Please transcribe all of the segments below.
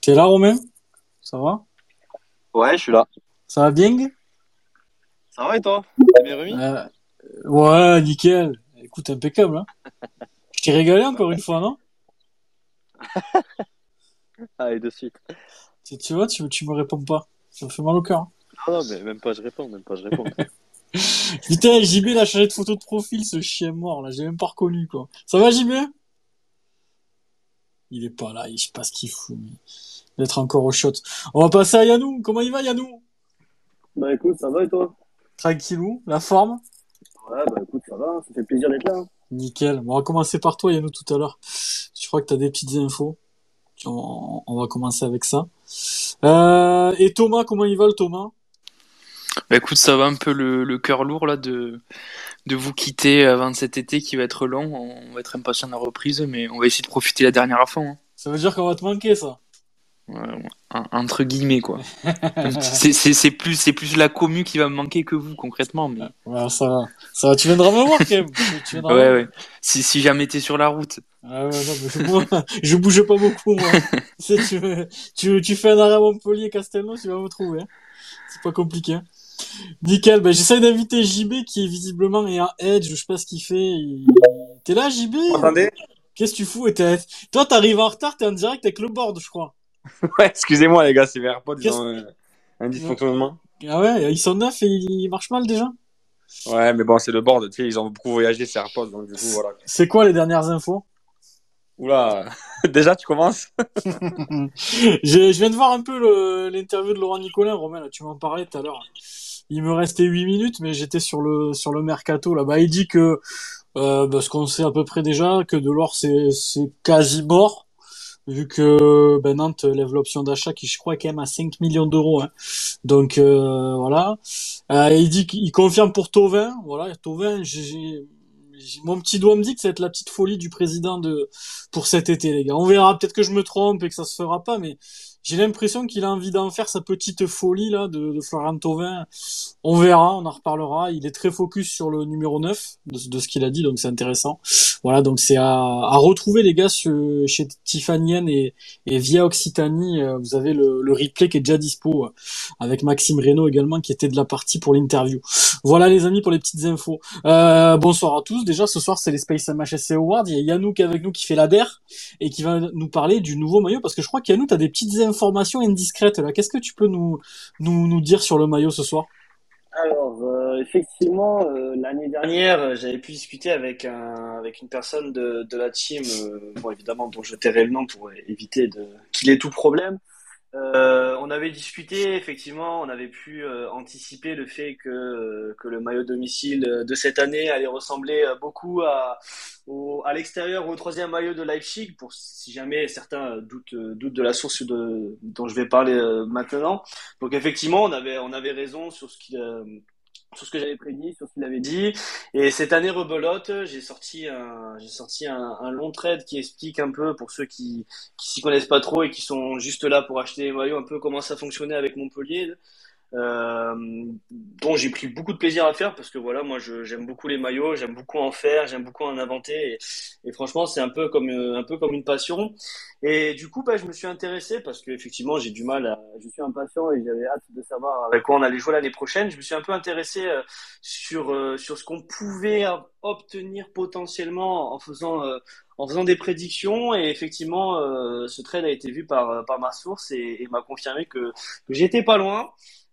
T'es là, Romain? Ça va? Ouais, je suis là. Ça va bien? Ça va et toi? Bien remis? Euh, Ouais, nickel. Écoute, impeccable. Hein je t'ai régalé encore une fois, non? Allez, de suite. Tu, tu vois, tu, tu me réponds pas. Ça me fait mal au cœur. hein. Non, non, mais même pas je réponds, même pas je réponds. Putain, JB, il a changé de photo de profil, ce chien mort, là. J'ai même pas reconnu, quoi. Ça va, JB Il est pas là, il sait pas ce qu'il fout, mais... Il va être encore au shot. On va passer à Yannou. Comment il va, Yannou? Bah écoute, ça va et toi? Tranquillou, la forme? Ouais, bah écoute, ça va, ça fait plaisir d'être là. hein. Nickel. Bon, on va commencer par toi, Yannou, tout à l'heure. Je crois que tu as des petites infos. On, on va commencer avec ça. Euh, et Thomas, comment il va, le Thomas? Bah écoute, ça va un peu le, le cœur lourd là de, de vous quitter avant cet été qui va être long. On va être impatient de la reprise, mais on va essayer de profiter la dernière à fond. hein. Ça veut dire qu'on va te manquer, ça? Entre guillemets quoi. C'est- C'est c'est plus, c'est plus la commu qui va me manquer que vous concrètement. Mais... Ouais, ça va. Ça va, tu viendras me voir, quand même. Tu viendras me Ouais, voir. ouais. Si, si jamais t'es sur la route. Ah ouais, non, moi, je bouge pas beaucoup, moi. tu, sais, tu, veux- tu, tu fais un arrêt à Montpellier, Castelnau, tu vas me trouver. hein. C'est pas compliqué. hein. Nickel. Ben, j'essaie d'inviter JB, qui est visiblement est un Edge, je sais pas ce qu'il fait. Il- T'es là, JB? M'entendez? Qu'est-ce que tu fous? Et t'es- Toi, t'arrives en retard, t'es en direct avec le board, je crois. Ouais, excusez-moi les gars, c'est mes AirPods, ils ont euh, un dysfonctionnement. Ah ouais, ils sont neufs et ils marchent mal déjà? Ouais, mais bon, c'est le board, tu sais, ils ont beaucoup voyagé ces AirPods, donc du coup, voilà. C'est quoi les dernières infos? Oula, déjà tu commences? Je, je viens de voir un peu l'interview de Laurent Nicolin, Romain, là, tu m'en parlais tout à l'heure. Il me restait 8 minutes, mais j'étais sur le sur le mercato là. Bah, il dit que euh, bah, ce qu'on sait à peu près déjà, que Delors c'est c'est quasi mort, vu que ben, Nantes lève l'option d'achat qui je crois est quand même à 5 millions d'euros. Hein. Donc euh, voilà. Euh, il dit qu'il confirme pour Tovin. Voilà, j'ai- mon petit doigt me dit que ça va être la petite folie du président de pour cet été, les gars. On verra. Peut-être que je me trompe et que ça se fera pas, mais j'ai l'impression qu'il a envie d'en faire sa petite folie là de, de Florian. On verra, on en reparlera. Il est très focus sur le numéro 9 de, de ce qu'il a dit, donc c'est intéressant. Voilà, donc c'est à, retrouver les gars chez Tiffanyien et, et via Occitanie. euh, Vous avez le, replay qui est déjà dispo euh, avec Maxime Reynaud également qui était de la partie pour l'interview. Voilà les amis pour les petites infos. Euh, bonsoir à tous. Déjà ce soir c'est les Space MHSC Awards. Il y a Yannouk avec nous qui fait l'ADER et qui va nous parler du nouveau maillot parce que je crois qu'Yannou t'as des petites informations indiscrètes là. Qu'est-ce que tu peux nous dire sur le maillot ce soir? Alors, euh, effectivement, euh, l'année dernière, euh, j'avais pu discuter avec un, avec une personne de, de la team, euh, bon, évidemment, dont je tairai le nom pour éviter de, qu'il ait tout problème. Euh, on avait discuté, effectivement, on avait pu euh, anticiper le fait que, euh, que le maillot domicile euh, de cette année allait ressembler euh, beaucoup à, au, à l'extérieur au troisième maillot de Leipzig, pour si jamais certains doutent, euh, doutent de la source de, dont je vais parler maintenant. Donc effectivement, on avait, on avait raison sur ce qu'il, sur ce que j'avais prédit, sur ce qu'il avait dit. Et cette année rebelote, j'ai sorti un, j'ai sorti un, un long trade qui explique un peu pour ceux qui, qui s'y connaissent pas trop et qui sont juste là pour acheter les maillots, un peu comment ça fonctionnait avec Montpellier. Euh, dont j'ai pris beaucoup de plaisir à faire parce que voilà moi j'aime beaucoup les maillots j'aime beaucoup en faire j'aime beaucoup en inventer et, et franchement c'est un peu comme euh, un peu comme une passion. Et du coup bah, je me suis intéressé parce que effectivement j'ai du mal à, je suis impatient et j'avais hâte de savoir avec quoi on allait jouer l'année prochaine. Je me suis un peu intéressé euh, sur euh, sur ce qu'on pouvait obtenir potentiellement en faisant euh, en faisant des prédictions. Et effectivement euh, ce trade a été vu par par ma source et, et m'a confirmé que, que j'étais pas loin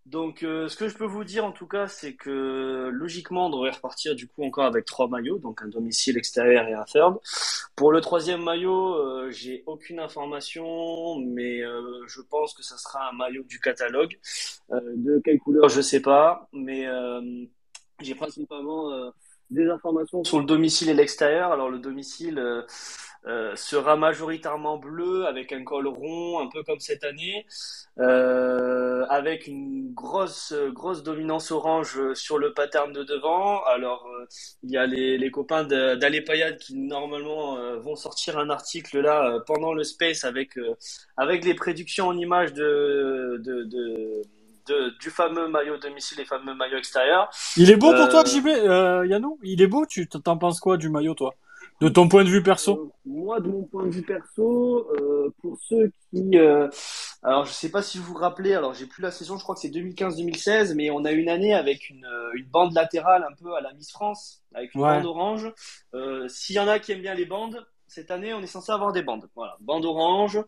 donc, euh, ce que je peux vous dire en tout cas, c'est que logiquement, on devrait repartir du coup encore avec trois maillots, donc un domicile extérieur et un third. Pour le troisième maillot, euh, j'ai aucune information, mais euh, je pense que ça sera un maillot du catalogue. Euh, de quelle couleur, je sais pas, mais euh, j'ai principalement euh, des informations sur le domicile et l'extérieur. Alors, le domicile. Euh, sera majoritairement bleu avec un col rond, un peu comme cette année, euh, avec une grosse grosse dominance orange sur le pattern de devant. Alors euh, il y a les, les copains d'Ale Payad qui normalement vont sortir un article là pendant le space avec avec les prédictions en images de, de, de de, du fameux maillot domicile et fameux maillot extérieur. Il est beau pour Euh, toi, JB, euh, Yannou? Il est beau Tu t'en penses quoi du maillot, toi? De ton point de vue perso Moi, de mon point de vue perso, pour ceux qui, alors je sais pas si vous vous rappelez, alors j'ai plus la saison, je crois que c'est 2015-2016, mais on a une année avec une, une bande latérale un peu à la Miss France, avec une bande orange. S'il y en a qui aiment bien les bandes, cette année, on est censé avoir des bandes. Voilà, bande orange.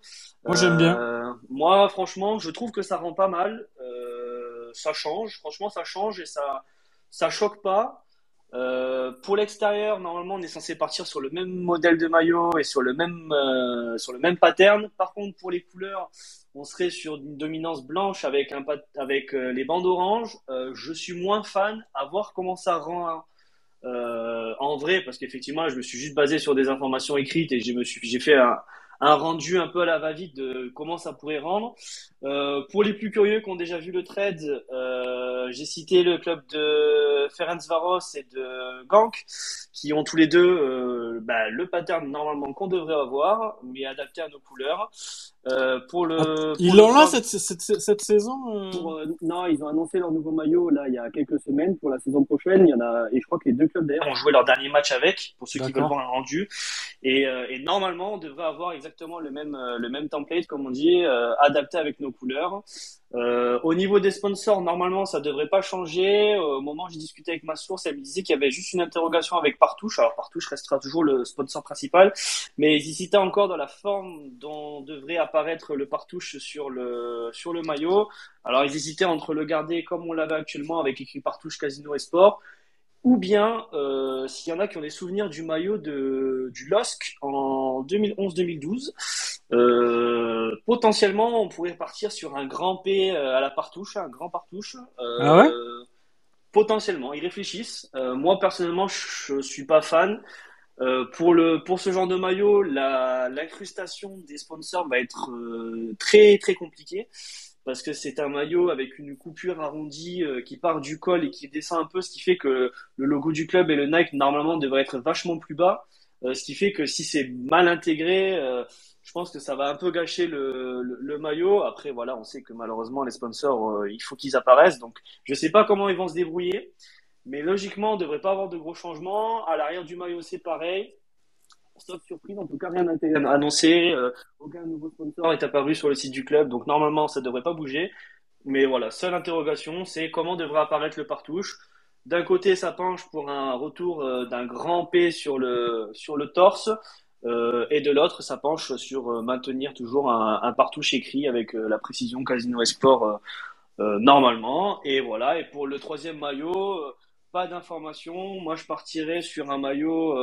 Moi, j'aime bien. Euh, moi, franchement, je trouve que ça rend pas mal. Euh, ça change. Franchement, ça change et ça, ça choque pas. Euh, pour l'extérieur, normalement, on est censé partir sur le même modèle de maillot et sur le même, sur le même pattern. Par contre, pour les couleurs, on serait sur une dominance blanche avec un avec les bandes oranges. je suis moins fan. À voir comment ça rend euh, en vrai, parce qu'effectivement, je me suis juste basé sur des informations écrites et je me suis, j'ai fait un, un rendu un peu à la va-vite de comment ça pourrait rendre. Euh, pour les plus curieux qui ont déjà vu le trade, euh, j'ai cité le club de Ferenc Varos et de Gank, qui ont tous les deux euh, bah, le pattern normalement qu'on devrait avoir, mais adapté à nos couleurs. Euh, pour le, ah, ils l'ont là cette, cette, cette, saison euh? Pour, euh, Non, ils ont annoncé leur nouveau maillot là il y a quelques semaines pour la saison prochaine. Il y en a et je crois que les deux clubs d'ailleurs ont joué leur dernier match avec pour ceux qui veulent voir un rendu. Et, et normalement on devrait avoir exactement le même le même template comme on dit adapté avec nos couleurs. Euh, au niveau des sponsors, normalement, ça devrait pas changer. Au moment où j'ai discuté avec ma source, elle me disait qu'il y avait juste une interrogation avec Partouche. Alors Partouche restera toujours le sponsor principal, mais ils hésitaient encore dans la forme dont devrait apparaître le Partouche sur le sur le maillot. Alors ils hésitaient entre le garder comme on l'avait actuellement avec écrit Partouche Casino et Sport, ou bien euh, s'il y en a qui ont des souvenirs du maillot de du LOSC en 2011-2012. Euh, potentiellement, on pourrait partir sur un grand P euh, à la partouche, un grand partouche. Euh, ah ouais? potentiellement, ils réfléchissent. Euh, moi, personnellement, je suis pas fan. pour le pour ce genre de maillot, l'incrustation des sponsors va être très très compliquée parce que c'est un maillot avec une coupure arrondie qui part du col et qui descend un peu, ce qui fait que le logo du club et le Nike normalement devraient être vachement plus bas, ce qui fait que si c'est mal intégré, je pense que ça va un peu gâcher le, maillot. Après, voilà, on sait que malheureusement, les sponsors, euh, il faut qu'ils apparaissent. Donc, je ne sais pas comment ils vont se débrouiller. Mais logiquement, on ne devrait pas avoir de gros changements. À l'arrière du maillot, c'est pareil. Sauf surprise, en tout cas, rien annoncé. Euh, aucun nouveau sponsor est apparu sur le site du club. Donc, normalement, ça ne devrait pas bouger. Mais voilà, seule interrogation, c'est comment devrait apparaître le partouche. D'un côté, ça penche pour un retour euh, d'un grand P sur le, sur le torse. Euh, et de l'autre, ça penche sur maintenir toujours un, un partouche écrit avec la précision Casino Esport normalement. Et voilà. Et pour le troisième maillot, pas d'informations. Moi, je partirais sur un maillot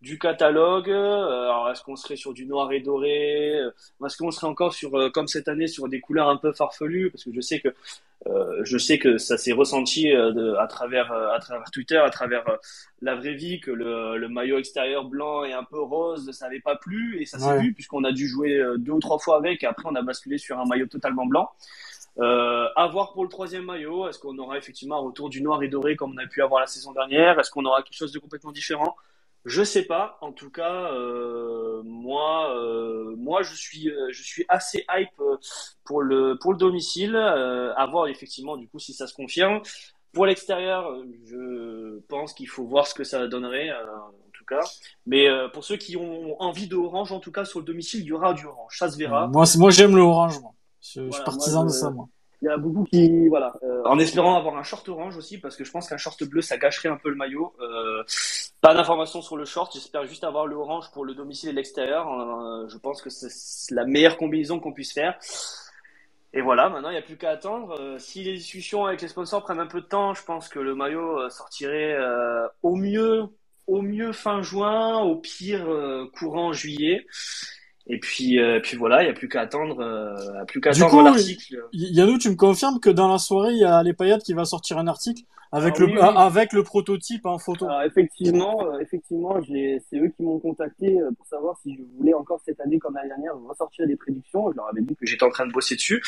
du catalogue. alors, est-ce qu'on serait sur du noir et doré Est-ce qu'on serait encore sur, comme cette année, sur des couleurs un peu farfelues? Parce que je sais que euh, je sais que ça s'est ressenti euh, à travers euh, à travers Twitter, à travers la vraie vie, que le, le, maillot extérieur blanc et un peu rose, ça n'avait pas plu et ça s'est vu puisqu'on a dû jouer deux ou trois fois avec. Et après, on a basculé sur un maillot totalement blanc. Euh, voir pour le troisième maillot. Est-ce qu'on aura effectivement un retour du noir et doré comme on a pu avoir la saison dernière? Est-ce qu'on aura quelque chose de complètement différent? Je sais pas. En tout cas, euh, moi, euh, moi, je suis, euh, je suis assez hype pour le pour le domicile. à voir effectivement du coup si ça se confirme. Pour l'extérieur, je pense qu'il faut voir ce que ça donnerait cas. Mais pour ceux qui ont envie d'orange, en tout cas sur le domicile, il y aura du orange. Ça se verra. Moi, moi, j'aime le orange. Je, suis partisan de ça, moi. Il y a beaucoup qui, voilà, euh, en espérant avoir un short orange aussi, parce que je pense qu'un short bleu, ça gâcherait un peu le maillot. Euh, pas d'informations sur le short, j'espère juste avoir le orange pour le domicile et l'extérieur. Euh, je pense que c'est la meilleure combinaison qu'on puisse faire. Et voilà, maintenant il n'y a plus qu'à attendre. Si les discussions avec les sponsors prennent un peu de temps, je pense que le maillot sortirait au mieux, au mieux fin juin, au pire courant juillet. Et puis, euh, puis voilà, il n'y a plus qu'à attendre, euh, plus qu'à attendre l'article. Yannou, tu me confirmes que dans la soirée, il y a les paillettes qui va sortir un article avec ah le avec le prototype en photo. Alors effectivement, euh, effectivement, c'est eux qui m'ont contacté euh, pour savoir si je voulais encore cette année comme l'année dernière ressortir des prédictions. Je leur avais dit que j'étais en train de bosser dessus.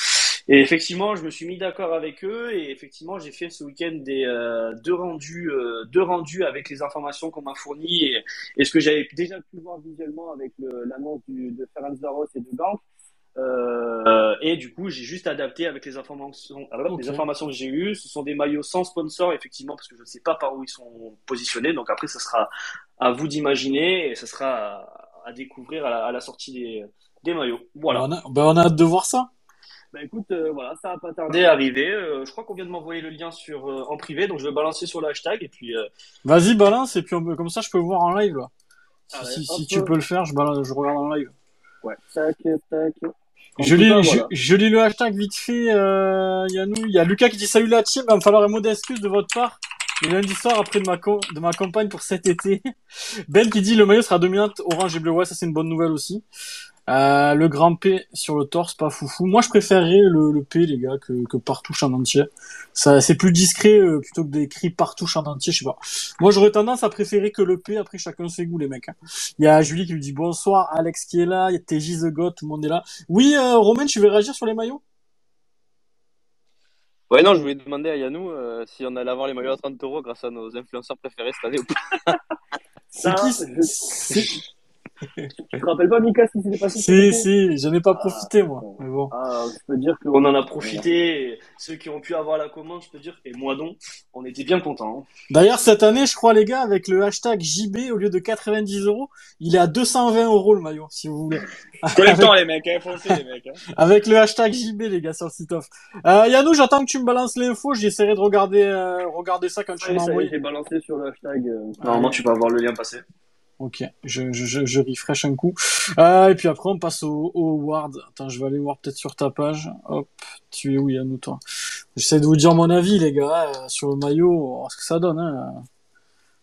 Et effectivement, je me suis mis d'accord avec eux et effectivement, j'ai fait ce week-end des euh, deux rendus, deux rendus avec les informations qu'on m'a fournies et, et, ce que j'avais déjà pu voir visuellement avec l'annonce de Ferenc Zaros et de Gank. Euh, et du coup, j'ai juste adapté avec les informations, les informations que j'ai eues. Ce sont des maillots sans sponsor, effectivement, parce que je ne sais pas par où ils sont positionnés. Donc après, ce sera à vous d'imaginer et ce sera à, découvrir à la, sortie des, des, maillots. Voilà. Ben, on a, on a hâte de voir ça. Bah écoute, euh, voilà, ça va pas tarder à arriver. Euh, je crois qu'on vient de m'envoyer le lien sur euh, en privé, donc je vais balancer sur le hashtag et puis. Vas-y, balance et puis comme ça, je peux voir en live là. Ah si, tu peux le faire, je, balance, je regarde en live. Ouais. Tac, tac. Je lis, je, lis, le hashtag vite fait, Yannou. Il y a Lucas qui dit salut la team, il va me falloir un mot d'excuse de votre part. Le lundi soir après de ma, de ma campagne pour cet été. Ben qui dit le maillot sera dominante orange et bleu. Ouais, ça c'est une bonne nouvelle aussi. Euh, le grand P sur le torse, pas foufou. Moi, je préférerais le, le P, les gars, que, que partouche en entier. Ça, c'est plus discret euh, plutôt que d'écrire partouche en entier, je sais pas. Moi, j'aurais tendance à préférer que le P. Après, chacun ses goûts, les mecs. Hein. Il y a Julie qui lui dit bonsoir, Alex qui est là, il y a TJ The God, tout le monde est là. Oui, euh, Romain, tu veux réagir sur les maillots? Ouais, non, je voulais demander à Yannou euh, si on allait avoir les maillots à 30 euros grâce à nos influenceurs préférés cette année ou pas. C'est qui? Tu te rappelles pas, Mika, ce qui s'était passé Si, si, j'en ai pas profité, moi. Mais bon. Ah, je peux dire qu'on en a profité. Ceux qui ont pu avoir la commande, je peux dire, et moi donc, on était bien contents. Hein. D'ailleurs, cette année, je crois, les gars, avec le hashtag JB, au lieu de 90 euros, il est à 220 euros le maillot, si vous voulez. Collectant, les mecs, hein, les mecs. Hein. Avec le hashtag JB, les gars, sur le site off. Euh, Yannou, j'attends que tu me balances l'info, j'essaierai de regarder, euh, regarder ça quand tu envoyé. J'ai balancé sur le hashtag. Euh... Normalement, tu vas avoir le lien passer. Ok, je, je, je refresh un coup. Euh, et puis après, on passe au, au award. Attends, je vais aller voir peut-être sur ta page. Hop, tu es où, Yannou, toi? J'essaie de vous dire mon avis, les gars, euh, sur le maillot, ce que ça donne. Hein.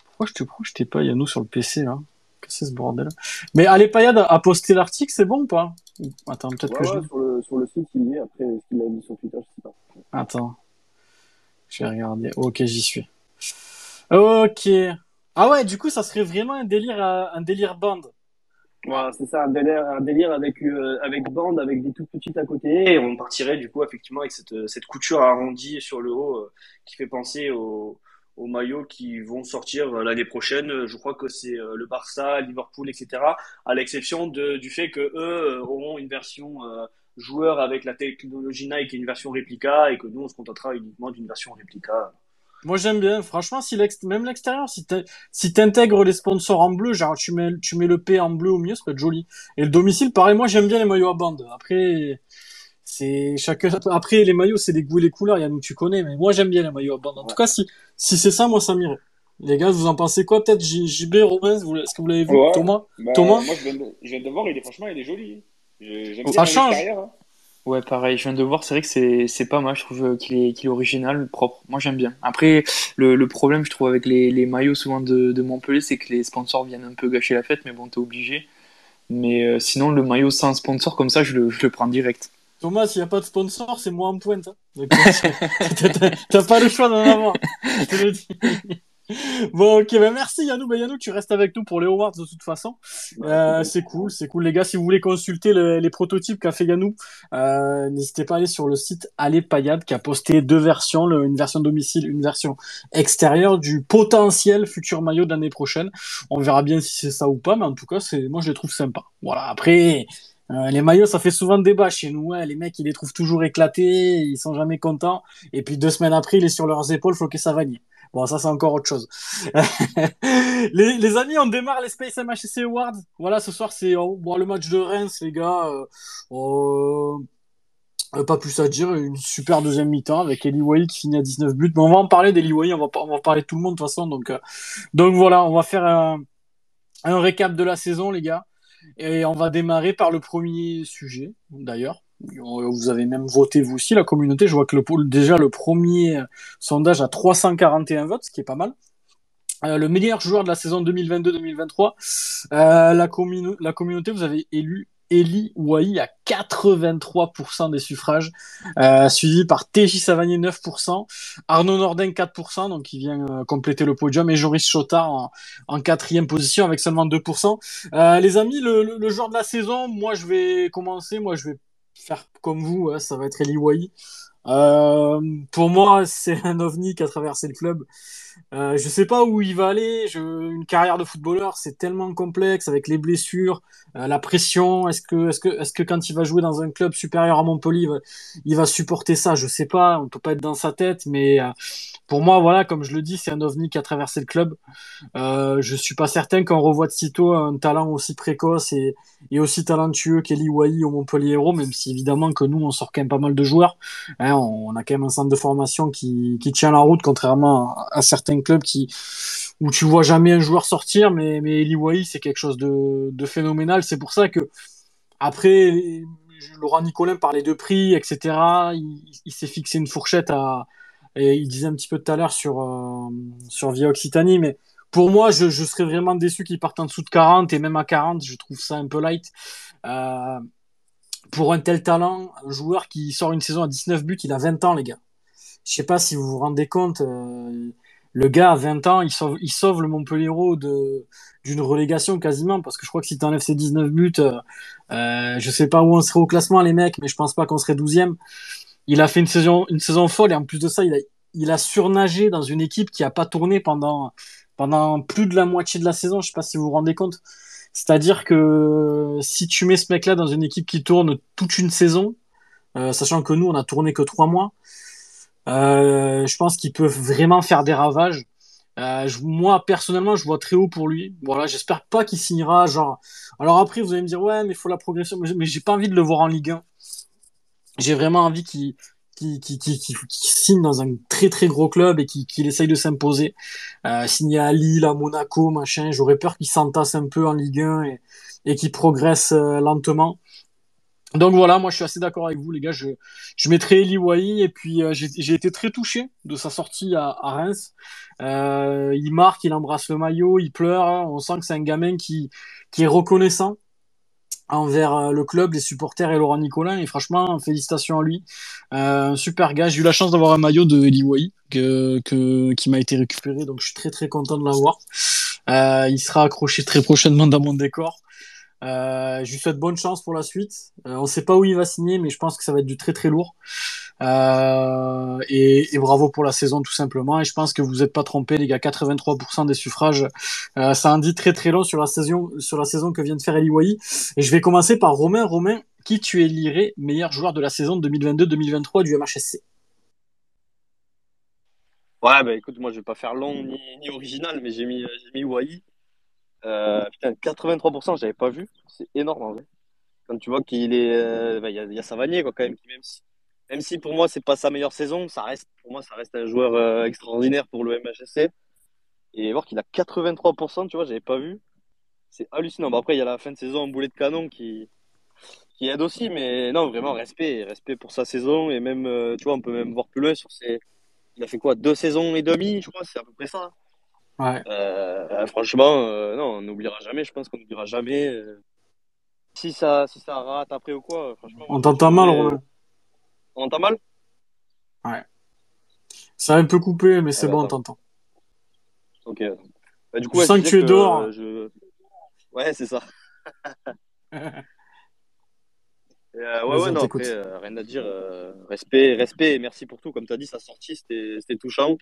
Pourquoi je te je t'ai pas, Yannou, sur le PC, là? Qu'est-ce que c'est ce bordel Mais allez, Payad a posté l'article, c'est bon ou pas? Attends, peut-être que je... sur, le, sur le site, il est. Après, ce qu'il a mis sur Twitter, je sais pas. Attends. Je vais regarder. Ok, j'y suis. Ok. Ah ouais, du coup, ça serait vraiment un délire, euh, un délire band. Voilà, c'est ça, un délire, un délire avec euh, avec bande, avec des toutes petites à côté. Et on partirait du coup effectivement avec cette, cette couture arrondie sur le haut euh, qui fait penser aux, maillots qui vont sortir l'année prochaine. Je crois que c'est le Barça, Liverpool, etc. À l'exception du fait que eux auront une version joueur avec la technologie Nike et une version réplica et que nous on se contentera uniquement d'une version réplica. Moi j'aime bien. Franchement, si même l'extérieur, si si t'intègres les sponsors en bleu, genre tu mets tu mets le P en bleu au milieu, ça peut être joli. Et le domicile, pareil. Moi j'aime bien les maillots à bande. Après, c'est chacun. Après les maillots, c'est des goûts et les couleurs. Yannou, tu connais, mais moi j'aime bien les maillots à bande. En tout cas, si si c'est ça, moi ça m'irait. Les gars, vous en pensez quoi? Peut-être JB, Romain, est-ce que vous l'avez vu? Thomas? Bah, Thomas? Moi je viens, de, voir, il est franchement, il est joli. ça change. Hein. Ouais, pareil, je viens de voir, c'est vrai que c'est, pas mal, je trouve qu'il est, qu'il est original, propre. Moi, j'aime bien. Après, le, le problème, je trouve, avec les, les maillots souvent de, de Montpellier, c'est que les sponsors viennent un peu gâcher la fête, mais bon, t'es obligé. Mais euh, sinon, le maillot sans sponsor, comme ça, je le, je le prends direct. Thomas, s'il n'y a pas de sponsor, c'est moi en pointe. Hein. T'as pas le choix d'en avoir. Je te le dis. Bon, ok, ben merci Yannou. Ben Yannou, tu restes avec nous pour les awards de toute façon. Euh, c'est cool, c'est cool les gars. Si vous voulez consulter les prototypes qu'a fait Yannou, euh, n'hésitez pas à aller sur le site Allez Payade qui a posté deux versions, une version domicile, une version extérieure du potentiel futur maillot de l'année prochaine. On verra bien si c'est ça ou pas, mais en tout cas, c'est moi je les trouve sympas. Voilà. Après. Euh, les maillots, ça fait souvent débat chez nous. Ouais. Les mecs, ils les trouvent toujours éclatés, ils sont jamais contents. Et puis deux semaines après, il est sur leurs épaules, ça vagne. Bon, ça, c'est encore autre chose. les, amis, on démarre les Space MHC Awards. Voilà, ce soir, c'est oh, bon, le match de Reims, les gars. Euh, oh, euh, pas plus à dire, une super deuxième mi-temps avec Eli Wai qui finit à 19 buts. Mais on va en parler d'Eli Wai, on va, on va parler de tout le monde de toute façon. Donc, euh, donc voilà, on va faire un, un récap de la saison, les gars. Et on va démarrer par le premier sujet, d'ailleurs. Vous avez même voté vous aussi, la communauté. Je vois que le, déjà le premier sondage a 341 votes, ce qui est pas mal. Euh, le meilleur joueur de la saison 2022-2023, euh, la, la communauté, vous avez élu Eli Wai à 83% des suffrages, euh, suivi par TJ Savanier 9%, Arnaud Nordin 4%, donc il vient euh, compléter le podium, et Joris Chotard en, quatrième position avec seulement 2%. Euh, les amis, le, joueur de la saison, moi je vais commencer, moi je vais faire comme vous, hein, ça va être Eli Wai. Euh, pour moi, c'est un ovni qui a traversé le club. Euh, je sais pas où il va aller. Je... Une carrière de footballeur, c'est tellement complexe avec les blessures, euh, la pression. Est-ce que, est-ce que, est-ce que quand il va jouer dans un club supérieur à Montpellier, il va, supporter ça? Je sais pas. On peut pas être dans sa tête, mais euh, pour moi, voilà, comme je le dis, c'est un ovni qui a traversé le club. Euh, je suis pas certain qu'on revoit de sitôt un talent aussi précoce et, aussi talentueux qu'Eli Wai au Montpellier Héros, même si évidemment que nous, on sort quand même pas mal de joueurs. Hein, on, a quand même un centre de formation qui, tient la route, contrairement à, certains clubs où tu vois jamais un joueur sortir, mais, mais Eli Wai, c'est quelque chose de, phénoménal. C'est pour ça que après, Laurent Nicolin parlait de prix, etc. Il s'est fixé une fourchette à et il disait un petit peu tout à l'heure sur, euh, Via Occitanie, mais pour moi, je, serais vraiment déçu qu'il parte en dessous de 40 et même à 40, je trouve ça un peu light. Euh, pour un tel talent, un joueur qui sort une saison à 19 buts, il a 20 ans, les gars. Je sais pas si vous vous rendez compte, euh, le gars à 20 ans, il sauve, le Montpellier de d'une relégation quasiment, parce que je crois que si tu enlèves ces 19 buts, euh, je sais pas où on serait au classement, les mecs, mais je pense pas qu'on serait 12e il a fait une saison, folle et en plus de ça, il a, surnagé dans une équipe qui a pas tourné pendant, plus de la moitié de la saison. Je sais pas si vous vous rendez compte. C'est-à-dire que si tu mets ce mec-là dans une équipe qui tourne toute une saison, euh, sachant que nous, on a tourné que trois mois, euh, je pense qu'il peut vraiment faire des ravages. Euh, moi, personnellement, je vois très haut pour lui. Voilà, j'espère pas qu'il signera. Alors après, vous allez me dire ouais, mais il faut la progression. Mais j'ai pas envie de le voir en Ligue 1 j'ai vraiment envie qu'il qui, qui, qui, qui, signe dans un très très gros club et qui, qui essaye de s'imposer. Euh, signer à Lille, à Monaco, machin, j'aurais peur qu'il s'entasse un peu en Ligue 1 et, qu'il progresse euh, lentement. Donc voilà, moi je suis assez d'accord avec vous les gars, je, mettrai Eli Wai et puis euh, j'ai été très touché de sa sortie à, Reims. Euh, il marque, il embrasse le maillot, il pleure, hein. on sent que c'est un gamin qui est reconnaissant envers euh, le club, les supporters et Laurent Nicolin. Et franchement, félicitations à lui. Euh, super gars. J'ai eu la chance d'avoir un maillot de Eli que, qui m'a été récupéré, donc je suis très très content de l'avoir. Euh, il sera accroché très prochainement dans mon décor. Euh, je lui souhaite bonne chance pour la suite. Euh, on sait pas où il va signer, mais je pense que ça va être du très très lourd. Euh, et, bravo pour la saison tout simplement. Et je pense que vous n'êtes pas trompés, les gars. 83% des suffrages, euh, ça en dit très très long sur la saison sur la saison que vient de faire Eli Wai. Et je vais commencer par Romain. Romain, qui tu élirais meilleur joueur de la saison 2022-2023 du MHSC Ouais, bah écoute, moi je vais pas faire long ni, original, mais j'ai mis, j'ai mis. Euh, putain, 83%, j'avais pas vu. C'est énorme en. Quand tu vois qu'il est. Euh, bah, il y, a, a Savanier, quand même, qui, même si, même si pour moi, c'est pas sa meilleure saison, ça reste, pour moi, ça reste un joueur euh, extraordinaire pour le MHSC. Et voir qu'il a 83%, tu vois, j'avais pas vu. C'est hallucinant. Bon, après, il y a la fin de saison en boulet de canon qui, qui aide aussi, mais non, vraiment, respect. Respect pour sa saison. Et même, tu vois, on peut même voir plus loin sur ses. Il a fait quoi Deux saisons et demie, je crois, c'est à peu près ça. Ouais. Euh, franchement, euh, non, on n'oubliera jamais. Je pense qu'on n'oubliera jamais. Euh, si ça, si ça rate après ou quoi, franchement. On t'entend mal, Romain. On entend mal? Ouais. Ça a un peu coupé, mais c'est bah, bon, on t'entend. Ok. Bah, du coup, Je ouais, sens je que disais tu es dehors. euh, je- Ouais, c'est ça. Euh, ouais, ouais, on non, après, euh, rien à dire. euh, respect, respect et merci pour tout. Comme tu as dit, sa sortie, c'était touchant.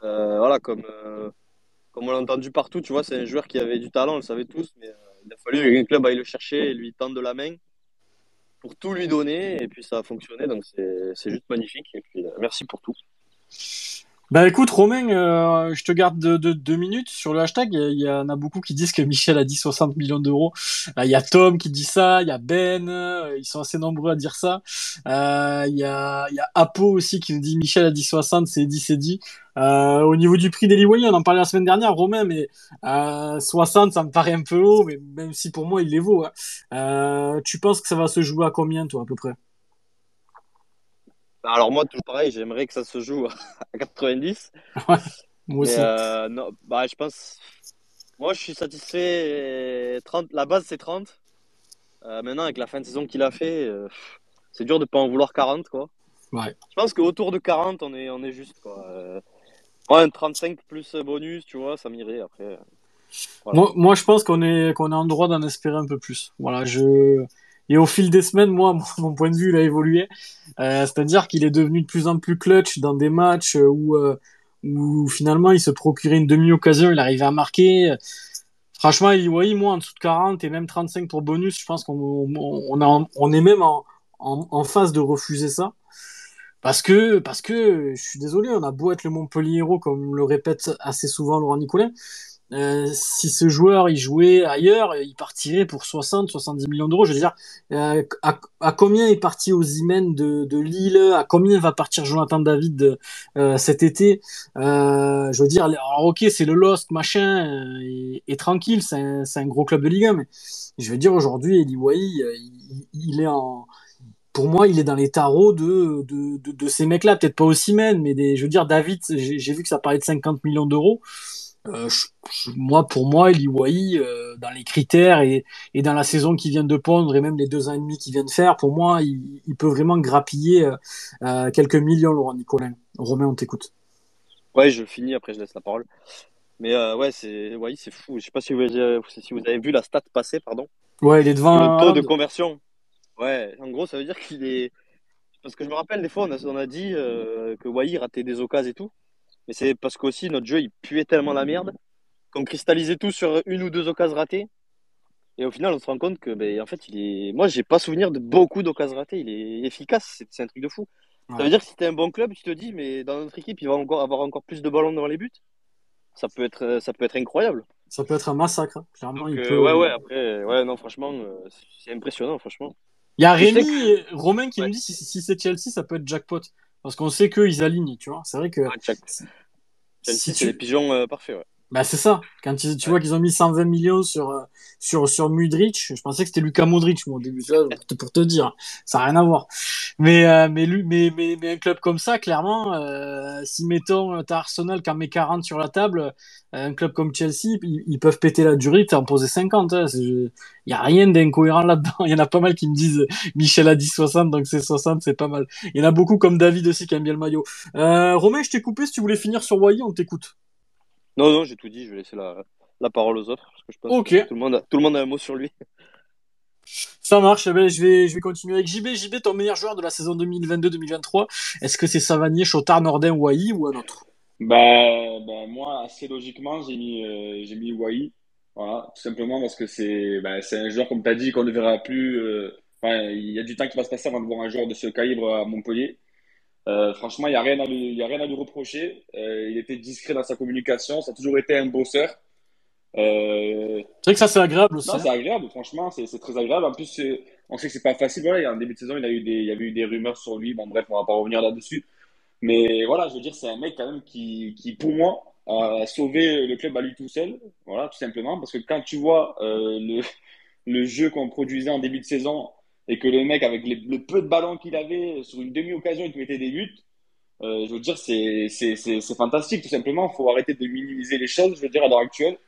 Voilà, comme, comme on l'a entendu partout, tu vois, c'est un joueur qui avait du talent, on le savait tous, mais il a fallu qu'un club aille le chercher et lui tendre la main pour tout lui donner, et puis ça a fonctionné, donc c'est juste magnifique. Et puis, euh, merci pour tout. Bah écoute Romain, euh, je te garde de, de- deux minutes sur le hashtag. Il y, en a beaucoup qui disent que Michel a dit 60 millions d'euros. Il y a Tom qui dit ça, il y a Ben, euh, ils sont assez nombreux à dire ça. Euh, Il y, a, y a Apo aussi qui nous dit Michel a dit 60, c'est dit, c'est dit. Euh, au niveau du prix d'Eli on en parlait la semaine dernière, Romain, mais euh, 60, ça me paraît un peu haut, mais même si pour moi il les vaut. hein. Tu penses que ça va se jouer à combien toi à peu près? Alors moi, toujours pareil, j'aimerais que ça se joue à 90. Moi aussi. euh, non, bah, je pense. Moi, je suis satisfait. 30, la base, c'est 30. Euh, maintenant, avec la fin de saison qu'il a fait, euh, c'est dur de pas en vouloir 40, quoi. Ouais. Je pense qu'autour de 40, on est, on est juste, quoi. Ouais, un 35 plus bonus, tu vois, ça m'irait après. Voilà. Moi, moi, je pense qu'on est qu'on est en droit d'en espérer un peu plus. Voilà, je et au fil des semaines, moi, mon, point de vue, il a évolué. Euh, C'est-à-dire qu'il est devenu de plus en plus clutch dans des matchs où euh, où finalement il se procurait une demi-occasion, il arrivait à marquer. Franchement, oui, moi en dessous de 40 et même 35 pour bonus, je pense qu'on on, on est même en, en, en phase de refuser ça. Parce que, parce que, je suis désolé, on a beau être le Montpellier héros, comme le répète assez souvent Laurent Nicolin. Euh, si ce joueur il jouait ailleurs, il partirait pour 60, 70 millions d'euros. Je veux dire, euh, à, à, combien est parti Imen de, de Lille? À combien va partir Jonathan David euh, cet été? Euh, Je veux dire, alors ok, c'est le Lost machin euh, et, tranquille, c'est un, gros club de Ligue 1, mais je veux dire aujourd'hui, Eli Wai, il, il est en pour moi, il est dans les tarots de, ces mecs-là, peut-être pas aussi men, mais je veux dire, David, j'ai vu que ça parlait de 50 millions d'euros. Euh, moi, pour moi, Eli euh, dans les critères et, et dans la saison qui vient de pondre et même les deux ans et demi qu'il vient de faire, pour moi, il, il peut vraiment grappiller euh, euh quelques millions, Laurent Nicolin. Romain, on t'écoute. Ouais, je finis, après je laisse la parole. Mais ouais, c'est ouais, c'est fou. Je sais pas si vous, avez, si vous avez vu la stat passer, pardon. Ouais, il est devant. Le taux de conversion. Ouais, en gros, ça veut dire qu'il est. Parce que je me rappelle, des fois, on a, on a dit que Wai ratait des occasions et tout. Mais c'est parce qu'aussi, notre jeu, il puait tellement la merde qu'on cristallisait tout sur une ou deux occasions ratées. Et au final, on se rend compte que, ben, en fait, il est. Moi, j'ai pas souvenir de beaucoup d'occasions ratées. Il est efficace. C'est un truc de fou. Ouais. Ça veut dire que si t'es un bon club, tu te dis, mais dans notre équipe, il va encore avoir encore plus de ballons devant les buts. Ça peut être, ça peut être incroyable. Ça peut être un massacre. Hein. Clairement, Donc, il euh, peut... Ouais, ouais, après, ouais, non, franchement, euh, c'est impressionnant, franchement. Il y a Rémi que... Romain qui ouais. me dit si, si c'est Chelsea, ça peut être jackpot. Parce qu'on sait qu'ils alignent, tu vois. C'est vrai que. Chelsea, si c'est tu... les pigeons euh, parfaits, ouais. Bah, c'est ça. Quand tu, vois qu'ils ont mis 120 millions sur, euh, sur, sur Mudrich, je pensais que c'était Lucas Modric, moi, au début, là, pour te dire. Ça n'a rien à voir. Mais, euh, mais, mais, mais, mais, un club comme ça, clairement, euh, si mettons, t'as Arsenal qui en met 40 sur la table, un club comme Chelsea, ils, ils peuvent péter la durée, t'en poser 50. Hein. Il y a rien d'incohérent là-dedans. Il y en a pas mal qui me disent, Michel a dit 60, donc c'est 60, c'est pas mal. Il y en a beaucoup comme David aussi qui aime bien le maillot. Euh, Romain, je t'ai coupé. Si tu voulais finir sur Wai, on t'écoute. Non, non, j'ai tout dit. Je vais laisser la, la parole aux autres. Parce que je pense okay. que tout le, monde a, tout le monde a un mot sur lui. Ça marche. Eh ben, je, vais, je vais continuer avec JB. JB, ton meilleur joueur de la saison 2022-2023, est-ce que c'est Savanier, Chotard, Nordin, Wai ou un autre? Bah, bah, Moi, assez logiquement, j'ai mis, euh, j'ai mis Wai. Voilà, tout simplement parce que c'est bah, un joueur, comme tu as dit, qu'on ne verra plus. Euh, il y a du temps qui va se passer avant de voir un joueur de ce calibre à Montpellier. Euh, franchement, il n'y a, rien à lui, y a rien à lui reprocher. Euh, il était discret dans sa communication. Ça a toujours été un bosseur. Euh... C'est vrai que ça, c'est agréable aussi. Non, c'est agréable. Franchement, c'est très agréable. En plus, on sait que c'est pas facile. Voilà, en début de saison, il, a eu des, il y avait eu des rumeurs sur lui. Bon, bref, on va pas revenir là-dessus. Mais voilà, je veux dire, c'est un mec quand même qui, qui, pour moi, a sauvé le club à lui tout seul. Voilà, tout simplement. Parce que quand tu vois euh, le, le jeu qu'on produisait en début de saison, et que le mec, avec les, le peu de ballons qu'il avait, sur une demi-occasion, il te mettait des buts, euh, je veux dire, c'est fantastique, tout simplement. Il faut arrêter de minimiser les choses, je veux dire, à l'heure actuelle.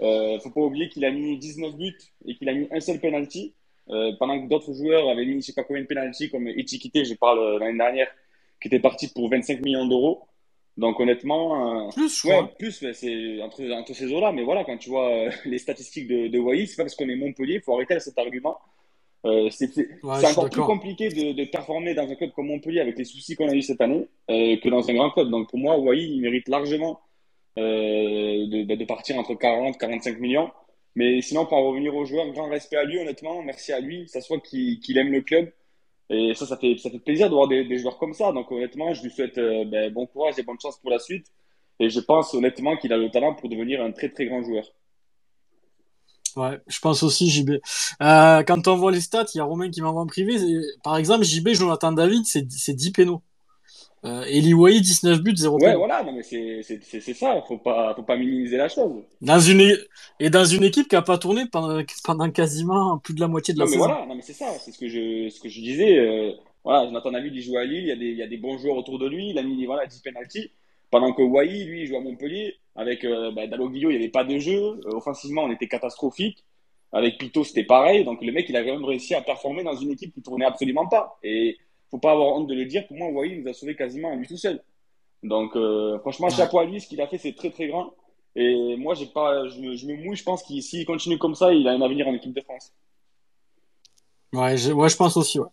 Il euh, ne faut pas oublier qu'il a mis 19 buts et qu'il a mis un seul penalty, euh, pendant que d'autres joueurs avaient mis je sais pas combien de penalty, comme Etiquité, je parle l'année dernière, qui était parti pour 25 millions d'euros. Donc honnêtement, plus, ouais, plus, c'est entre, entre ces eaux-là. Mais voilà, quand tu vois les statistiques de, de Wai, c'est pas parce qu'on est Montpellier, il faut arrêter cet argument. Euh, c'est ouais, encore plus compliqué de, de, performer dans un club comme Montpellier avec les soucis qu'on a eu cette année euh, que dans un grand club. Donc pour moi, Wai, il mérite largement euh, de, de, partir entre 40 et 45 millions. Mais sinon, pour en revenir aux joueurs, grand respect à lui, honnêtement, merci à lui. Ça soit qu'il qu aime le club. Et ça, ça fait, ça fait plaisir de voir des, des joueurs comme ça. Donc honnêtement, je lui souhaite ben, bon courage et bonne chance pour la suite. Et je pense honnêtement qu'il a le talent pour devenir un très très grand joueur. Ouais, je pense aussi JB. Euh, quand on voit les stats, il y a Romain qui m'envoie en privé. Par exemple, JB, Jonathan David, c'est 10 pénaux. Euh, Eli Wai, 19 buts, 0 Ouais, voilà, non, mais c'est ça, faut pas, faut pas minimiser la chose. Dans une, et dans une équipe qui a pas tourné pendant, pendant quasiment plus de la moitié de la non, mais saison. Voilà, non, mais c'est ça, c'est ce que je, ce que je disais. Euh, voilà, Jonathan David, il joue à Lille, il y, a des, il y a des bons joueurs autour de lui, il a mis voilà, 10 penalties. Pendant que Wai, lui, joue à Montpellier, avec euh, bah, Dalloglio, il n'y avait pas de jeu. Euh, offensivement, on était catastrophique. Avec Pito, c'était pareil. Donc le mec, il a quand même réussi à performer dans une équipe qui tournait absolument pas. Et faut pas avoir honte de le dire. Pour moi, Wai nous a sauvé quasiment à lui tout seul. Donc euh, franchement, chapeau à lui. Ce qu'il a fait, c'est très très grand. Et moi, j'ai pas, je me, je me mouille. Je pense qu'il s'il continue comme ça, il a un avenir en équipe de France. Ouais, je, ouais, je pense aussi. Ouais.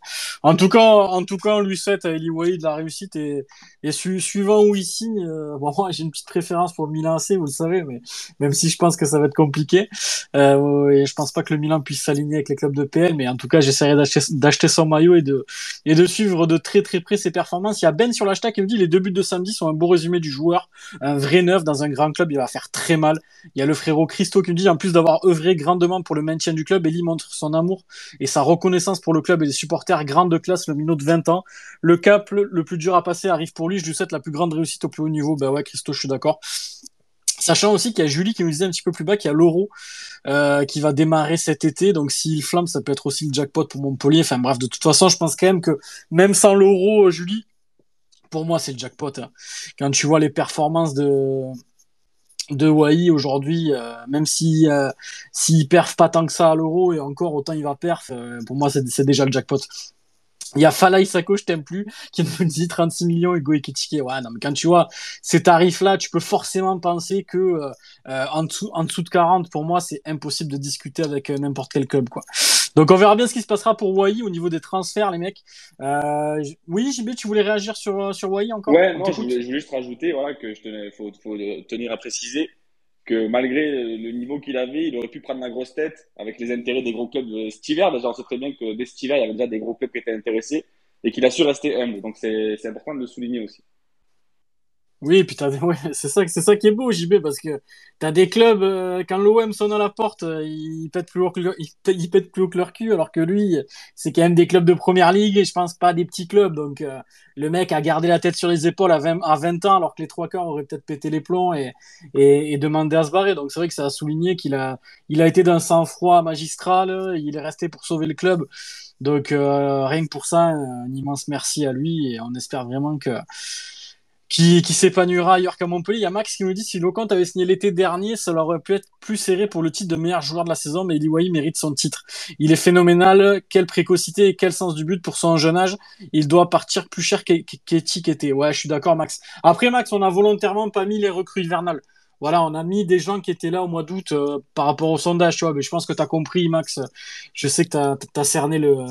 En tout cas, en tout cas, on lui souhaite à Eli de la réussite et, et suivant où il signe. Euh, bon, moi, j'ai une petite préférence pour Milan AC, vous le savez, mais même si je pense que ça va être compliqué, euh, et je pense pas que le Milan puisse s'aligner avec les clubs de PL, mais en tout cas, j'essaierai d'acheter son maillot et de et de suivre de très très près ses performances. Il y a Ben sur l'hashtag qui me dit les deux buts de samedi sont un beau résumé du joueur, un vrai neuf dans un grand club, il va faire très mal. Il y a le frérot Christo qui me dit en plus d'avoir œuvré grandement pour le maintien du club, Eli montre son amour et sa reconnaissance pour le club et les supporters grande classe, le minot de 20 ans. Le cap le plus dur à passer arrive pour lui. Je lui souhaite la plus grande réussite au plus haut niveau. Ben ouais, Christo, je suis d'accord. Sachant aussi qu'il y a Julie qui nous disait un petit peu plus bas qu'il y a l'Euro euh, qui va démarrer cet été. Donc s'il flamme, ça peut être aussi le jackpot pour Montpellier. Enfin bref, de toute façon, je pense quand même que même sans l'Euro, Julie, pour moi, c'est le jackpot. Hein. Quand tu vois les performances de de Wai aujourd'hui, euh, même si euh, s'il perf pas tant que ça à l'euro et encore autant il va perf, euh, pour moi c'est déjà le jackpot. Il y a Falaï Sako, je t'aime plus, qui nous dit 36 millions Hugo Ekitike. Ouais, non, mais quand tu vois ces tarifs-là, tu peux forcément penser que euh, en, dessous, en dessous de 40, pour moi, c'est impossible de discuter avec n'importe quel club, quoi. Donc on verra bien ce qui se passera pour Wai au niveau des transferts, les mecs. Euh, oui, JB, tu voulais réagir sur, euh, sur Wai encore? Ouais, non, je voulais, juste rajouter voilà, que je tenais, faut, faut tenir à préciser que malgré le niveau qu'il avait, il aurait pu prendre la grosse tête avec les intérêts des gros clubs de cet hiver. Déjà, on sait très bien que dès cet hiver, il y avait déjà des gros clubs qui étaient intéressés et qu'il a su rester humble. Donc c'est important de le souligner aussi. Oui, puis ouais, c'est ça, c'est ça qui est beau, JB, parce que t'as des clubs euh, quand l'OM sonne à la porte, euh, ils pètent plus haut que ils, pètent plus que leur cul, alors que lui, c'est quand même des clubs de première ligue et je pense pas des petits clubs. Donc euh, le mec a gardé la tête sur les épaules à 20, à 20 ans, alors que les trois quarts auraient peut-être pété les plombs et, et, et demandé à se barrer. Donc c'est vrai que ça a souligné qu'il a, il a été d'un sang-froid magistral, il est resté pour sauver le club. Donc rien que pour ça, un immense merci à lui et on espère vraiment que qui, s'épanouira ailleurs qu'à Montpellier. Il y a Max qui nous dit si Locante avait signé l'été dernier, ça aurait pu être plus serré pour le titre de meilleur joueur de la saison, mais Eliwai mérite son titre. Il est phénoménal, quelle précocité et quel sens du but pour son jeune âge. Il doit partir plus cher qu'Eti Ouais, je suis d'accord, Max. Après, Max, on a volontairement pas mis les recrues hivernales. Voilà, on a mis des gens qui étaient là au mois d'août euh, par rapport au sondage, tu vois. Mais je pense que tu compris, Max. Je sais que tu cerné le, euh,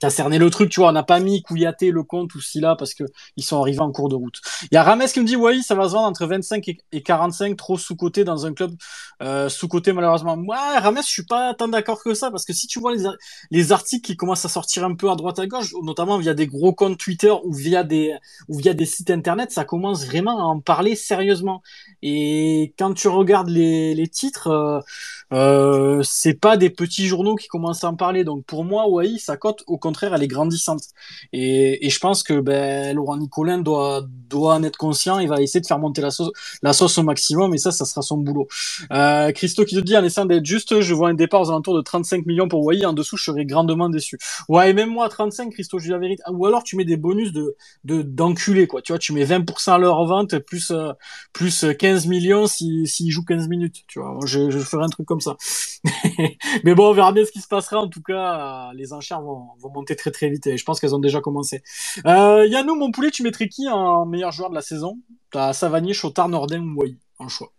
t'as cerné le truc, tu vois, on n'a pas mis Kouyaté, le compte ou Silla parce que ils sont arrivés en cours de route. Il y a Rames qui me dit, oui, ça va se vendre entre 25 et 45, trop sous-côté dans un club euh, sous-côté malheureusement. Moi, Rames, je suis pas tant d'accord que ça parce que si tu vois les, les articles qui commencent à sortir un peu à droite à gauche, notamment via des gros comptes Twitter ou via des ou via des sites internet, ça commence vraiment à en parler sérieusement. Et quand tu regardes les, les titres, euh, euh, c'est pas des petits journaux qui commencent à en parler. Donc pour moi, Wai, sa cote au contraire, elle est grandissante. Et, je pense que ben, Laurent Nicolin doit, doit en être conscient. Il va essayer de faire monter la sauce, la sauce au maximum. Et ça, ça sera son boulot. Euh, Christo qui te dit, en essayant d'être juste, je vois un départ aux alentours de 35 millions pour Wai. En dessous, je serais grandement déçu. Ouais, et même moi, 35, Christo, je dis la vérité. Ou alors, tu mets des bonus de, de, d'enculé, quoi. Tu vois, tu mets 20% à leur vente, plus, euh, plus 15 millions s'ils si, jouent 15 minutes. Tu vois, je, je ferai un truc comme ça. Mais bon, on verra bien ce qui se passera. En tout cas, les enchères vont, monter très très vite et je pense qu'elles ont déjà commencé. Euh, Yannou, mon poulet, tu mettrais qui en meilleur joueur de la saison? T'as Savanier, Chotard, Norden ou Wai en choix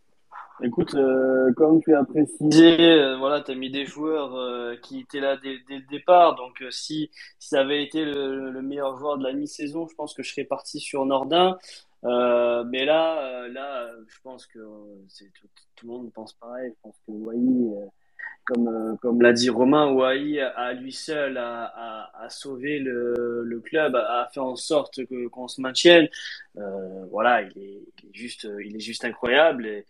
Écoute, euh, comme tu as précisé, euh, voilà, tu as mis des joueurs euh, qui étaient là dès, le départ. Donc, euh, si, si ça avait été le, le, meilleur joueur de la mi-saison, je pense que je serais parti sur Nordin. Mais là, là, je pense que tout, tout, le monde pense pareil. Je pense que Wai comme, euh, comme l'a dit Romain, Ouahi à lui seul a, a, a sauvé le, le, club, a fait en sorte que qu'on se maintienne. Euh, voilà, il est, il est, juste, il est juste incroyable et,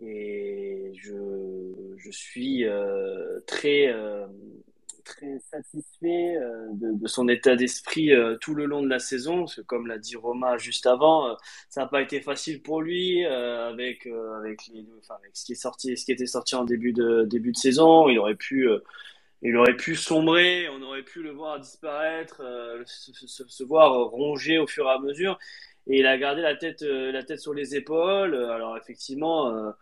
et je, je suis euh, très euh, très satisfait euh, de, son état d'esprit euh, tout le long de la saison, parce que comme l'a dit Romain juste avant, euh, ça n'a pas été facile pour lui avec avec, ce qui est sorti, ce qui était sorti en début de début de saison. Il aurait pu il aurait pu sombrer, on aurait pu le voir disparaître, se, voir ronger au fur et à mesure. Et il a gardé la tête, la tête sur les épaules. Alors effectivement,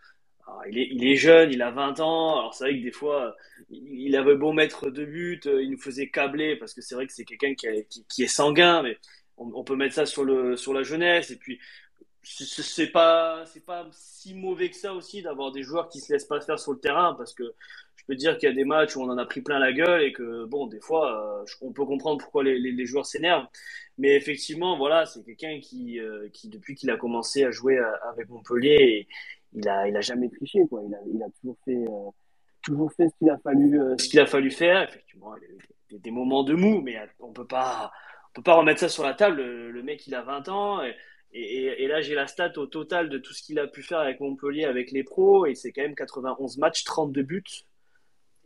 il, est, il est jeune, il a 20 ans. Alors c'est vrai que des fois, il avait beau mettre deux buts, euh, il nous faisait câbler parce que c'est vrai que c'est quelqu'un qui, est sanguin, mais on, peut mettre ça sur, la jeunesse. Et puis, c'est pas, si mauvais que ça aussi d'avoir des joueurs qui se laissent pas faire sur le terrain parce que je peux dire qu'il y a des matchs où on en a pris plein la gueule et que, bon, des fois, euh, on peut comprendre pourquoi les, joueurs s'énervent. Mais effectivement, voilà, c'est quelqu'un qui, euh, depuis qu'il a commencé à jouer avec Montpellier, il a, il a jamais triché, quoi. Il a, il a toujours fait, toujours fait ce qu'il a fallu, ce qu'il a fallu faire. Effectivement, il y a eu des, des, moments de mou, mais on peut pas, on peut pas remettre ça sur la table. Le, le mec, il a 20 ans. Et, et, et, là, j'ai la stat au total de tout ce qu'il a pu faire avec Montpellier, avec les pros, et c'est quand même 91 matchs, 32 buts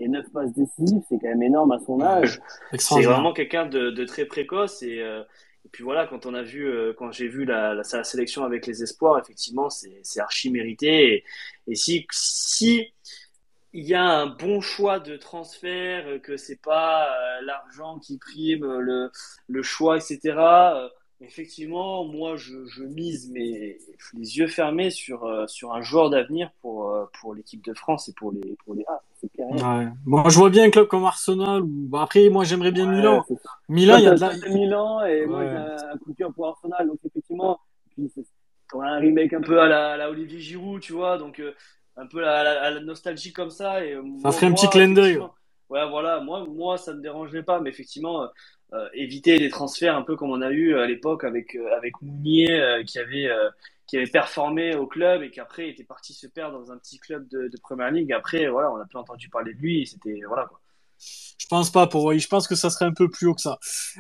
et 9 passes décisives, c'est quand même énorme à son âge. C'est vraiment quelqu'un de, de, très précoce, et, euh, et, puis voilà, quand on a vu, euh, quand j'ai vu la, la, sa sélection avec les espoirs, effectivement, c'est archi mérité, et, et si, si il y a un bon choix de transfert, que c'est pas euh, l'argent qui prime, le, le choix, etc., Effectivement, moi, je, je, mise mes, les yeux fermés sur, euh, sur un joueur d'avenir pour, euh, pour l'équipe de France et pour les, pour les A. Ouais. Bon, je vois bien un club comme Arsenal. Ou... Bon, après, moi, j'aimerais bien ouais, Milan. Milan, il y a de la... Milan et ouais. moi, j'ai un coup de cœur pour Arsenal. Donc, effectivement, on a un remake un peu à la, à la Olivier Giroud, tu vois. Donc, euh, un peu à la, à la, nostalgie comme ça. Et, ça moi, ferait un petit clin d'œil. Ouais, voilà. Moi, moi, ça me dérangerait pas. Mais effectivement, euh, éviter les transferts un peu comme on a eu à l'époque avec euh, avec Mounier euh, qui avait qui avait performé au club et qui après était parti se perdre dans un petit club de, de première ligue. Après, voilà, on a plus entendu parler de lui. C'était voilà quoi. Je pense pas pour Je pense que ça serait un peu plus haut que ça.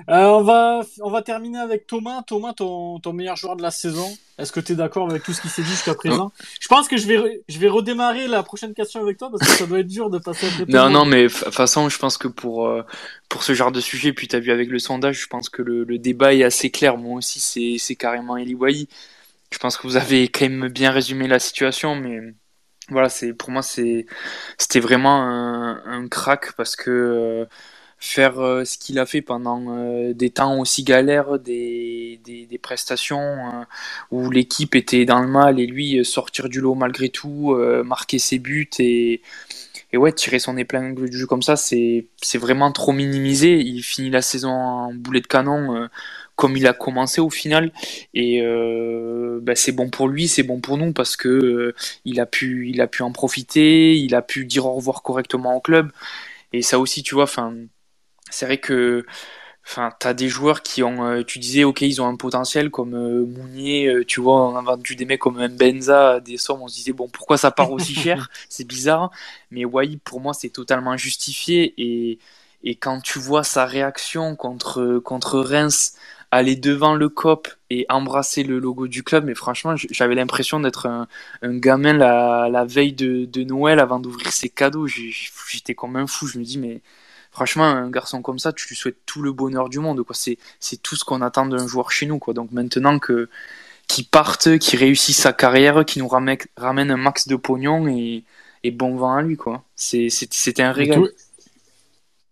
Euh, on va on va terminer avec Thomas. Thomas, ton, ton meilleur joueur de la saison. Est-ce que tu es d'accord avec tout ce qui s'est dit jusqu'à présent? Je pense que je vais je vais redémarrer la prochaine question avec toi parce que ça doit être dur de passer à Non non mais de toute façon, je pense que pour euh, pour ce genre de sujet, puis tu as vu avec le sondage, je pense que le, le débat est assez clair. Moi aussi, c'est c'est carrément Eli Wahi. Je pense que vous avez quand même bien résumé la situation, mais voilà, c'est pour moi c'est c'était vraiment un, crack parce que euh, faire euh, ce qu'il a fait pendant euh, des temps aussi galères, des, prestations où l'équipe était dans le mal et lui sortir du lot malgré tout, marquer ses buts et et ouais tirer son épingle du jeu comme ça, c'est vraiment trop minimisé. Il finit la saison en boulet de canon comme il a commencé au final. Et euh, bah, c'est bon pour lui, c'est bon pour nous parce que euh, il a pu, il a pu en profiter, il a pu dire au revoir correctement au club. Et ça aussi, tu vois, enfin, c'est vrai que, enfin, t'as des joueurs qui ont, euh, tu disais, ok, ils ont un potentiel comme euh, Mounier, tu vois, on a vendu des mecs comme Benza, des sommes, on se disait bon, pourquoi ça part aussi cher? C'est bizarre. Mais Wai, pour moi, c'est totalement justifié et et quand tu vois sa réaction contre contre Reims aller devant le COP et embrasser le logo du club, mais franchement, j'avais l'impression d'être un, un, gamin la, la veille de, de, Noël avant d'ouvrir ses cadeaux. J'étais comme un fou. Je me dis, mais franchement, un garçon comme ça, tu lui souhaites tout le bonheur du monde. Quoi. C'est, c'est tout ce qu'on attend d'un joueur chez nous. Quoi. Donc maintenant que qu'il parte, qu'il réussisse sa carrière, qu'il nous ramène, ramène un max de pognon et, et bon vent à lui. Quoi. C'est, c'était un régal. Et tout,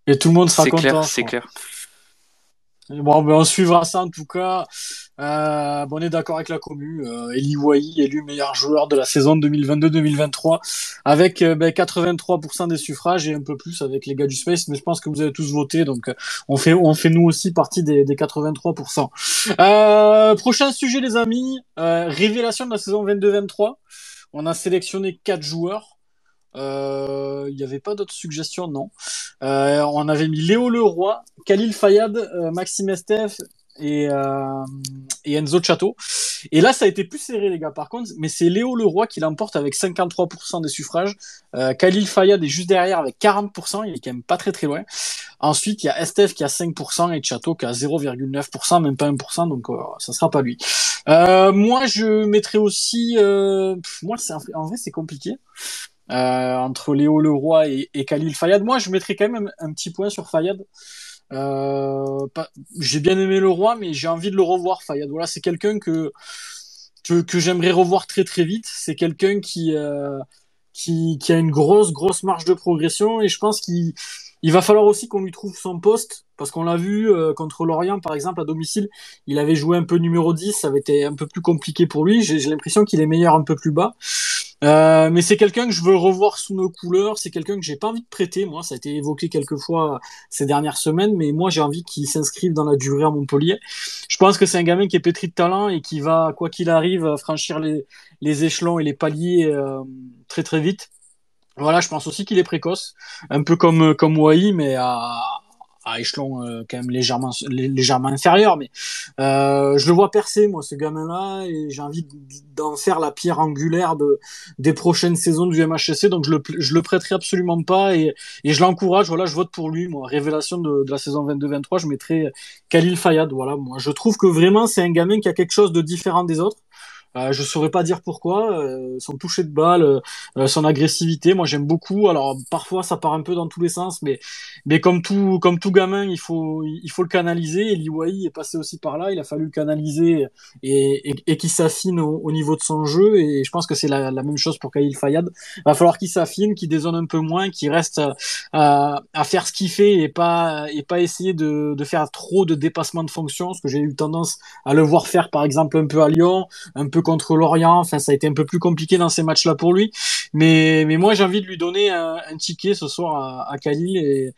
et tout le monde sera c'est. Clair, c'est clair. Bon, ben on suivra ça en tout cas. Euh, bon, on est d'accord avec la commu. Euh, Eli Wahi élu meilleur joueur de la saison 2022-2023 avec euh, ben, 83% des suffrages et un peu plus avec les gars du Space. Mais je pense que vous avez tous voté, donc euh, on fait on fait nous aussi partie des, des 83%. Euh, prochain sujet, les amis. Révélation de la saison 22-23. On a sélectionné quatre joueurs. Il euh, n'y avait pas d'autres suggestions, non. Euh, on avait mis Léo Leroy, Khalil Fayad, euh, Maxime Estef et, et Enzo Chateau. Et là, ça a été plus serré, les gars, par contre, mais c'est Léo Leroy qui l'emporte avec 53% des suffrages. Khalil Fayad est juste derrière avec 40%, il est quand même pas très très loin. Ensuite, il y a Estef qui a 5% et Chateau qui a 0,9%, même pas 1%, donc euh, ça sera pas lui. Moi, je mettrais aussi... moi, en vrai, c'est compliqué euh, entre Léo Leroy et, et Khalil Fayad. Moi, je mettrais quand même un, petit point sur Fayad. Euh, j'ai bien aimé Leroy, mais j'ai envie de le revoir, Fayad. Voilà, c'est quelqu'un que, que, que j'aimerais revoir très très vite. C'est quelqu'un qui, euh, qui, qui a une grosse grosse marge de progression et je pense qu'il il va falloir aussi qu'on lui trouve son poste, parce qu'on l'a vu euh, contre Lorient, par exemple, à domicile, il avait joué un peu numéro 10, ça avait été un peu plus compliqué pour lui. J'ai l'impression qu'il est meilleur un peu plus bas. Euh, mais c'est quelqu'un que je veux revoir sous nos couleurs, c'est quelqu'un que j'ai pas envie de prêter, moi, ça a été évoqué quelques fois ces dernières semaines, mais moi j'ai envie qu'il s'inscrive dans la durée à Montpellier. Je pense que c'est un gamin qui est pétri de talent et qui va, quoi qu'il arrive, franchir les, échelons et les paliers euh, très très vite. Voilà, je pense aussi qu'il est précoce, un peu comme comme Wai, mais à, à échelon euh, quand même légèrement légèrement inférieur. Mais euh, je le vois percer, moi, ce gamin-là, et j'ai envie d'en faire la pierre angulaire de des prochaines saisons du MHSC. Donc je le je le prêterai absolument pas et, et je l'encourage. Voilà, je vote pour lui. Moi, révélation de, de la saison 22-23, je mettrai Khalil Fayad. Voilà, moi, je trouve que vraiment c'est un gamin qui a quelque chose de différent des autres. Euh, je saurais pas dire pourquoi. Euh, son toucher de balle, euh, son agressivité, moi j'aime beaucoup. Alors parfois ça part un peu dans tous les sens, mais mais comme tout comme tout gamin, il faut il faut le canaliser. Et Liwai est passé aussi par là. Il a fallu le canaliser et et, et qu'il s'affine au, niveau de son jeu. Et je pense que c'est la, même chose pour Khalil Fayad. Il va falloir qu'il s'affine, qu'il dézone un peu moins, qu'il reste à, à faire ce qu'il fait et pas et pas essayer de de faire trop de dépassement de fonction, ce que j'ai eu tendance à le voir faire par exemple un peu à Lyon, un peu contre Lorient. Enfin, ça a été un peu plus compliqué dans ces matchs-là pour lui. Mais, mais moi, j'ai envie de lui donner un, ticket ce soir à, à Khalil et,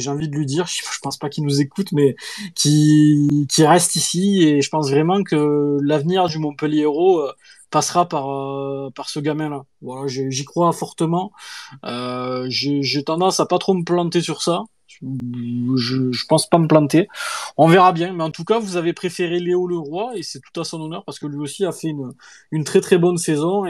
j'ai envie de lui dire, je, pense pas qu'il nous écoute, mais qui reste ici. Et je pense vraiment que l'avenir du Montpellier Héros euh, passera par euh, par ce gamin là. Voilà, j'y crois fortement. Euh, j'ai tendance à pas trop me planter sur ça. Je, pense pas me planter. On verra bien, mais en tout cas, vous avez préféré Léo Leroy et c'est tout à son honneur parce que lui aussi a fait une, très très bonne saison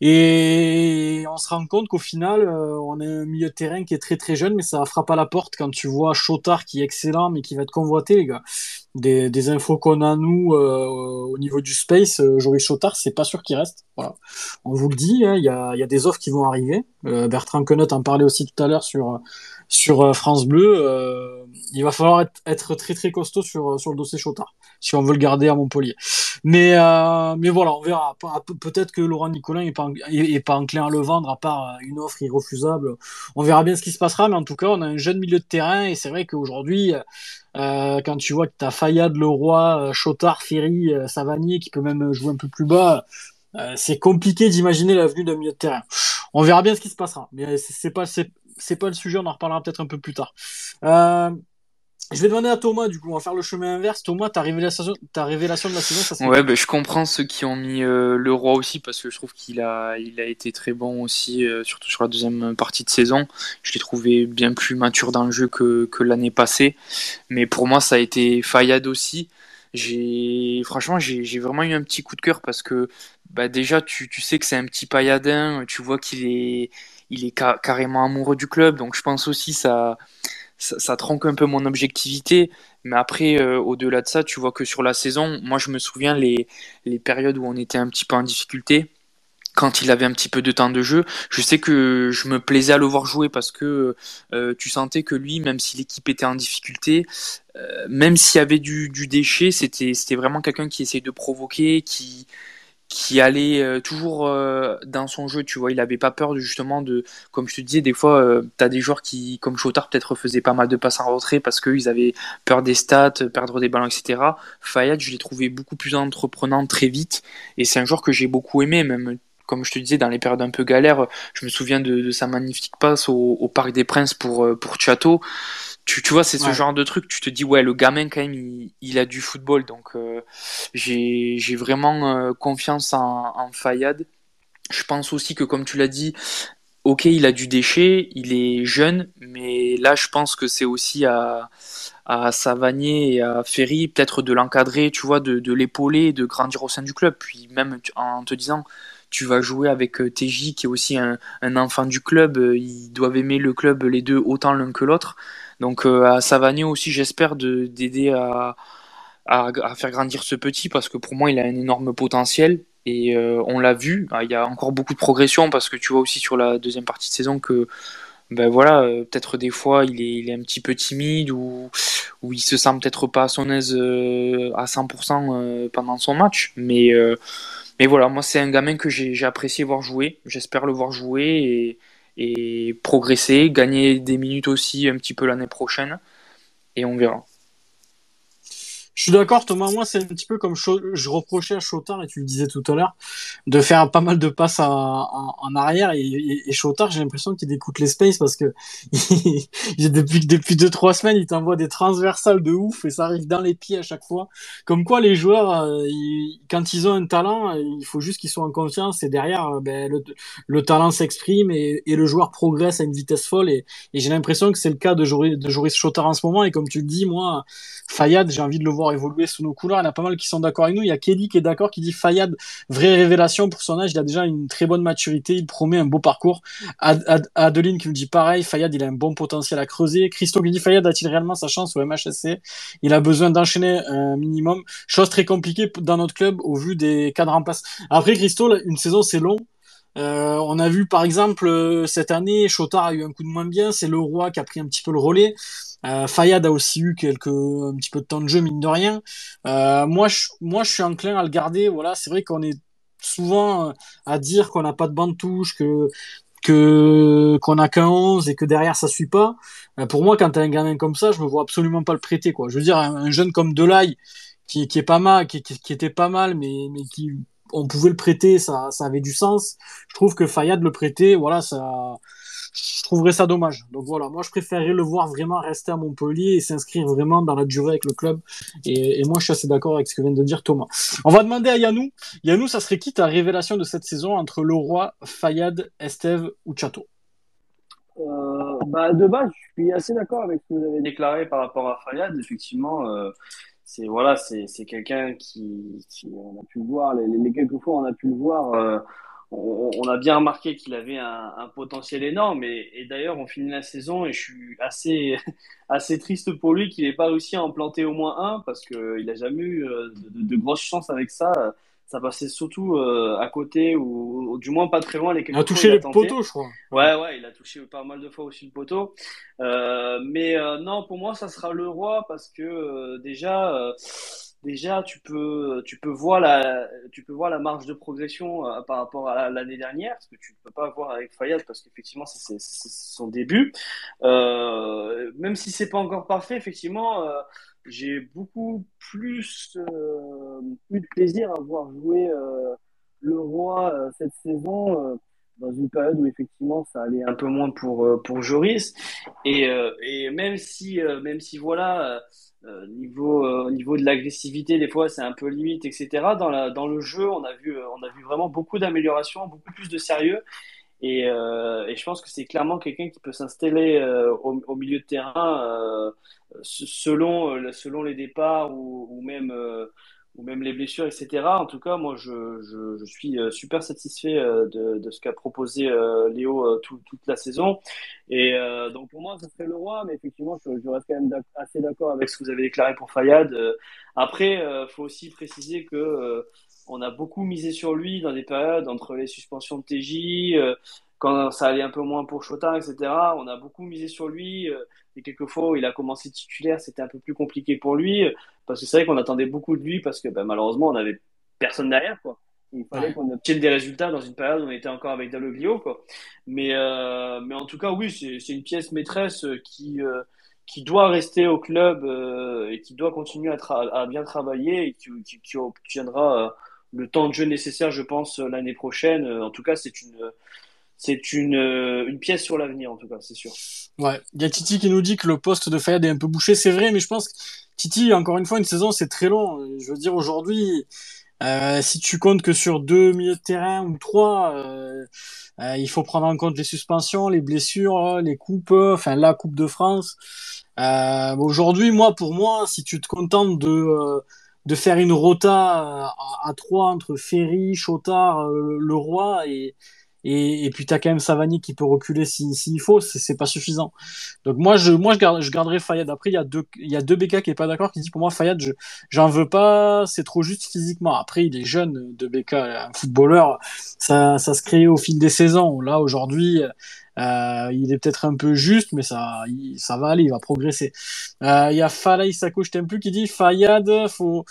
et on se rend compte qu'au final, euh, on a un milieu de terrain qui est très très jeune, mais ça frappe à la porte quand tu vois Chotard qui est excellent, mais qui va être convoité, les gars. Des, infos qu'on a nous euh, au niveau du space, euh, Joris Chotard, c'est pas sûr qu'il reste. Voilà, on vous le dit, hein, il y, a, des offres qui vont arriver. Bertrand Queneut en parlait aussi tout à l'heure sur sur euh, France Bleu, euh, il va falloir être, très très costaud sur, sur le dossier Chotard, si on veut le garder à Montpellier. Mais, euh, mais voilà, on verra. Peut-être que Laurent Nicolin est pas, pas enclin à le vendre, à part une offre irrefusable. On verra bien ce qui se passera, mais en tout cas, on a un jeune milieu de terrain, et c'est vrai qu'aujourd'hui, euh, quand tu vois que tu as Fayad, Leroy, Chotard, Ferry, Savanier, qui peut même jouer un peu plus bas, c'est compliqué d'imaginer l'avenue d'un milieu de terrain. On verra bien ce qui se passera, mais c'est pas c'est pas le sujet, on en reparlera peut-être un peu plus tard. Euh, je vais demander à Thomas, du coup, on va faire le chemin inverse. Thomas, ta révélation, ta révélation de la saison, ça Ouais, bah, je comprends ceux qui ont mis euh, le roi aussi, parce que je trouve qu'il a, il a été très bon aussi, euh, surtout sur la deuxième partie de saison. Je l'ai trouvé bien plus mature dans le jeu que, que l'année passée. Mais pour moi, ça a été Fayad aussi. J'ai, franchement, j'ai vraiment eu un petit coup de cœur parce que bah, déjà, tu, tu sais que c'est un petit pailladin, tu vois qu'il est il est carrément amoureux du club, donc je pense aussi ça, ça, tronque un peu mon objectivité. Mais après, euh, au-delà de ça, tu vois que sur la saison, moi je me souviens les, périodes où on était un petit peu en difficulté quand il avait un petit peu de temps de jeu, je sais que je me plaisais à le voir jouer parce que euh, tu sentais que lui, même si l'équipe était en difficulté, euh, même s'il y avait du, du déchet, c'était vraiment quelqu'un qui essayait de provoquer, qui qui allait euh, toujours euh, dans son jeu, tu vois, il avait pas peur justement de, comme je te disais, des fois, euh, tu as des joueurs qui, comme Chotard, peut-être faisaient pas mal de passes en retrait parce qu'ils avaient peur des stats, perdre des ballons, etc. Fayad, je l'ai trouvé beaucoup plus entreprenant très vite, et c'est un joueur que j'ai beaucoup aimé, même comme je te disais, dans les périodes un peu galères, je me souviens de, sa magnifique passe au, au, Parc des Princes pour, pour Chateau tu, tu vois, c'est ce genre de truc, tu te dis, ouais, le gamin, quand même, il, il a du football. Donc, euh, j'ai vraiment euh, confiance en, en Fayad. Je pense aussi que, comme tu l'as dit, ok, il a du déchet, il est jeune, mais là, je pense que c'est aussi à, à Savanier et à Ferry, peut-être de l'encadrer, tu vois, de, de l'épauler, de grandir au sein du club. Puis même en te disant, tu vas jouer avec euh, TJ, qui est aussi un, un enfant du club, ils doivent aimer le club les deux autant l'un que l'autre. Donc euh, à Savagné aussi, j'espère d'aider à, faire grandir ce petit parce que pour moi, il a un énorme potentiel. Et euh, on l'a vu, ah, il y a encore beaucoup de progression parce que tu vois aussi sur la deuxième partie de saison que ben voilà, euh, peut-être des fois il est, un petit peu timide ou, ou il se sent peut-être pas à son aise à 100% pendant son match. Mais, mais voilà, moi c'est un gamin que j'ai apprécié voir jouer. J'espère le voir jouer et, progresser, gagner des minutes aussi un petit peu l'année prochaine. Et on verra. Je suis d'accord, Thomas. Moi, c'est un petit peu comme je reprochais à Chotard, et tu le disais tout à l'heure, de faire pas mal de passes en, arrière. Et, et, Chotard, j'ai l'impression qu'il écoute les spaces parce que depuis depuis deux trois semaines, il t'envoie des transversales de ouf et ça arrive dans les pieds à chaque fois. Comme quoi, les joueurs, euh, quand ils ont un talent, il faut juste qu'ils soient en confiance et derrière, euh, ben, le, talent s'exprime et, le joueur progresse à une vitesse folle. Et, j'ai l'impression que c'est le cas de Joris, de Chotard en ce moment. Et comme tu le dis, moi, Fayad, j'ai envie de le voir évoluer sous nos couleurs. Il y en a pas mal qui sont d'accord avec nous. Il y a Kelly qui est d'accord, qui dit Fayad, vraie révélation pour son âge. Il a déjà une très bonne maturité. Il promet un beau parcours. Adeline qui me dit pareil. Fayad, il a un bon potentiel à creuser. Christo qui dit Fayad a-t-il réellement sa chance au MHSC Il a besoin d'enchaîner un minimum. Chose très compliquée dans notre club au vu des cadres en place. Après, Christo, une saison, c'est long. Euh, on a vu par exemple euh, cette année, Chotard a eu un coup de moins bien, c'est le roi qui a pris un petit peu le relais. Euh, Fayad a aussi eu quelques un petit peu de temps de jeu mine de rien. Euh, moi, je, moi, je suis enclin à le garder. Voilà, c'est vrai qu'on est souvent à dire qu'on n'a pas de bande touche, que qu'on a qu'un 11 et que derrière ça suit pas. pour moi, quand t'as un gamin comme ça, je me vois absolument pas le prêter quoi. Je veux dire, un, jeune comme Delay qui, qui est pas mal, qui était pas mal, mais mais qui on pouvait le prêter, ça, ça avait du sens. Je trouve que Fayad le prêter, voilà, ça, je trouverais ça dommage. Donc voilà, moi je préférerais le voir vraiment rester à Montpellier et s'inscrire vraiment dans la durée avec le club. Et, moi je suis assez d'accord avec ce que vient de dire Thomas. On va demander à Yanou. Yanou, ça serait qui ta révélation de cette saison entre Leroy, Fayad, Estève ou Chateau euh, bah, De base, je suis assez d'accord avec ce que vous avez déclaré par rapport à Fayad. Effectivement, euh, c'est voilà, c'est quelqu'un qui, on a pu le voir les quelques fois on a pu le voir. Euh, on, on, a bien remarqué qu'il avait un, un, potentiel énorme et, et d'ailleurs on finit la saison et je suis assez assez triste pour lui qu'il n'ait pas réussi à en planter au moins un parce que il a jamais eu euh, de, de, de grosses chances avec ça ça passait surtout euh, à côté ou, du moins pas très loin. Les il a touché le poteau, je crois. Ouais, ouais, il a touché pas mal de fois aussi le poteau. Euh, mais euh, non, pour moi, ça sera le roi parce que euh, déjà, déjà, tu peux, tu peux voir la, tu peux voir la marge de progression par rapport à l'année dernière, ce que tu ne peux pas voir avec Fayad parce qu'effectivement, c'est son début. même si c'est pas encore parfait, effectivement j'ai beaucoup plus euh, eu de plaisir à voir jouer euh, le roi euh, cette saison euh, dans une période où effectivement ça allait un peu moins pour pour Joris et, et même si même si voilà niveau au niveau de l'agressivité des fois c'est un peu limite etc dans la dans le jeu on a vu on a vu vraiment beaucoup d'améliorations beaucoup plus de sérieux. Et, euh, et, je pense que c'est clairement quelqu'un qui peut s'installer euh, au, au, milieu de terrain euh, selon, euh, selon les départs ou, ou même, euh, ou même les blessures, etc. En tout cas, moi, je, je, je suis super satisfait de, de ce qu'a proposé Léo tout, toute la saison. Et donc, pour moi, ça serait le roi, mais effectivement, je, je reste quand même assez d'accord avec ce que vous avez déclaré pour Fayad. après, il faut aussi préciser que on a beaucoup misé sur lui dans des périodes entre les suspensions de TJ, euh, quand ça allait un peu moins pour Chota, etc. On a beaucoup misé sur lui. Euh, et quelquefois il a commencé titulaire, c'était un peu plus compliqué pour lui. parce que c'est vrai qu'on attendait beaucoup de lui parce que ben, malheureusement, on avait personne derrière. Quoi. Il fallait qu'on obtienne des résultats dans une période où on était encore avec Dalloglio. Quoi. Mais, euh, mais en tout cas, oui, c'est une pièce maîtresse qui, qui doit rester au club et qui doit continuer à, à bien travailler et qui, qui, qui obtiendra le temps de jeu nécessaire, je pense, l'année prochaine. En tout cas, c'est une, c'est une, une pièce sur l'avenir, en tout cas, c'est sûr. Ouais, il y a Titi qui nous dit que le poste de Fayad est un peu bouché, c'est vrai, mais je pense que Titi, encore une fois, une saison, c'est très long. Je veux dire, aujourd'hui, euh, si tu comptes que sur deux milieux de terrain ou trois, euh, euh, il faut prendre en compte les suspensions, les blessures, les coupes, enfin la Coupe de France. Euh, aujourd'hui, moi, pour moi, si tu te contentes de euh, de faire une rota à, trois entre Ferry, Chotard, euh, Leroy et et, et puis t'as quand même Savani qui peut reculer s'il si, faut, c'est pas suffisant. Donc moi je moi je, garde, je garderai Fayad. Après il y a deux il y a deux BK qui est pas d'accord qui dit pour moi Fayad je j'en veux pas, c'est trop juste physiquement. Après il est jeune de BK, un footballeur, ça ça se crée au fil des saisons. Là aujourd'hui euh, il est peut-être un peu juste, mais ça, ça va aller, il va progresser. Euh, il y a Falay Sako, je t'aime plus, qui dit Fayad, faut,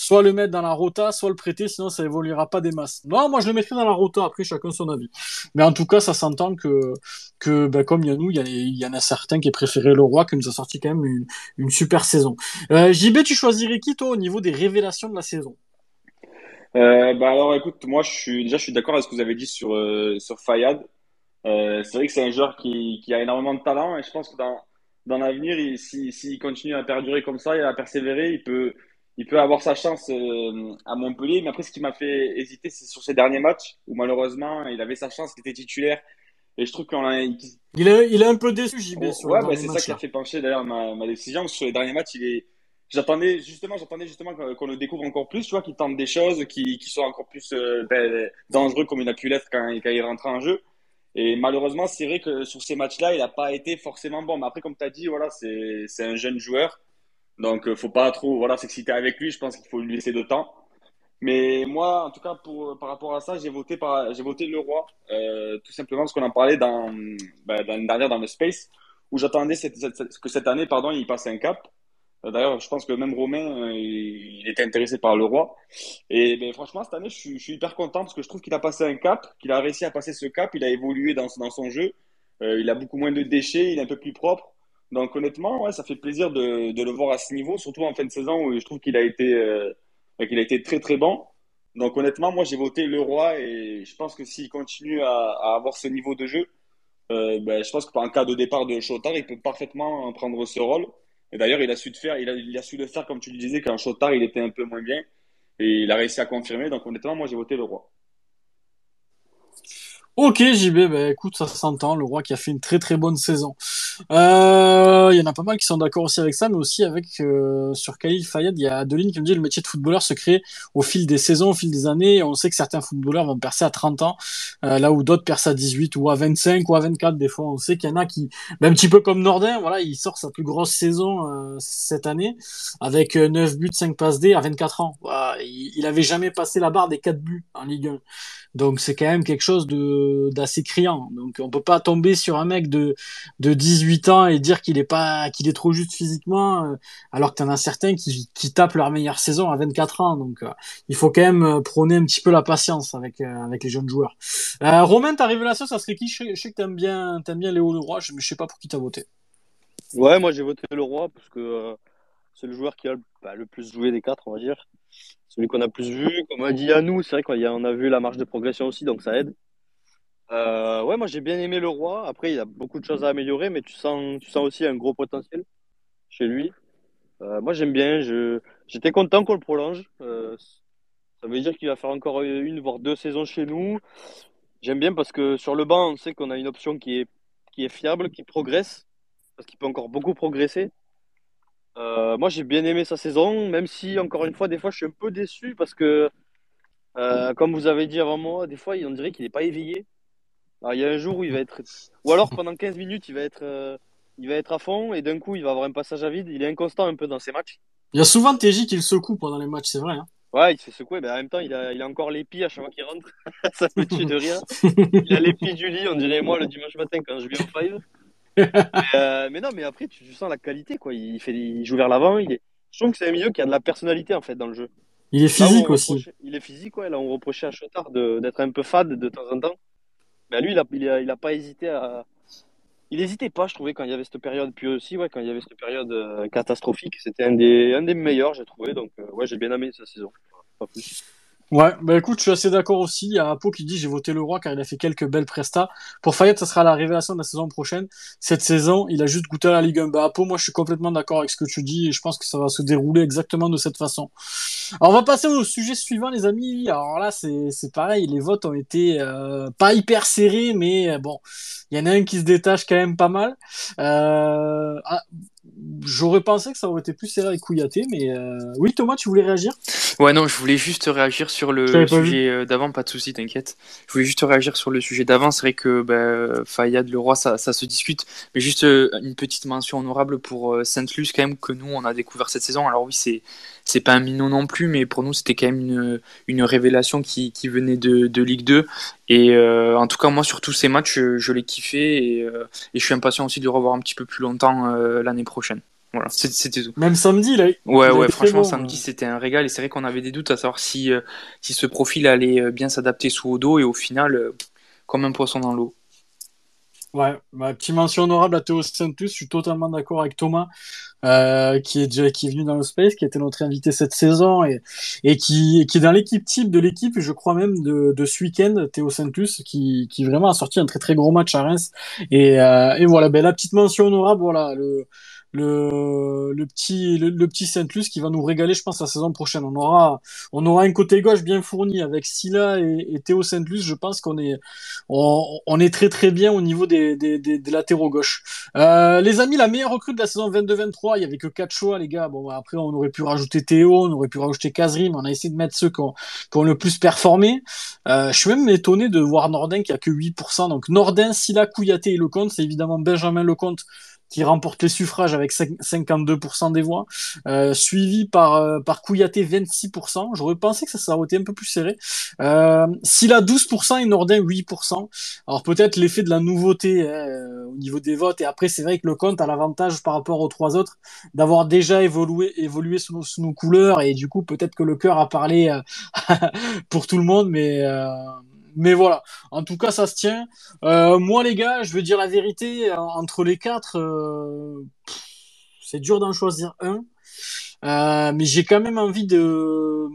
soit le mettre dans la rota, soit le prêter, sinon ça évoluera pas des masses. Non, moi je le mettrais dans la rota, après chacun son avis. Mais en tout cas, ça s'entend que, que ben, comme il y a nous, il y, en a certains qui préféraient le roi, qui nous a sorti quand même une, super saison. Euh, JB, tu choisirais qui toi au niveau des révélations de la saison? Euh, bah alors écoute, moi je suis déjà je suis d'accord avec ce que vous avez dit sur euh, sur Fayad. Euh, c'est vrai que c'est un joueur qui, qui a énormément de talent et je pense que dans dans l'avenir, s'il si, continue à perdurer comme ça et à persévérer, il peut il peut avoir sa chance euh, à Montpellier. Mais après, ce qui m'a fait hésiter, c'est sur ses derniers matchs où malheureusement il avait sa chance, il était titulaire. Et je trouve qu'on a. Il est, il est un peu déçu, JB. Oh, ouais, bah, c'est ça qui a fait pencher d'ailleurs ma, ma décision. Sur les derniers matchs, il est j'attendais justement, j'attendais justement qu'on le découvre encore plus, tu vois, qu'il tente des choses, qui, qui soient encore plus euh, ben, dangereux comme il a pu l'être quand, quand il rentre en jeu. Et malheureusement, c'est vrai que sur ces matchs-là, il n'a pas été forcément bon. Mais après, comme tu as dit, voilà, c'est un jeune joueur. Donc, euh, faut pas trop voilà, s'exciter avec lui. Je pense qu'il faut lui laisser de temps. Mais moi, en tout cas, pour, par rapport à ça, j'ai voté, par, j'ai voté le roi. Euh, tout simplement parce qu'on en parlait dans, ben, dans, dernière dans le Space, où j'attendais que cette année, pardon, il passe un cap. Euh, d'ailleurs, je pense que même Romain, euh, il était intéressé par le roi. Et ben, franchement, cette année, je suis, hyper content parce que je trouve qu'il a passé un cap, qu'il a réussi à passer ce cap, il a évolué dans, son jeu. Euh, il a beaucoup moins de déchets, il est un peu plus propre. Donc honnêtement, ouais, ça fait plaisir de, de le voir à ce niveau, surtout en fin de saison où je trouve qu'il a été, euh, qu'il a été très très bon. Donc honnêtement, moi j'ai voté le roi et je pense que s'il continue à, à, avoir ce niveau de jeu, euh, ben, je pense que par cas de départ de Chotard, il peut parfaitement prendre ce rôle. Et d'ailleurs, il a su de faire, il a, il a, su le faire, comme tu le disais, quand Chotard, il était un peu moins bien. Et il a réussi à confirmer. Donc, honnêtement, moi, j'ai voté le roi. Ok, JB, bah, écoute, ça s'entend. Le roi qui a fait une très très bonne saison. Euh, il y en a pas mal qui sont d'accord aussi avec ça, mais aussi avec euh, sur Khalil Fayed, il y a Adeline qui me dit le métier de footballeur se crée au fil des saisons, au fil des années. On sait que certains footballeurs vont percer à 30 ans, euh, là où d'autres percent à 18 ou à 25 ou à 24 des fois. On sait qu'il y en a qui, ben, un petit peu comme Nordin, voilà, il sort sa plus grosse saison euh, cette année avec 9 buts, 5 passes D à 24 ans. Voilà, il, il avait jamais passé la barre des 4 buts en Ligue 1. Donc c'est quand même quelque chose de d'assez criant. Donc on peut pas tomber sur un mec de de 18 ans et dire qu'il est pas qu'il est trop juste physiquement euh, alors que t'en as certains qui qui tapent leur meilleure saison à 24 ans. Donc euh, il faut quand même euh, prôner un petit peu la patience avec avec les jeunes joueurs. Romain, ta révélation, ça serait qui? Je sais, que t'aimes bien t'aimes bien Léo Leroy, je, je sais pas pour qui t'as voté. Ouais, moi j'ai voté le roi parce que c'est le joueur qui a bah, le plus joué des quatre, on va dire celui qu'on a plus vu. Comme a dit à nous, c'est vrai qu'on a vu la marge de progression aussi, donc ça aide. Euh, ouais, moi j'ai bien aimé le roi. Après, il a beaucoup de choses à améliorer, mais tu sens, tu sens aussi un gros potentiel chez lui. Euh, moi j'aime bien. J'étais content qu'on le prolonge. Euh, ça veut dire qu'il va faire encore une voire deux saisons chez nous. J'aime bien parce que sur le banc, on sait qu'on a une option qui est, qui est fiable, qui progresse, parce qu'il peut encore beaucoup progresser. Euh, moi, j'ai bien aimé sa saison, même si, encore une fois, des fois, je suis un peu déçu parce que, euh, comme vous avez dit avant moi, des fois, on dirait qu'il n'est pas éveillé. Alors, il y a un jour où il va être. Ou alors, pendant 15 minutes, il va être, euh, il va être à fond et d'un coup, il va avoir un passage à vide. Il est inconstant un peu dans ses matchs. Il y a souvent TJ qui le secoue pendant les matchs, c'est vrai. Hein. Ouais, il se fait secouer, mais en même temps, il a, il a encore l'épi à chaque fois qu'il rentre. Ça me tue de rien. Il a l'épi du lit, on dirait moi le dimanche matin quand je viens au five mais, euh, mais, non, mais après, tu, sens la qualité, quoi. Il, fait, il joue vers l'avant. Il est... Je trouve que c'est un milieu qui a de la personnalité, en fait, dans le jeu. Il est physique aussi. Il est physique, ouais. Là, on reprochait à Chotard d'être un peu fade de temps en temps. Mais lui, il a, il a, il a pas hésité à. Il n'hésitait pas, je trouvais, quand il y avait cette période. Puis aussi, ouais, quand il y avait cette période euh, catastrophique, c'était un des, un des meilleurs, j'ai trouvé. Donc, euh, ouais, j'ai bien aimé sa saison. Pas plus. Ouais, bah écoute, je suis assez d'accord aussi. Il y a Apo qui dit j'ai voté le roi car il a fait quelques belles prestats. Pour Fayette, ça sera la révélation de la saison prochaine. Cette saison, il a juste goûté à la Ligue 1. Bah Apo, moi je suis complètement d'accord avec ce que tu dis et je pense que ça va se dérouler exactement de cette façon. Alors on va passer au sujet suivant les amis. Alors là c'est c'est pareil, les votes ont été euh, pas hyper serrés mais euh, bon, il y en a un qui se détache quand même pas mal. Euh, ah, J'aurais pensé que ça aurait été plus serré avec Kouyaté, mais euh... oui Thomas, tu voulais réagir? Ouais, non, je voulais juste réagir sur le sujet euh, d'avant, pas de souci, t'inquiète. Je voulais juste réagir sur le sujet d'avant. C'est vrai que bah, Fayad, le roi, ça, ça, se discute, mais juste euh, une petite mention honorable pour Saint-Luce quand même que nous on a découvert cette saison. Alors oui, c'est c'est pas un minot non plus, mais pour nous c'était quand même une, une révélation qui, qui venait de, de Ligue 2. Et euh, en tout cas, moi sur tous ces matchs, je, je l'ai kiffé et, et, je suis impatient aussi de le revoir un petit peu plus longtemps l'année prochaine. Voilà, c'était tout. Même samedi, là. Ouais, ouais, franchement, samedi, c'était un régal. Et c'est vrai qu'on avait des doutes à savoir si, si ce profil allait bien s'adapter sous Odo. Et au final, comme un poisson dans l'eau. Ouais, ma petite mention honorable à Théo Santus, je suis totalement d'accord avec Thomas, euh, qui est déjà qui est venu dans le space, qui était notre invité cette saison et, et qui, qui est dans l'équipe type de l'équipe, je crois même de, de ce week-end, Théo Santus, qui, qui vraiment a sorti un très très gros match à Reims. Et, euh, et voilà, ben la petite mention honorable, voilà, le le, le petit le, petit Saint-Luc qui va nous régaler je pense la saison prochaine. On aura on aura un côté gauche bien fourni avec Silla et, Théo Saint-Luc je pense qu'on est on, on, est très très bien au niveau des, des, des, latéraux gauche euh, les amis la meilleure recrue de la saison 22-23 il y avait que quatre choix les gars. Bon après on aurait pu rajouter Théo on aurait pu rajouter Kazri mais on a essayé de mettre ceux qui ont, qui ont le plus performé. Euh, je suis même étonné de voir Nordin qui a que 8% donc Nordin Silla Kouyaté et Lecomte c'est évidemment Benjamin Lecomte qui remporte les suffrages avec 52% des voix, euh, suivi par euh, par Kouyaté 26%. J'aurais pensé que ça, ça aurait été un peu plus serré. Euh, S'il a 12% et Nordin 8%. Alors peut-être l'effet de la nouveauté hein, euh, au niveau des votes. Et après, c'est vrai que le compte a l'avantage par rapport aux trois autres d'avoir déjà évolué évolué sous nos, sous nos couleurs et du coup peut-être que le cœur a parlé euh, pour tout le monde, mais mais voilà, en tout cas, ça se tient. Euh, moi, les gars, je veux dire la vérité, entre les quatre, euh, c'est dur d'en choisir un. Euh, mais j'ai quand même envie de,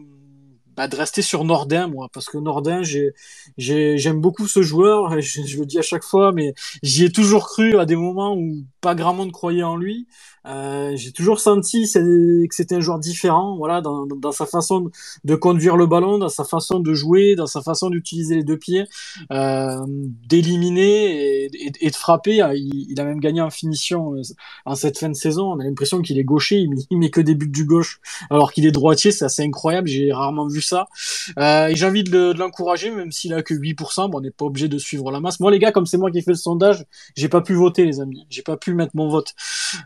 bah, rester sur Nordin, moi, parce que Nordin, j'ai, j'aime beaucoup ce joueur, je, je, le dis à chaque fois, mais j'y ai toujours cru à des moments où pas grand monde croyait en lui. Euh, j'ai toujours senti que c'était un joueur différent, voilà, dans, sa façon de conduire le ballon, dans sa façon de jouer, dans sa façon d'utiliser les deux pieds, euh, d'éliminer et, de frapper. Euh, il, a même gagné en finition euh, en cette fin de saison. On a l'impression qu'il est gaucher, il met, que des buts du gauche, alors qu'il est droitier. C'est assez incroyable. J'ai rarement vu ça. Euh, et j'ai envie de, l'encourager, même s'il a que 8%. Bon, on n'est pas obligé de suivre la masse. Moi, les gars, comme c'est moi qui ai fait le sondage, j'ai pas pu voter, les amis. J'ai pas pu mettre mon vote.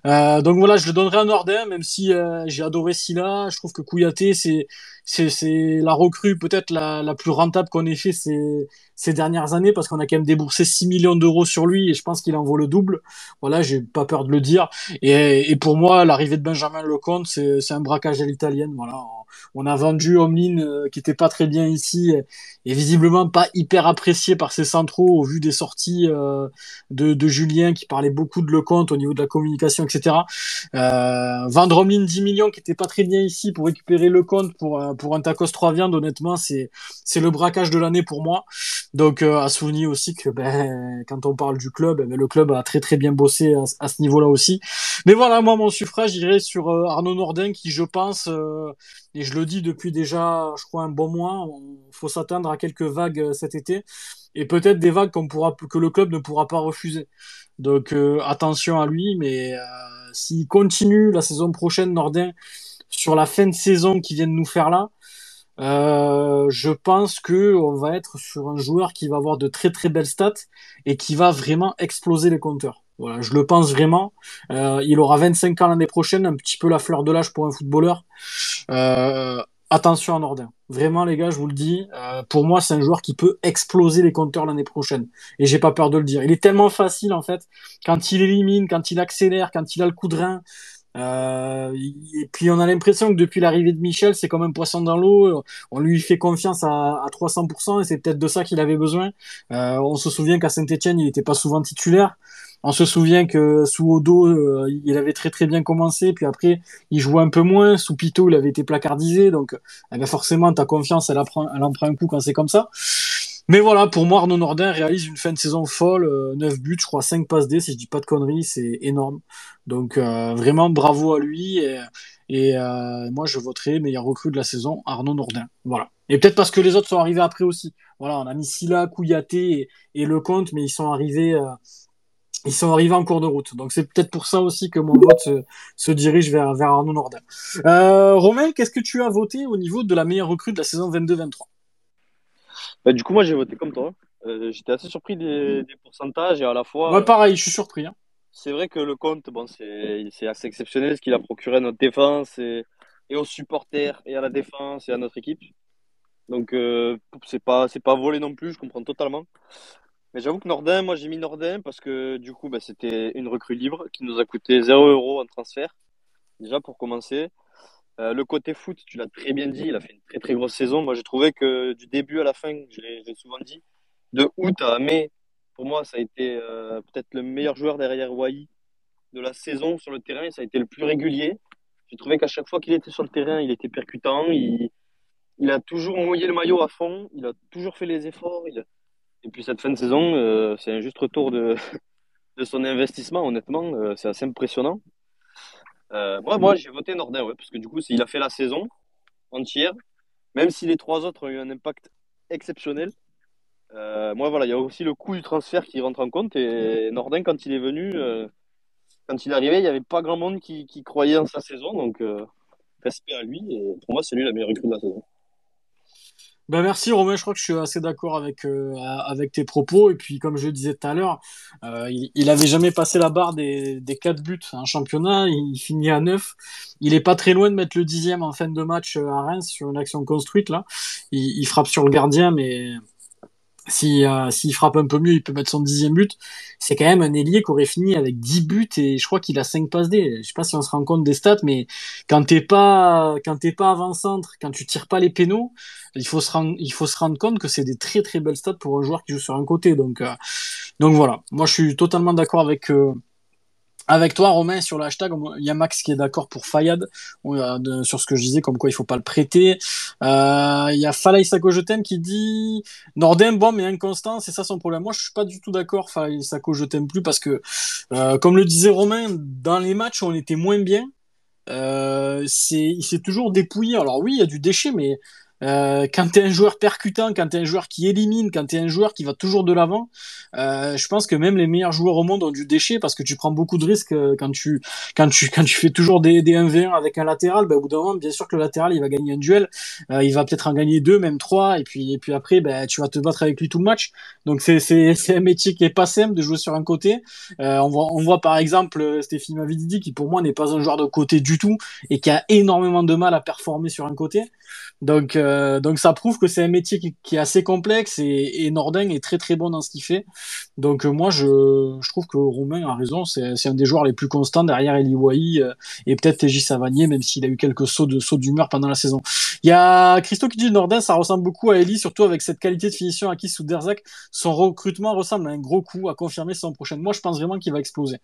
Euh, donc voilà, je le donnerai à Nordin, même si euh, j'ai adoré Silla. Je trouve que Kouyaté, c'est c'est la recrue peut-être la, la plus rentable qu'on ait fait ces, ces dernières années parce qu'on a quand même déboursé 6 millions d'euros sur lui et je pense qu'il en vaut le double. Voilà, j'ai pas peur de le dire. Et, et pour moi, l'arrivée de Benjamin Lecomte, c'est un braquage à l'italienne. Voilà, on a vendu Omlin euh, qui était pas très bien ici et, visiblement pas hyper apprécié par ses centraux au vu des sorties euh, de, de, Julien qui parlait beaucoup de Lecomte au niveau de la communication, etc. Euh, vendre Omlin 10 millions qui était pas très bien ici pour récupérer Lecomte pour euh, pour un tacos 3 viandes, honnêtement, c'est c'est le braquage de l'année pour moi. Donc euh, à souligner aussi que ben, quand on parle du club, ben, le club a très très bien bossé à, ce niveau-là aussi. Mais voilà, moi mon suffrage irait sur euh, Arnaud Nordin qui je pense, euh, et je le dis depuis déjà je crois un bon mois, il faut s'attendre à quelques vagues cet été et peut-être des vagues qu'on pourra que le club ne pourra pas refuser. Donc attention à lui, mais s'il continue la saison prochaine Nordin sur la fin de saison qui vient de nous faire là, euh, je pense que on va être sur un joueur qui va avoir de très très belles stats et qui va vraiment exploser les compteurs. Voilà, je le pense vraiment. Euh, il aura 25 ans l'année prochaine, un petit peu la fleur de l'âge pour un footballeur. Euh, attention à Nordin. Vraiment les gars, je vous le dis, pour moi c'est un joueur qui peut exploser les compteurs l'année prochaine. Et j'ai pas peur de le dire. Il est tellement facile en fait quand il élimine, quand il accélère, quand il a le coup de rein. Euh, et puis on a l'impression que depuis l'arrivée de Michel, c'est comme un poisson dans l'eau. On lui fait confiance à, à 300% et c'est peut-être de ça qu'il avait besoin. Euh, on se souvient qu'à Saint-Etienne, il n'était pas souvent titulaire. On se souvient que sous Odo, euh, il avait très très bien commencé, puis après il jouait un peu moins. Sous Pito, il avait été placardisé, donc eh ben forcément ta confiance, elle, apprend, elle en prend un coup quand c'est comme ça. Mais voilà, pour moi, Arnaud Nordin réalise une fin de saison folle, 9 euh, buts, je crois 5 passes D, si je dis pas de conneries, c'est énorme. Donc euh, vraiment bravo à lui et, euh, moi je voterai meilleur recrue de la saison, Arnaud Nordin. Voilà. Et peut-être parce que les autres sont arrivés après aussi. Voilà, on a mis Silla, Kouyaté et, Lecomte, mais ils sont arrivés ils sont arrivés en cours de route. Donc c'est peut-être pour ça aussi que mon vote se, dirige vers, vers Arnaud Nordin. Euh, Romain, qu'est-ce que tu as voté au niveau de la meilleure recrue de la saison 22-23 bah, du coup, moi, j'ai voté comme toi. Euh, j'étais assez surpris des, des, pourcentages et à la fois. Ouais, pareil, je suis surpris. Hein. C'est vrai que le compte, bon, c'est assez exceptionnel ce qu'il a procuré à notre défense et, et, aux supporters et à la défense et à notre équipe. Donc, euh, c'est pas, pas volé non plus, je comprends totalement. Mais j'avoue que Nordin, moi j'ai mis Nordin parce que du coup, bah, c'était une recrue libre qui nous a coûté 0 euros en transfert. Déjà, pour commencer, euh, le côté foot, tu l'as très bien dit, il a fait une très très grosse saison. Moi, j'ai trouvé que du début à la fin, je l'ai souvent dit, de août à mai, pour moi, ça a été euh, peut-être le meilleur joueur derrière Wai de la saison sur le terrain. Ça a été le plus régulier. J'ai trouvé qu'à chaque fois qu'il était sur le terrain, il était percutant. Il, a toujours mouillé le maillot à fond. Il a toujours fait les efforts. Et puis cette fin de saison, euh, c'est un juste retour de, de son investissement. Honnêtement, c'est assez impressionnant. Euh, moi, j'ai voté Nordin, ouais, parce que du coup, il a fait la saison entière, même si les trois autres ont eu un impact exceptionnel. Euh, moi, voilà, il y a aussi le coût du transfert qui rentre en compte. Et Nordin, quand il est venu, euh, quand il est arrivé, il n'y avait pas grand monde qui, qui croyait en sa saison. Donc, respect à lui. Et pour moi, c'est lui la meilleure recrue de la saison. Ben merci Romain, je crois que je suis assez d'accord avec euh, avec tes propos et puis comme je disais tout à l'heure, euh, il, il avait jamais passé la barre des des quatre buts en championnat, il finit à 9. Il est pas très loin de mettre le dixième en fin de match euh, à Reims sur une action construite là. Il, il frappe sur le gardien mais si euh, s'il frappe un peu mieux, il peut mettre son dixième but. C'est quand même un ailier qui aurait fini avec 10 buts et je crois qu'il a 5 passes D. Je sais pas si on se rend compte des stats, mais quand t'es pas quand t'es pas avant-centre, quand tu tires pas les pénaux, il faut se rendre il faut se rendre compte que c'est des très très belles stats pour un joueur qui joue sur un côté. Donc euh, donc voilà. Moi je suis totalement d'accord avec euh, avec toi, Romain, sur le hashtag, il y a Max qui est d'accord pour Fayad sur ce que je disais, comme quoi il faut pas le prêter. Euh, il y a Falay Sako Jetem qui dit Nordin, bon, mais inconstant, c'est ça son problème. Moi, je suis pas du tout d'accord, Falay Sako Je t'aime plus, parce que, euh, comme le disait Romain, dans les matchs on était moins bien, euh, c'est, il s'est toujours dépouillé. Alors oui, il y a du déchet, mais euh, quand tu es un joueur percutant, quand tu es un joueur qui élimine, quand tu es un joueur qui va toujours de l'avant, euh, je pense que même les meilleurs joueurs au monde ont du déchet parce que tu prends beaucoup de risques euh, quand tu quand tu quand tu fais toujours des, des 1v1 avec un latéral, ben, au bout d'un moment, bien sûr que le latéral, il va gagner un duel, euh, il va peut-être en gagner deux, même trois et puis et puis après ben tu vas te battre avec lui tout le match. Donc c'est c'est c'est un métier qui est pas simple de jouer sur un côté. Euh, on voit on voit par exemple Stéphane Mavididi qui pour moi n'est pas un joueur de côté du tout et qui a énormément de mal à performer sur un côté. Donc, euh, donc ça prouve que c'est un métier qui, est assez complexe et, et est très très bon dans ce qu'il fait. Donc euh, moi je, trouve que Romain a raison, c'est un des joueurs les plus constants derrière Eli Wahi euh, et peut-être TJ Savanier, même s'il a eu quelques sauts de sauts d'humeur pendant la saison. Il y a Christo qui dit Nordin, ça ressemble beaucoup à Eli, surtout avec cette qualité de finition acquise sous Derzak. Son recrutement ressemble à un gros coup à confirmer son prochaine. Moi je pense vraiment qu'il va exploser.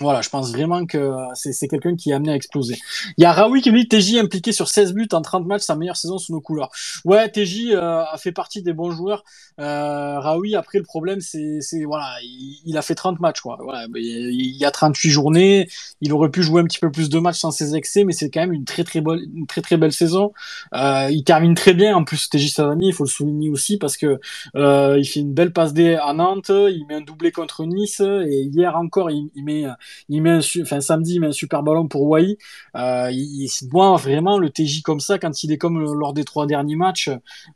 Voilà, je pense vraiment que c'est quelqu'un qui est amené à exploser. Il y a Raoui qui me dit TJ impliqué sur 16 buts en 30 matchs, sa meilleure saison sous nos couleurs. Ouais, TJ euh, a fait partie des bons joueurs. Euh, Raoui, après, le problème, c'est voilà, il, il, a fait 30 matchs, quoi. Voilà, il y a 38 journées. Il aurait pu jouer un petit peu plus de matchs sans ses excès, mais c'est quand même une très très bonne, une très très belle saison. Euh, il termine très bien. En plus, TJ Savani, il faut le souligner aussi parce que euh, il fait une belle passe D à Nantes. Il met un doublé contre Nice et hier encore, il, il met il met enfin samedi, il met un super ballon pour Wai. Euh, il, voit vraiment le TJ comme ça quand il est comme lors des trois derniers matchs.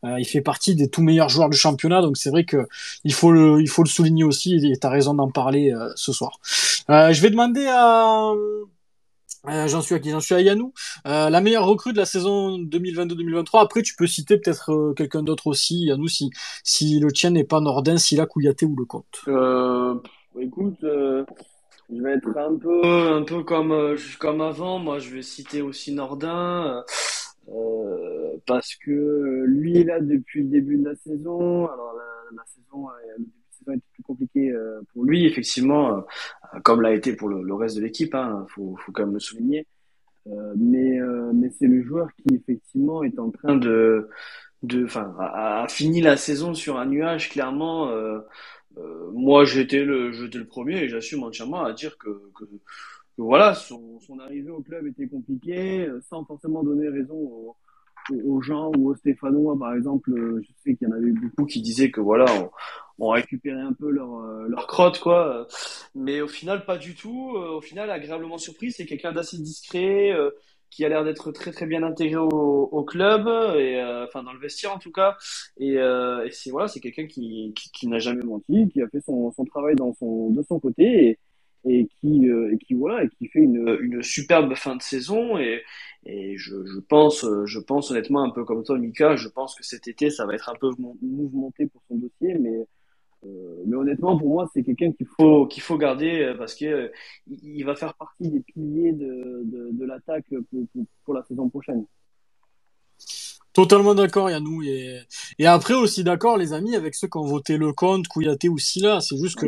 Euh, il fait partie des tout meilleurs joueurs du championnat, donc c'est vrai que il faut le, il faut le souligner aussi. Et t'as raison d'en parler euh, ce soir. Euh, je vais demander à euh, j'en suis à qui? J'en suis à Yanou. Euh, la meilleure recrue de la saison 2022-2023. Après, tu peux citer peut-être euh, quelqu'un d'autre aussi, Yanou, si, si le tien n'est pas Nordin, si là Kouyaté ou le compte. Euh, écoute, je vais être un peu, un peu comme, euh, comme avant. Moi, je vais citer aussi Nordin. Euh, parce que lui là depuis le début de la saison. Alors la, saison, euh, le début saison était plus compliqué pour lui, effectivement, comme l'a été pour le, reste de l'équipe. Hein, faut, faut quand même le souligner. Euh, mais mais c'est le joueur qui effectivement est en train de de enfin a, fini la saison sur un nuage clairement euh, euh, moi, j'étais le, j'étais le premier et j'assume entièrement à dire que, que, que voilà, son, son, arrivée au club était compliquée, euh, sans forcément donner raison aux, aux gens ou aux Stéphanois, par exemple. Euh, je sais qu'il y en avait beaucoup qui disaient que voilà, on, on récupérait un peu leur, leur crotte, quoi. Mais au final, pas du tout. Au final, agréablement surpris, c'est quelqu'un d'assez discret qui a l'air d'être très très bien intégré au, au club et euh, enfin dans le vestiaire en tout cas. Et, euh, et c'est voilà c'est quelqu'un qui, qui, qui n'a jamais menti qui a fait son, son travail dans son de son côté et, et qui euh, et qui voilà et qui fait une, une superbe fin de saison. Et et je, je pense je pense honnêtement un peu comme toi Mika je pense que cet été ça va être un peu mouvementé pour son dossier mais mais honnêtement, pour moi, c'est quelqu'un qu'il faut qu'il faut garder parce que il va faire partie des piliers de, de, l'attaque pour, pour la saison prochaine. Totalement d'accord, Yannou. Et, et après aussi d'accord, les amis, avec ceux qui ont voté le compte, Kouyaté ou Silla. C'est juste que,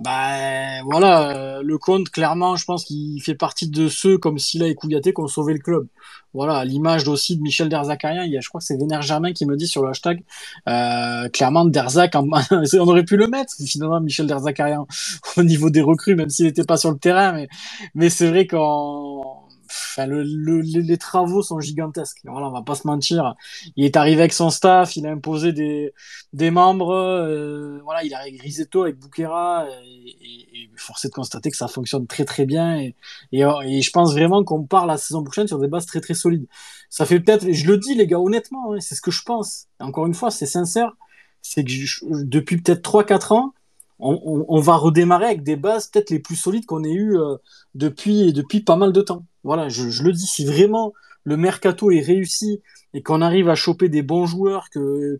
bah, voilà, euh, le compte, clairement, je pense qu'il fait partie de ceux comme Silla et Kouyaté qui ont sauvé le club. Voilà, l'image aussi de Michel Derzakarian. Il y a, je crois que c'est Vénère Germain qui me dit sur le hashtag, euh, clairement, Derzak, on aurait pu le mettre, finalement, Michel Derzakarian, au niveau des recrues, même s'il n'était pas sur le terrain. Mais, mais c'est vrai qu'en, enfin, le, les travaux sont gigantesques. Voilà, on va pas se mentir. Il est arrivé avec son staff, il a imposé des, des membres. Euh, voilà, il a Grisetto, avec Bouquera, et, et, et, force est de constater que ça fonctionne très très bien. Et, et, je pense vraiment qu'on part la saison prochaine sur des bases très très solides. Ça fait peut-être, je le dis les gars, honnêtement, hein, c'est ce que je pense. Encore une fois, c'est sincère. C'est que depuis peut-être 3-4 ans, on, on, va redémarrer avec des bases peut-être les plus solides qu'on ait eues euh, depuis, depuis pas mal de temps. Voilà, je, le dis, si vraiment le mercato est réussi et qu'on arrive à choper des bons joueurs que,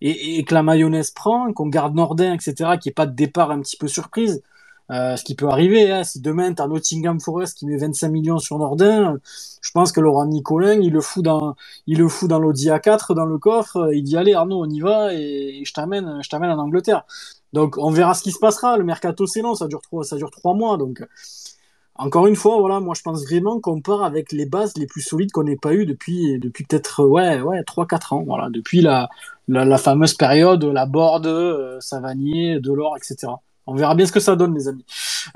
et, que la mayonnaise prend, qu'on garde Nordin, etc., qu'il n'y ait pas de départ un petit peu surprise, euh, ce qui peut arriver, hein, si demain t'as Nottingham Forest qui met 25 millions sur Nordin, je pense que Laurent Nicolin, il le fout dans, il le fout dans l'Audi A4, dans le coffre, il dit allez Arnaud, on y va et, je t'amène, je t'amène en Angleterre. Donc on verra ce qui se passera. Le mercato c'est long, ça dure trois, ça dure trois mois, donc encore une fois, voilà, moi je pense vraiment qu'on part avec les bases les plus solides qu'on n'ait pas eu depuis depuis peut-être ouais ouais trois quatre ans, voilà, depuis la, la, la fameuse période la Borde, euh, Savanier, Delors, etc. On verra bien ce que ça donne, les amis.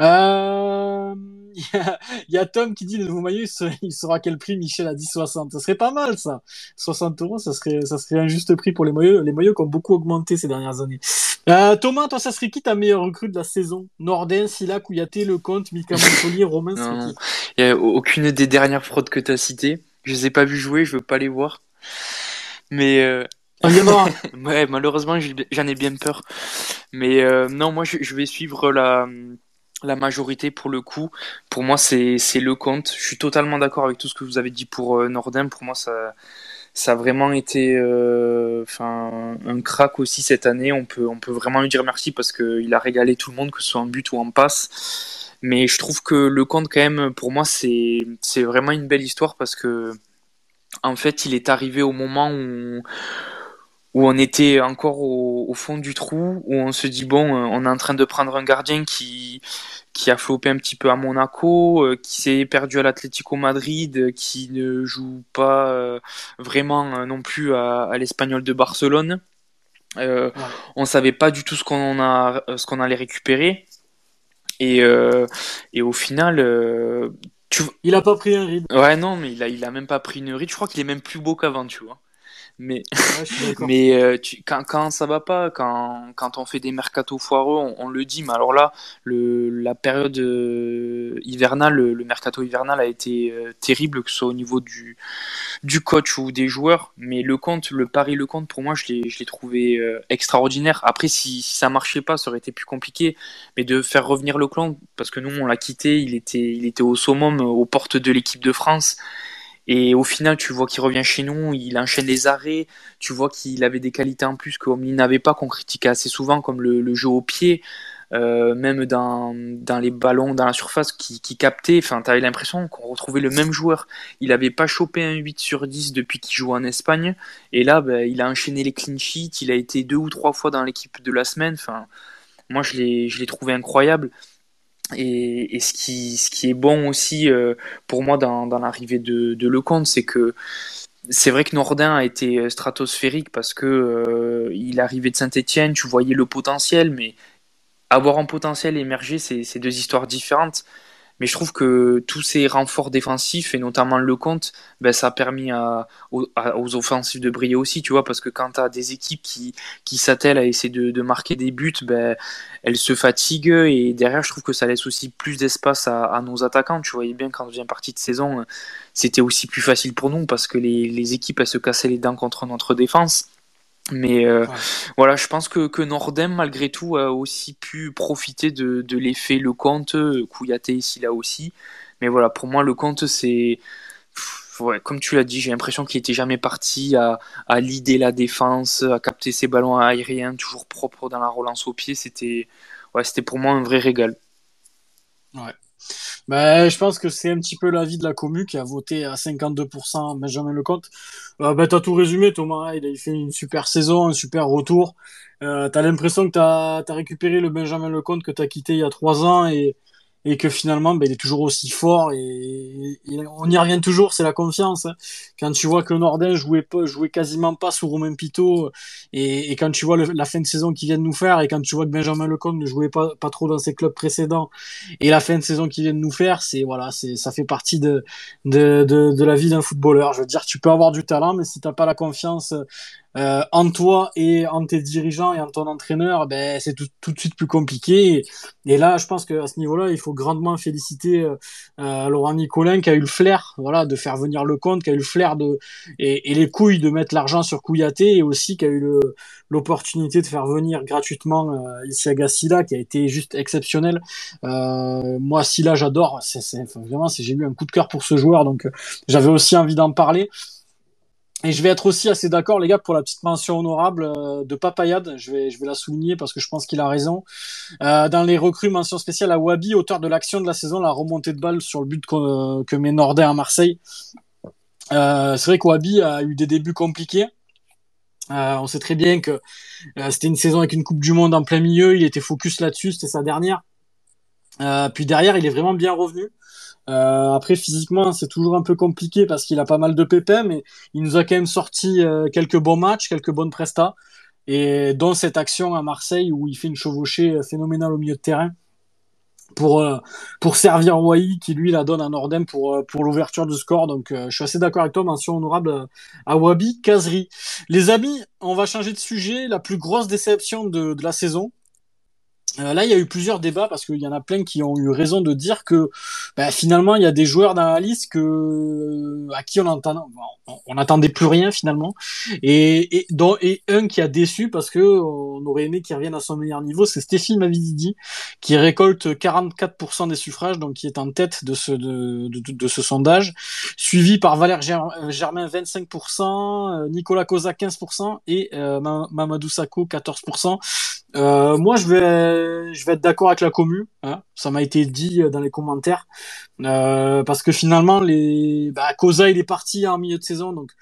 Euh... Il y, a Tom qui dit le nouveau maillot, il sera, quel prix Michel a dit 60. Ça serait pas mal, ça. 60 euros, ça serait, ça serait un juste prix pour les maillots, les maillots qui ont beaucoup augmenté ces dernières années. Euh, Thomas, toi, ça serait qui ta meilleure recrue de la saison? Nordin, Silla, Kouyaté, Lecomte, Mika Montpellier, Romain, Non, il n'y a aucune des dernières fraudes que tu as citées. Je les ai pas vues jouer, je veux pas les voir. Mais euh, ouais, malheureusement, j'en ai bien peur. Mais euh, non, moi, je, vais suivre la, la majorité pour le coup. Pour moi, c'est le compte. Je suis totalement d'accord avec tout ce que vous avez dit pour Nordin. Pour moi, ça, ça a vraiment été euh, un crack aussi cette année. On peut, on peut vraiment lui dire merci parce qu'il a régalé tout le monde, que ce soit en but ou en passe. Mais je trouve que le compte, quand même, pour moi, c'est vraiment une belle histoire parce que, en fait, il est arrivé au moment où où on était encore au, fond du trou, où on se dit bon, euh, on est en train de prendre un gardien qui qui a flopé un petit peu à Monaco, euh, qui s'est perdu à l'Atlético Madrid, qui ne joue pas euh, vraiment non plus à, l'Espagnol de Barcelone. Euh, On savait pas du tout ce qu'on a, ce qu'on allait récupérer, et, et au final, tu... il a pas pris un ride. Ouais, non, mais il a, il a même pas pris une ride. Je crois qu'il est même plus beau qu'avant, tu vois. Mais, mais euh, tu, quand, quand ça va pas, quand, quand on fait des mercato foireux, on, le dit. Mais alors là, le, la période euh, hivernale, le, mercato hivernal a été euh, terrible, que ce soit au niveau du, du coach ou des joueurs. Mais le compte, le pari le compte, pour moi, je l'ai trouvé extraordinaire. Après, si, si, ça marchait pas, ça aurait été plus compliqué. Mais de faire revenir le clan, parce que nous, on l'a quitté, il était, il était au summum, aux portes de l'équipe de France. Et au final, tu vois qu'il revient chez nous, il enchaîne les arrêts, tu vois qu'il avait des qualités en plus qu'il n'avait pas, qu'on critiquait assez souvent, comme le, jeu au pied, euh, même dans, les ballons, dans la surface qui, qui captait. Enfin, tu avais l'impression qu'on retrouvait le même joueur. Il n'avait pas chopé un 8 sur 10 depuis qu'il joue en Espagne. Et là, ben, il a enchaîné les clean sheets, il a été deux ou trois fois dans l'équipe de la semaine. Enfin, moi, je l'ai trouvé incroyable. Et, ce, qui, est bon aussi euh, pour moi dans, l'arrivée de, de Lecomte, c'est que c'est vrai que Nordin a été stratosphérique parce que euh, il arrivait de Saint-Etienne, tu voyais le potentiel, mais avoir un potentiel émerger, c'est deux histoires différentes. Mais je trouve que tous ces renforts défensifs, et notamment le compte, ben, ça a permis aux, offensifs de briller aussi, tu vois, parce que quand tu as des équipes qui, qui s'attellent à essayer de, marquer des buts, ben, elles se fatiguent, et derrière, je trouve que ça laisse aussi plus d'espace à, nos attaquants. Tu voyais bien qu'en deuxième partie de saison, c'était aussi plus facile pour nous, parce que les, les équipes, elles se cassaient les dents contre notre défense. Mais euh, voilà, je pense que, que Nordem, malgré tout, a aussi pu profiter de, de l'effet Le Comte, Kouyaté ici là aussi. Mais voilà, pour moi, Le Comte, c'est. ouais, comme tu l'as dit, j'ai l'impression qu'il était jamais parti à, à l'idée la défense, à capter ses ballons aériens, toujours propre dans la relance au pied. C'était, ouais, c'était pour moi un vrai régal. Ouais. Ben, je pense que c'est un petit peu l'avis de la commu qui a voté à 52% Benjamin Lecomte. Euh, ben, t'as tout résumé, Thomas. Il a fait une super saison, un super retour. Euh, t'as l'impression que t'as as récupéré le Benjamin Lecomte que t'as quitté il y a trois ans et et que finalement ben, il est toujours aussi fort et, on y revient toujours c'est la confiance. Quand tu vois que Nordin jouait jouait quasiment pas sous Romain Pito et, et quand tu vois la fin de saison qu'il vient de nous faire et quand tu vois que Benjamin Lecomte ne jouait pas pas trop dans ses clubs précédents et la fin de saison qu'il vient de nous faire c'est voilà c'est ça fait partie de de, de, de la vie d'un footballeur. Je veux dire tu peux avoir du talent mais si t'as pas la confiance euh, en toi et en tes dirigeants et en ton entraîneur, ben c'est tout, tout, de suite plus compliqué. Et, là, je pense qu'à ce niveau-là, il faut grandement féliciter euh, euh, Laurent Nicolin qui a eu le flair, voilà, de faire venir le compte, qui a eu le flair de et, et les couilles de mettre l'argent sur Kouyaté et aussi qui a eu l'opportunité de faire venir gratuitement euh, ici à Gassila qui a été juste exceptionnel. Euh, moi, Silla, j'adore. C'est vraiment, j'ai eu un coup de cœur pour ce joueur, donc euh, j'avais aussi envie d'en parler. Et je vais être aussi assez d'accord, les gars, pour la petite mention honorable euh, de Papayade. Je vais, je vais la souligner parce que je pense qu'il a raison. Euh, dans les recrues, mention spéciale à Wabi, auteur de l'action de la saison, la remontée de balle sur le but que, que met Nordin à Marseille. Euh, c'est vrai que Wabi a eu des débuts compliqués. Euh, on sait très bien que euh, c'était une saison avec une Coupe du Monde en plein milieu. Il était focus là-dessus, c'était sa dernière. puis derrière, il est vraiment bien revenu. Euh, après, physiquement, c'est toujours un peu compliqué parce qu'il a pas mal de pépins, mais il nous a quand même sorti euh, quelques bons matchs, quelques bonnes prestats, et dont cette action à Marseille où il fait une chevauchée phénoménale au milieu de terrain pour euh, pour servir Wai qui lui la donne à Nordem pour pour l'ouverture du score. Donc je suis assez d'accord avec toi. Mention honorable à Wabi Kazri. Les amis, on va changer de sujet. La plus grosse déception de, de la saison, euh, là, il y a eu plusieurs débats parce qu'il y en a plein qui ont eu raison de dire que bah, finalement, il y a des joueurs dans la liste que, à qui on entend, on n'attendait plus rien finalement. Et, et, dont, et un qui a déçu parce que on aurait aimé qu'il revienne à son meilleur niveau, c'est Stéphane Mavididi qui récolte 44% des suffrages, donc qui est en tête de ce, de, de, ce sondage, suivi par Valère Germain 25%, euh, Nicolas Cosa 15% et euh, Mamadou Sakho 14%. Euh, moi, je vais, je vais être d'accord avec la commu. Hein. Ça m'a été dit euh, dans les commentaires euh, parce que finalement, les, bah, il est parti en milieu de saison, donc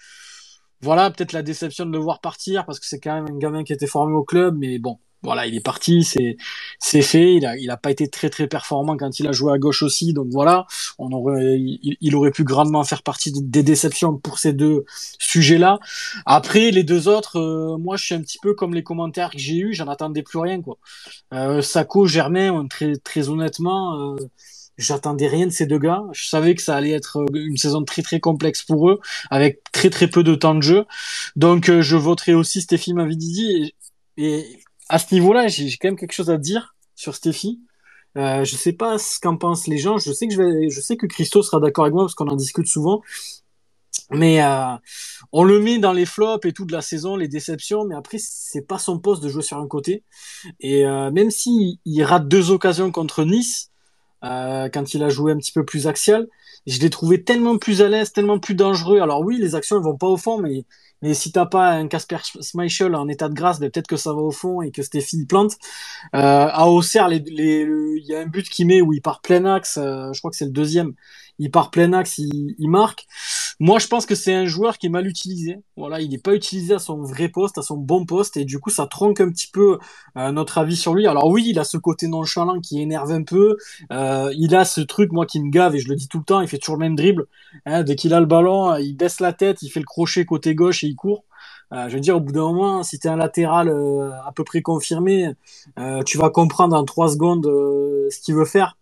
voilà, peut-être la déception de le voir partir parce que c'est quand même un gamin qui était formé au club, mais bon, voilà, il est parti, c'est c'est fait. Il a il a pas été très très performant quand il a joué à gauche aussi, donc voilà, on aurait il, aurait pu grandement faire partie des déceptions pour ces deux sujets-là. Après les deux autres, euh, moi je suis un petit peu comme les commentaires que j'ai eu, j'en attendais plus rien quoi. Euh, Sako, Germain, très très honnêtement. Euh, J'attendais rien de ces deux gars. Je savais que ça allait être une saison très très complexe pour eux, avec très très peu de temps de jeu. Donc euh, je voterai aussi Stéphie Mavididi. Et à ce niveau-là, j'ai quand même quelque chose à dire sur Stéphie. Euh, je sais pas ce qu'en pensent les gens. Je sais que je sais que Christo sera d'accord avec moi parce qu'on en discute souvent. Mais euh, on le met dans les flops et tout de la saison, les déceptions. Mais après, c'est pas son poste de jouer sur un côté. Et euh, même si il rate deux occasions contre Nice, euh, quand il a joué un petit peu plus axial, je l'ai trouvé tellement plus à l'aise, tellement plus dangereux. Alors oui, les actions ne vont pas au fond, mais mais si t'as pas un Casper Schmeichel en état de grâce, ben peut-être que ça va au fond et que Stéphie plante. Euh, à Auxerre, il les, y a un but qui met où il part plein axe. Euh, je crois que c'est le deuxième. Il part plein axe, il, il marque. Moi, je pense que c'est un joueur qui est mal utilisé. Voilà, il n'est pas utilisé à son vrai poste, à son bon poste, et du coup, ça tronque un petit peu euh, notre avis sur lui. Alors oui, il a ce côté nonchalant qui énerve un peu. Euh, il a ce truc, moi, qui me gave, et je le dis tout le temps, il fait toujours le même dribble. Hein, dès qu'il a le ballon, il baisse la tête, il fait le crochet côté gauche et il court. Euh, je veux dire, au bout d'un moment, si tu es un latéral euh, à peu près confirmé, euh, tu vas comprendre en trois secondes ce qu'il veut faire.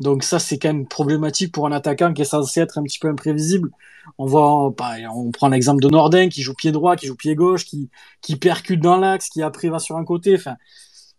Donc ça, c'est quand même problématique pour un attaquant qui est censé être un petit peu imprévisible. On voit, bah, on prend l'exemple de Nordin qui joue pied droit, qui joue pied gauche, qui, qui percute dans l'axe, qui après va sur un côté. Enfin,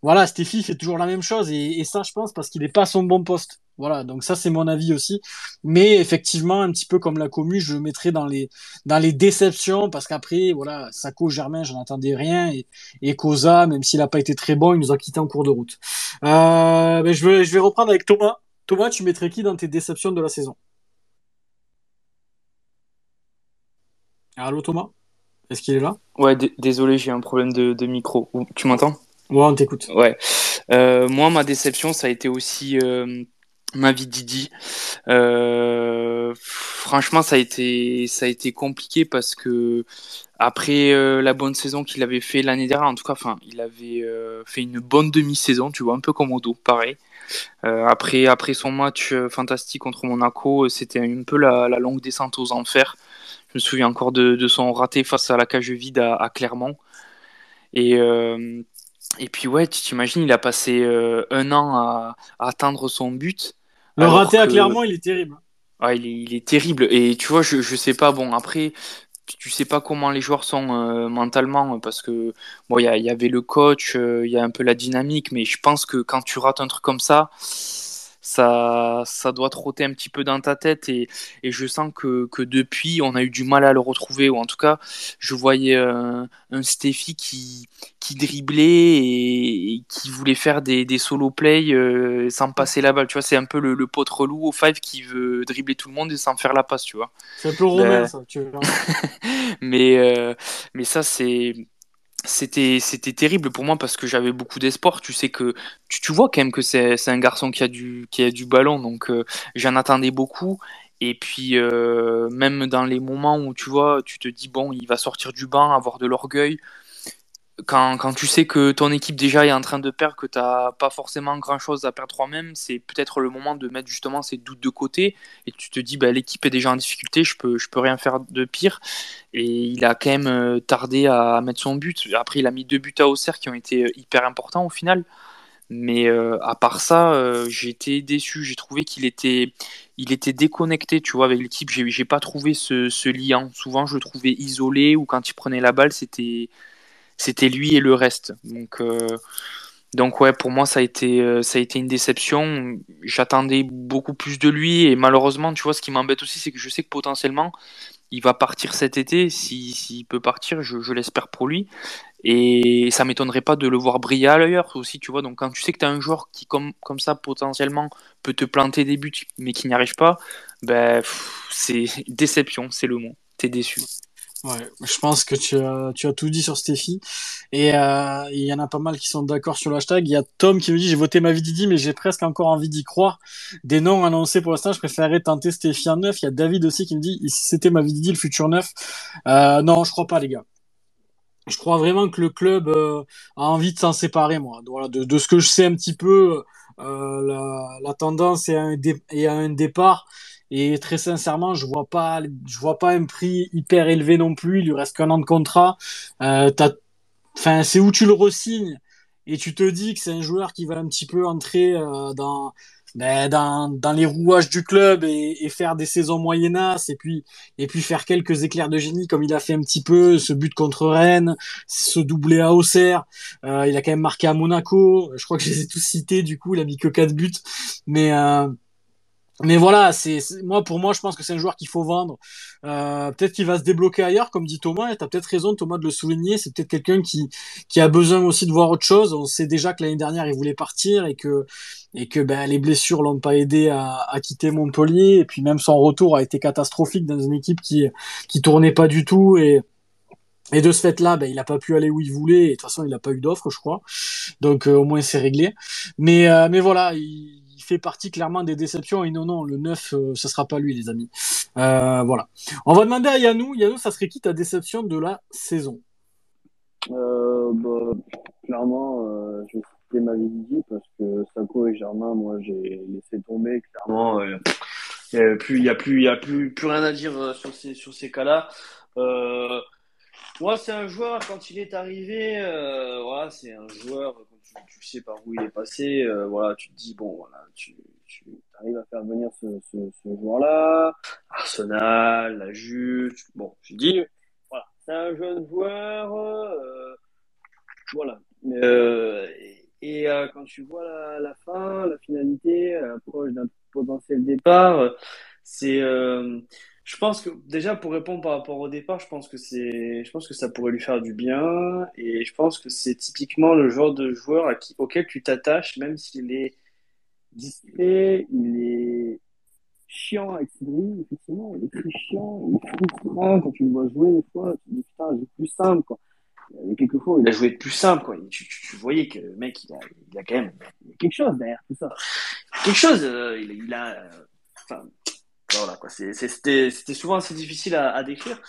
voilà, Stéphie fait toujours la même chose et, ça, je pense, parce qu'il n'est pas à son bon poste. Voilà, donc ça c'est mon avis aussi. Mais effectivement, un petit peu comme la commu, je le mettrais dans les dans les déceptions parce qu'après, voilà, Sako Germain, j'en attendais rien et, et Cosa, même s'il n'a pas été très bon, il nous a quitté en cours de route. Euh, ben, je vais je vais reprendre avec Thomas. Thomas, tu mettrais qui dans tes déceptions de la saison? Allô Thomas? Est-ce qu'il est là? Ouais, désolé, j'ai un problème de, de micro. Tu m'entends? Ouais, on t'écoute. Ouais. Euh, moi, ma déception, ça a été aussi euh, Mavi Didi. Euh, franchement, ça a été, ça a été compliqué parce que après euh, la bonne saison qu'il avait fait l'année dernière, en tout cas, enfin, il avait euh, fait une bonne demi-saison, tu vois, un peu comme Odo, pareil. Euh, après, après son match euh, fantastique contre Monaco, euh, c'était un peu la, la longue descente aux enfers. Je me souviens encore de, de son raté face à la cage vide à, à Clermont. Et, euh, et puis ouais, tu t'imagines, il a passé euh, un an à, à atteindre son but, Le raté à Clermont, il est terrible. ah, il est, il est terrible. Et tu vois, je, je sais pas, bon, après, tu sais pas comment les joueurs sont euh, mentalement, parce que bon, il y, a- il y avait le coach, euh, il y a un peu la dynamique, mais je pense que quand tu rates un truc comme ça, ça, ça doit trotter un petit peu dans ta tête. Et, et je sens que, que depuis, on a eu du mal à le retrouver, ou en tout cas, je voyais un Steffi qui, qui driblait et, et qui voulait faire des, des solo play euh, sans passer la balle. Tu vois, c'est un peu le, le pote relou au five qui veut dribbler tout le monde et sans faire la passe, tu vois. C'est un peu romain, ça. Tu mais, euh, mais ça, c'est. C'était, c'était terrible pour moi parce que j'avais beaucoup d'espoir. Tu sais que tu, tu vois quand même que c'est, un garçon qui a du, qui a du ballon, donc euh, j'en attendais beaucoup. Et puis euh, même dans les moments où tu vois, tu te dis bon, il va sortir du banc, avoir de l'orgueil. Quand, quand tu sais que ton équipe déjà est en train de perdre, que tu n'as pas forcément grand-chose à perdre toi-même, c'est peut-être le moment de mettre justement ces doutes de côté et tu te dis bah, l'équipe est déjà en difficulté, je peux, peux rien faire de pire. Et il a quand même euh, tardé à mettre son but. Après, il a mis deux buts à Auxerre qui ont été euh, hyper importants au final. Mais euh, à part ça, été déçu. J'ai trouvé qu'il était, il était déconnecté, tu vois, avec l'équipe. J'ai, j'ai pas trouvé ce, ce lien. Souvent, je le trouvais isolé ou quand il prenait la balle, c'était, c'était lui et le reste. Donc, euh, donc ouais, pour moi, ça a été, euh, ça a été une déception. J'attendais beaucoup plus de lui et malheureusement, tu vois, ce qui m'embête aussi, c'est que je sais que potentiellement, il va partir cet été. Si, s'il peut partir, je, l'espère pour lui. Et ça m'étonnerait pas de le voir briller ailleurs aussi, tu vois. Donc quand tu sais que tu as un joueur qui, comme, comme ça, potentiellement, peut te planter des buts, mais qui n'y arrive pas, ben, c'est déception, c'est le mot. T'es déçu. Ouais, je pense que tu as, tu as tout dit sur Steffi. Et euh, il y en a pas mal qui sont d'accord sur le hashtag. Il y a Tom qui me dit j'ai voté ma vie Didi, mais j'ai presque encore envie d'y croire. Des noms annoncés pour l'instant, je préférerais tenter Steffi en neuf. Il y a David aussi qui me dit si c'était ma vie Didi, le futur neuf. Euh, non, je crois pas, les gars. Je crois vraiment que le club euh, a envie de s'en séparer, moi. Voilà, de, de ce que je sais un petit peu, euh, la, la tendance est un est à un départ. Et très sincèrement, je vois pas, je vois pas un prix hyper élevé non plus. Il lui reste qu'un an de contrat. Euh, enfin, c'est où tu le resignes et tu te dis que c'est un joueur qui va un petit peu entrer euh, dans, ben, dans, dans les rouages du club et, et faire des saisons moyennas et puis et puis faire quelques éclairs de génie comme il a fait un petit peu ce but contre Rennes, ce doublé à Auxerre. Euh, il a quand même marqué à Monaco. Je crois que je les ai tous cités. Du coup, il a mis que quatre buts, mais euh, mais voilà, c'est moi pour moi, je pense que c'est un joueur qu'il faut vendre. Euh, peut-être qu'il va se débloquer ailleurs, comme dit Thomas. Et t'as peut-être raison, Thomas, de le souligner. C'est peut-être quelqu'un qui qui a besoin aussi de voir autre chose. On sait déjà que l'année dernière, il voulait partir et que et que ben les blessures l'ont pas aidé à, à quitter Montpellier. Et puis même son retour a été catastrophique dans une équipe qui qui tournait pas du tout et et de ce fait-là, ben, il a pas pu aller où il voulait. Et de toute façon, il n'a pas eu d'offre, je crois. Donc euh, au moins c'est réglé. Mais euh, mais voilà, il, fait partie clairement des déceptions. Et non non, le 9, euh, ce sera pas lui, les amis. Euh, voilà. On va demander à Yanou. Yanou, ça serait qui ta déception de la saison? Euh, bah, clairement, je vais citer ma vie Didi parce que Sako et Germain, moi, j'ai laissé tomber. Clairement, il y a plus, y a plus, y a plus, plus rien à dire sur ces, sur ces cas-là. Moi, c'est un joueur, quand il est arrivé, voilà, c'est un joueur, tu, sais par où il est passé, euh, voilà, tu te dis, bon, voilà, tu, arrives à faire venir ce, joueur-là, Arsenal, la Juve, bon, je dis, voilà, c'est un jeune joueur, euh, voilà. Euh, et quand tu vois la, la fin, la finalité, l'approche d'un potentiel départ, c'est, je pense que déjà pour répondre par rapport au départ, je pense que c'est, je pense que ça pourrait lui faire du bien et je pense que c'est typiquement le genre de joueur à qui, auquel tu t'attaches, même s'il est discret, il est chiant avec Cédric, effectivement, il est très chiant, il est frustrant quand tu le vois jouer des fois, tu dis putain, j'ai plus simple, quoi. Il y a quelques fois, il a joué plus simple, quoi. Tu, tu, tu voyais que le mec, il a, il a quand même il a quelque chose derrière tout ça. Quelque chose, euh, il, il, a, euh, voilà, quoi. C'était souvent assez difficile à, à, décrire.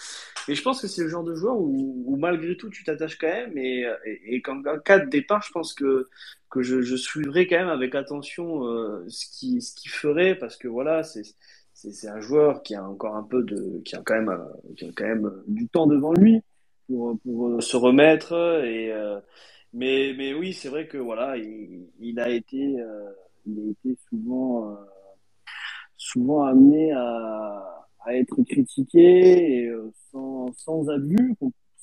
Mais je pense que c'est le genre de joueur où, où malgré tout, tu t'attaches quand même. Et, et, et quand, en cas de départ, je pense que, que je, je suivrai quand même avec attention euh, ce qui qui, ce qui ferait parce que voilà, c'est un joueur qui a encore un peu de, qui a quand même, euh, qui a quand même du temps devant lui pour, pour euh, se remettre. Et, euh, mais, mais oui, c'est vrai que voilà, il, il a été, euh, il a été souvent, euh, souvent amené à, à être critiqué et sans, sans abus,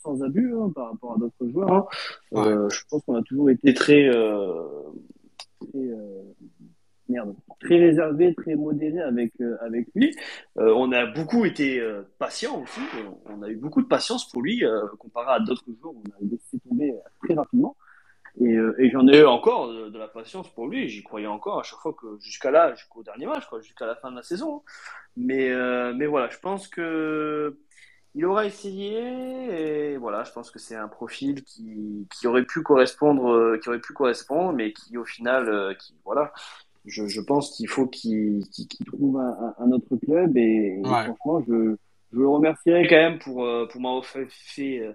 sans abus hein, par rapport à d'autres joueurs. Hein. Euh, je pense qu'on a toujours été très, euh, très euh, merde, très réservé, très modéré avec euh, avec lui. Euh, on a beaucoup été euh, patient aussi. On a eu beaucoup de patience pour lui comparé à d'autres joueurs. On a laissé tomber très rapidement. Et, et j'en ai eu encore de, de, la patience pour lui. J'y croyais encore à chaque fois que jusqu'à là, jusqu'au dernier match, quoi, jusqu'à la fin de la saison. Mais mais voilà, je pense que il aura essayé et voilà, je pense que c'est un profil qui, qui aurait pu correspondre, qui aurait pu correspondre, mais qui au final, qui voilà, je, je pense qu'il faut qu'il qu qu trouve un, un, autre club et, et ouais. franchement, je, je le remercierai quand même pour, euh, pour m'avoir fait, fait euh,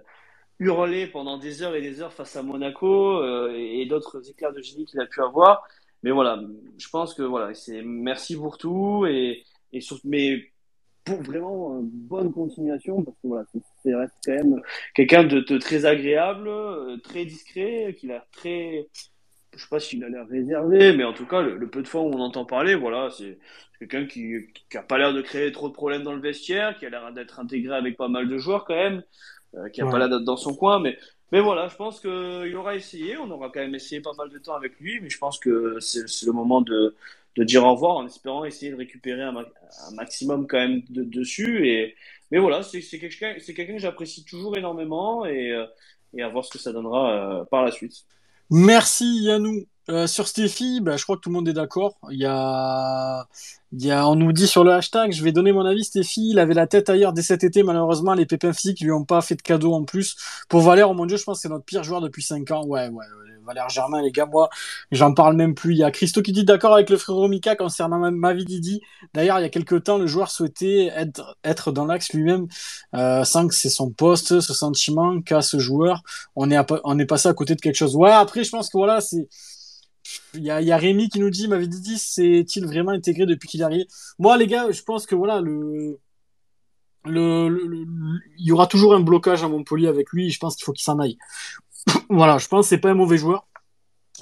hurler pendant des heures et des heures face à Monaco euh, et, d'autres éclairs de génie qu'il a pu avoir. Mais voilà, je pense que voilà, c'est merci pour tout et, et sur, mais pour vraiment une bonne continuation parce que voilà, c'est quand même quelqu'un de, très agréable, très discret, qui a très je sais pas s'il a l'air réservé, mais en tout cas, le, le, peu de fois où on entend parler, voilà, c'est quelqu'un qui, qui a pas l'air de créer trop de problèmes dans le vestiaire, qui a l'air d'être intégré avec pas mal de joueurs quand même, euh, qui a ouais. pas l'air d'être dans son coin, mais mais voilà, je pense qu'il aura essayé, on aura quand même essayé pas mal de temps avec lui, mais je pense que c'est le moment de, de dire au revoir en espérant essayer de récupérer un, un maximum quand même de, dessus. Et, mais voilà, c'est quelqu'un quelqu'un que j'apprécie toujours énormément et, euh, et à voir ce que ça donnera euh, par la suite. Merci Yannou. Euh, sur Stéphie, bah, je crois que tout le monde est d'accord. Il y a, il y a, on nous dit sur le hashtag, je vais donner mon avis. Stéphie, il avait la tête ailleurs dès cet été. Malheureusement, les pépins physiques lui ont pas fait de cadeau en plus. Pour Valère, oh mon dieu, je pense que c'est notre pire joueur depuis 5 ans. Ouais, ouais. Valère Germain, les gars, moi, j'en parle même plus. Il y a Christo qui dit d'accord avec le frérot Mika concernant Mavididi. D'ailleurs, il y a quelques temps, le joueur souhaitait être, être dans l'axe lui-même, euh, sans que c'est son poste, ce sentiment qu'a ce joueur. On est, on est passé à côté de quelque chose. Ouais, après, je pense que voilà, c'est, il y a, Rémi qui nous dit, m'avait dit, c'est-il vraiment intégré depuis qu'il est arrivé? Moi, les gars, je pense que voilà, le, le, il y aura toujours un blocage à Montpellier avec lui. Je pense qu'il faut qu'il s'en aille. voilà, je pense que c'est pas un mauvais joueur.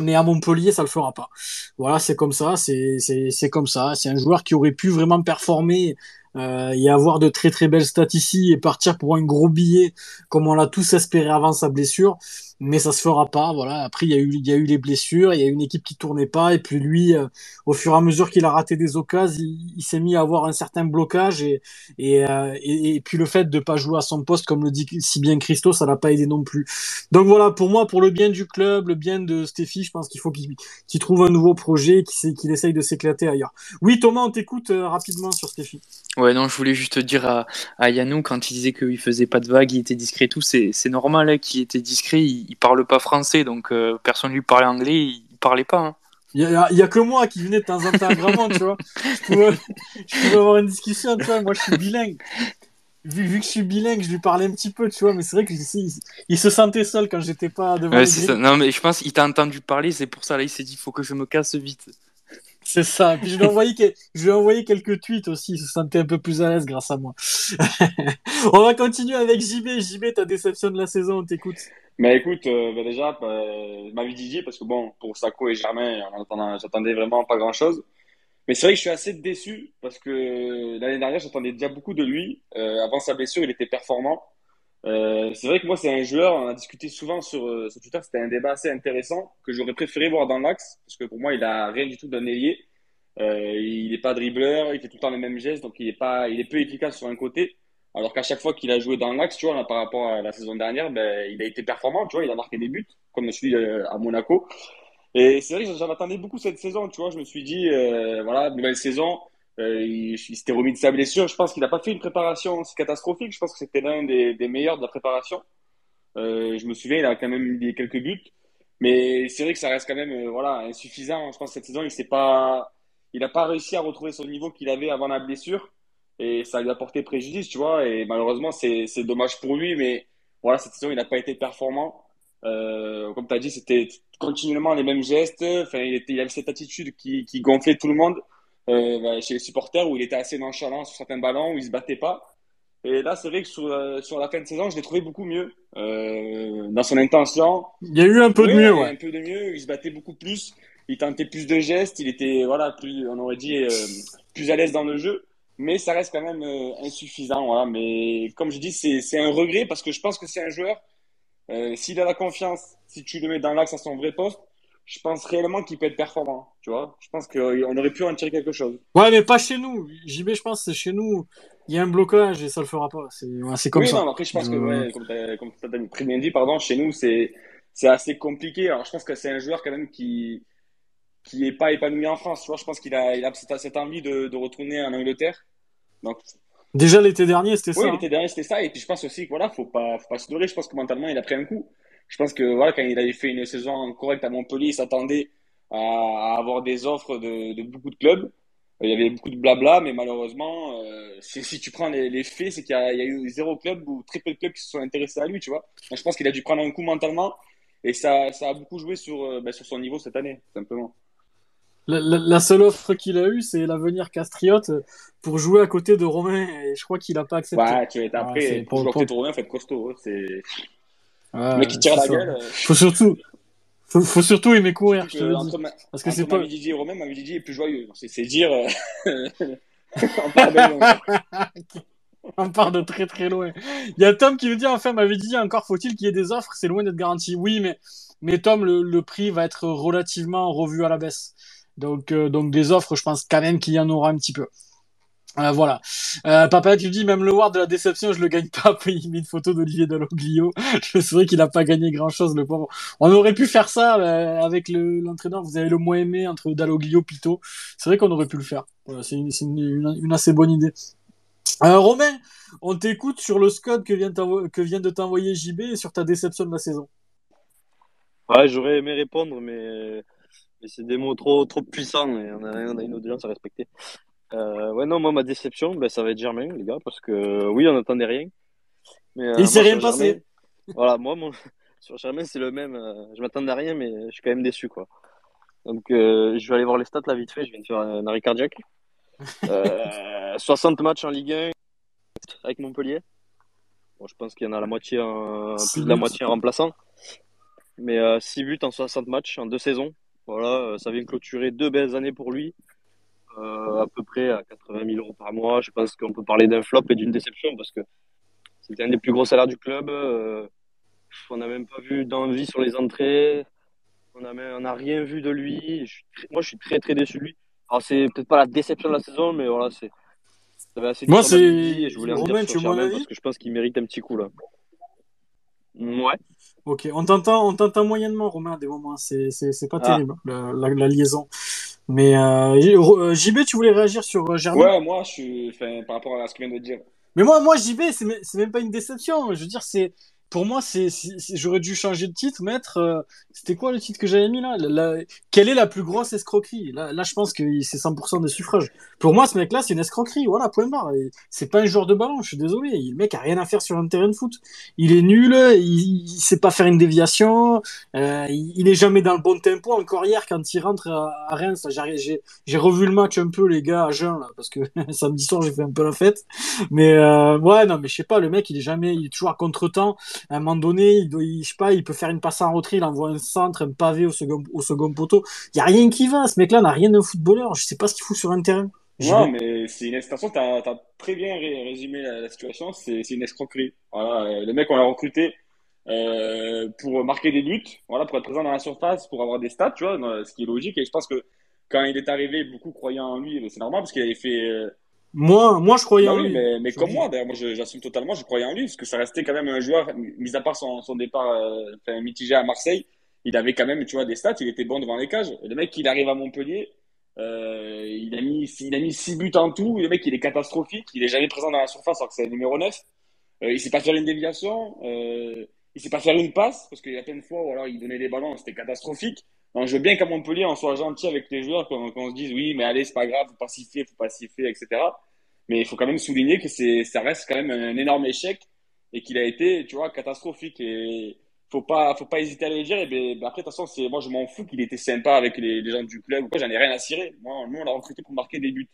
Mais à Montpellier, ça le fera pas. Voilà, c'est comme ça, c'est c'est comme ça. C'est un joueur qui aurait pu vraiment performer euh, et avoir de très très belles stats ici et partir pour un gros billet comme on l'a tous espéré avant sa blessure mais ça se fera pas voilà. Après il y a eu il y a eu les blessures il y a une équipe qui tournait pas et puis lui euh, au fur et à mesure qu'il a raté des occasions il, s'est mis à avoir un certain blocage et euh, et, et puis le fait de pas jouer à son poste comme le dit si bien Christo ça l'a pas aidé non plus. Donc voilà pour moi pour le bien du club le bien de Stéphie je pense qu'il faut qu'il qu trouve un nouveau projet qu'il essaye de s'éclater ailleurs. Oui Thomas on t'écoute euh, rapidement sur Stéphie. Ouais, non, je voulais juste dire à, à Yannou, quand il disait qu'il faisait pas de vagues, il était discret tout, c'est normal hein, qu'il était discret, il parle pas français, donc euh, personne lui parlait anglais, il, parlait pas. Hein. Il y, a, il y a que moi qui venais de temps en temps vraiment, tu vois. Je pouvais, je pouvais avoir une discussion, tu vois. Moi, je suis bilingue. Vu, vu, que je suis bilingue, je lui parlais un petit peu, tu vois. Mais c'est vrai qu'il il se sentait seul quand j'étais pas devant ouais, ça. Non, mais je pense qu'il t'a entendu parler, c'est pour ça, là, il s'est dit, il faut que je me casse vite. C'est ça. Puis je lui ai envoyé, que... je lui ai quelques tweets aussi. Il se sentait un peu plus à l'aise grâce à moi. on va continuer avec JB. JB, ta déception de la saison, on t'écoute. Mais écoute, euh, bah déjà, bah, ma vie Didier, parce que bon, pour Sako et Germain, j'attendais vraiment pas grand chose. Mais c'est vrai que je suis assez déçu parce que l'année dernière, j'attendais déjà beaucoup de lui. Euh, avant sa blessure, il était performant. Euh, c'est vrai que moi, c'est un joueur, on a discuté souvent sur, euh, sur Twitter, c'était un débat assez intéressant que j'aurais préféré voir dans l'axe, parce que pour moi, il a rien du tout d'un ailier. Euh, il n'est pas dribbleur, il fait tout le temps les mêmes gestes, donc il est, pas, il est peu efficace sur un côté. Alors qu'à chaque fois qu'il a joué dans l'axe, tu vois, par rapport à la saison dernière, ben, il a été performant, tu vois, il a marqué des buts, comme celui euh, à Monaco. Et c'est vrai que j'en attendais beaucoup cette saison, tu vois, je me suis dit, euh, voilà, nouvelle saison, Euh, il, il s'était remis de sa blessure. Je pense qu'il n'a pas fait une préparation aussi catastrophique. Je pense que c'était l'un des, des meilleurs de la préparation. Euh, je me souviens, il a quand même mis quelques buts. Mais c'est vrai que ça reste quand même euh, voilà, insuffisant. Je pense que cette saison, il s'est pas, n'a pas réussi à retrouver son niveau qu'il avait avant la blessure. Et ça lui a porté préjudice, tu vois. Et malheureusement, c'est, dommage pour lui. Mais voilà, cette saison, il n'a pas été performant. Comme tu as dit, c'était continuellement les mêmes gestes. Enfin, il, était, avait cette attitude qui, gonflait tout le monde bah, chez les supporters, où il était assez nonchalant sur certains ballons, où il se battait pas. Et là, c'est vrai que sur, euh, sur la fin de saison, je l'ai trouvé beaucoup mieux euh, dans son intention. Il y a eu un peu de mieux, ouais. un peu de mieux. Il se battait beaucoup plus. Il tentait plus de gestes. Il était, voilà, plus, on aurait dit, euh, plus à l'aise dans le jeu. Mais ça reste quand même euh, insuffisant, voilà. Mais comme je dis, c'est, c'est un regret parce que je pense que c'est un joueur. Euh, s'il a la confiance, si tu le mets dans l'axe à son vrai poste, je pense réellement qu'il peut être performant. Tu vois, je pense qu'on aurait pu en tirer quelque chose. Ouais, mais pas chez nous. JB, je pense, c'est chez nous. Il y a un blocage et ça le fera pas. C'est ouais, comme oui, ça. non, après, je pense que, Euh, ouais, comme tu comme t'as très bien dit, pardon, chez nous, c'est, assez compliqué. Alors, je pense que c'est un joueur quand même qui, qui est pas épanoui en France. Tu vois, je pense qu'il a, il a cette, cette envie de, de retourner en Angleterre. Donc, Déjà l'été dernier, c'était oui, ça. hein. l'été dernier, c'était ça. Et puis, je pense aussi que voilà, faut pas, faut pas se leurrer. Je pense que mentalement, il a pris un coup. Je pense que voilà, quand il avait fait une saison correcte à Montpellier, il s'attendait à, avoir des offres de, de beaucoup de clubs. Il y avait beaucoup de blabla, mais malheureusement, euh, si, si tu prends les, les faits, c'est qu'il y a, il y a eu zéro club ou très peu de clubs qui se sont intéressés à lui, tu vois. Donc, je pense qu'il a dû prendre un coup mentalement et ça, ça a beaucoup joué sur, euh, ben, sur son niveau cette année, simplement. La, la- la seule offre qu'il a eue, c'est l'avenir Castriote pour jouer à côté de Romain. Et je crois qu'il a pas accepté. Ouais, tu es après, pour pour- jouer à tourner, faut être costaud. hein, C'est Ouais, le mec qui tire à la ça. gueule. euh, Faut surtout, faut, faut surtout aimer courir, je te le dis. Parce que c'est pas. Mamie et Romain, Mamie Didier est plus joyeux. C'est dire. euh, on part de. On part de très très loin. Il y a Tom qui nous dit enfin m'avait dit encore faut-il qu'il y ait des offres, c'est loin d'être garanti. Oui, mais mais Tom le, le prix va être relativement revu à la baisse. Donc euh, donc des offres, je pense quand même qu'il y en aura un petit peu. Euh, voilà. Euh, Papa, tu dis même le Ward de la déception, je le gagne pas. Il met une photo d'Olivier Dalloglio. c'est vrai qu'il a pas gagné grand chose, le pauvre. On aurait pu faire ça euh, avec le- l'entraîneur. Vous avez le moins aimé entre Dalloglio, Pito. C'est vrai qu'on aurait pu le faire. C'est une, assez bonne idée. Romain, on t'écoute sur le SCOD que vient, que de t'envoyer JB et sur ta déception de la saison. Ouais, j'aurais aimé répondre, mais, c'est des mots trop, trop puissants et on a une audience à respecter. Euh, ouais, non, moi, ma déception, ben, ça va être Germain, les gars, parce que oui, on n'attendait rien. Mais, euh, Il s'est rien passé. Germain, voilà, moi, mon, sur Germain, c'est le même. euh, je m'attendais à rien, mais je suis quand même déçu, quoi. Donc, euh, je vais aller voir les stats là vite fait. Je viens de faire un arrêt cardiaque. Euh, 60 matchs en Ligue 1 avec Montpellier. Bon, je pense qu'il y en a la moitié, en, plus de la moitié en remplaçant. Mais euh, 6 buts en 60 matchs en deux saisons. Voilà, ça vient clôturer deux belles années pour lui. Euh, à peu près à 80 000 euros par mois. Je pense qu'on peut parler d'un flop et d'une déception parce que c'était un des plus gros salaires du club. Euh, on n'a même pas vu d'envie sur les entrées. On n'a rien vu de lui. Je suis très- moi, je suis très très déçu de lui. Alors, c'est peut-être pas la déception de la saison, mais voilà, c'est. Ça assez Moi, c'est- je voulais Romain, tu mon avis parce que je pense qu'il mérite un petit coup là. Ouais. Ok, on t'entend, on t'entend moyennement, Romain, à des moments. C'est, c'est, c'est pas Ah. terrible, la, la, la liaison. Mais euh, J- euh, JB, tu voulais réagir sur euh, Germain? Ouais, moi, je suis. Enfin, par rapport à ce qu'il vient de dire. Mais moi, moi, JB, c'est même pas une déception. Je veux dire, c'est, pour moi, c'est, j'aurais dû changer de titre, mettre. euh, c'était quoi le titre que j'avais mis là? Quelle est la plus grosse escroquerie? Là, là, je pense que c'est 100% des suffrages. Pour moi, ce mec-là, c'est une escroquerie. Voilà, point barre. C'est pas un joueur de ballon. Je suis désolé. Le mec a rien à faire sur un terrain de foot. Il est nul. Il, il sait pas faire une déviation. euh, il, il est jamais dans le bon tempo. Encore hier, quand il rentre à, à Reims, j'ai revu le match un peu, les gars, à jeun là, parce que samedi soir, j'ai fait un peu la fête. Mais euh, ouais, non, mais je sais pas, le mec, il est jamais, il est toujours à contre-temps. À un moment donné, il doit, il- je sais pas, il peut faire une passe en retrait, il envoie un centre, un pavé au second, au second poteau. Il y a rien qui va. Ce mec-là n'a rien d'un footballeur. Je sais pas ce qu'il fout sur un terrain. Non, mais c'est une extension, tu as, très bien ré- résumé la, la situation, c'est une escroquerie. Voilà, euh, le mec, on l'a recruté euh, pour marquer des buts, voilà, pour être présent dans la surface, pour avoir des stats, tu vois, ce qui est logique. Et je pense que quand il est arrivé, beaucoup croyaient en lui, c'est normal parce qu'il avait fait. euh, Moi, moi, je croyais Bah en oui, lui. mais, mais comme dis. moi, d'ailleurs, moi j'assume totalement, je croyais en lui, parce que ça restait quand même un joueur, mis à part son, son départ euh, enfin, mitigé à Marseille, il avait quand même, tu vois, des stats, il était bon devant les cages. Le mec, il arrive à Montpellier, Euh, il a mis, il a mis 6 buts en tout. Le mec, il est catastrophique. Il est jamais présent dans la surface alors que c'est le numéro 9. Euh, il sait pas faire une déviation. Euh, il sait pas faire une passe parce qu'il y a plein de fois où alors il donnait des ballons, c'était catastrophique. Je veux bien qu'à Montpellier, on soit gentil avec les joueurs, qu'on qu'on se dise oui, mais allez, c'est pas grave, faut pas siffler, faut pas etc. Mais il faut quand même souligner que ça reste quand même un énorme échec et qu'il a été, tu vois, catastrophique. Et faut pas, faut pas hésiter à le dire. Et ben, ben après, de toute façon, moi, je m'en fous qu'il était sympa avec les, gens du club quoi. J'en ai rien à cirer. Moi, nous, on l'a recruté pour marquer des buts.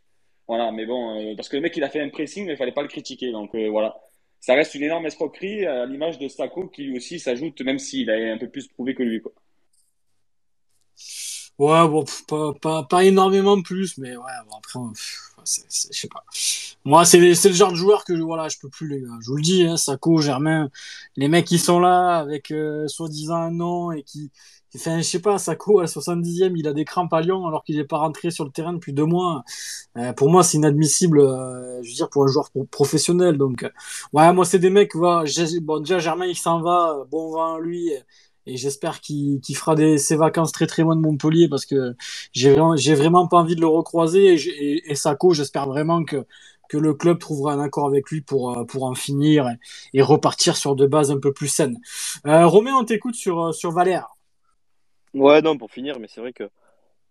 Voilà. Mais bon, euh, parce que le mec, il a fait un pressing, mais il fallait pas le critiquer. Donc, euh, voilà. Ça reste une énorme escroquerie à l'image de Sako qui lui aussi s'ajoute, même s'il a un peu plus prouvé que lui, quoi. Ouais, bon, pas, pas, pas énormément plus, mais ouais, bon, après, je sais pas. Moi, c'est le genre de joueur que voilà, je peux plus, les gars. Je vous le dis, hein, Sako, Germain, les mecs qui sont là avec euh, soi-disant un nom et qui, enfin, je sais pas, Sako à la 70e, il a des crampes à Lyon alors qu'il est pas rentré sur le terrain depuis deux mois. Euh, pour moi, c'est inadmissible, euh, je veux dire, pour un joueur pro- professionnel. Donc, ouais, moi, c'est des mecs, voilà, bon, déjà, Germain, il s'en va, bon vent lui. Et j'espère qu'il fera des, ses vacances très très loin de Montpellier parce que j'ai vraiment, pas envie de le recroiser. Et, et, Sako, j'espère vraiment que, le club trouvera un accord avec lui pour, euh, en finir et, repartir sur de bases un peu plus saines. Euh, Romain, on t'écoute sur, euh, sur Valère. Ouais, non, pour finir, mais c'est vrai que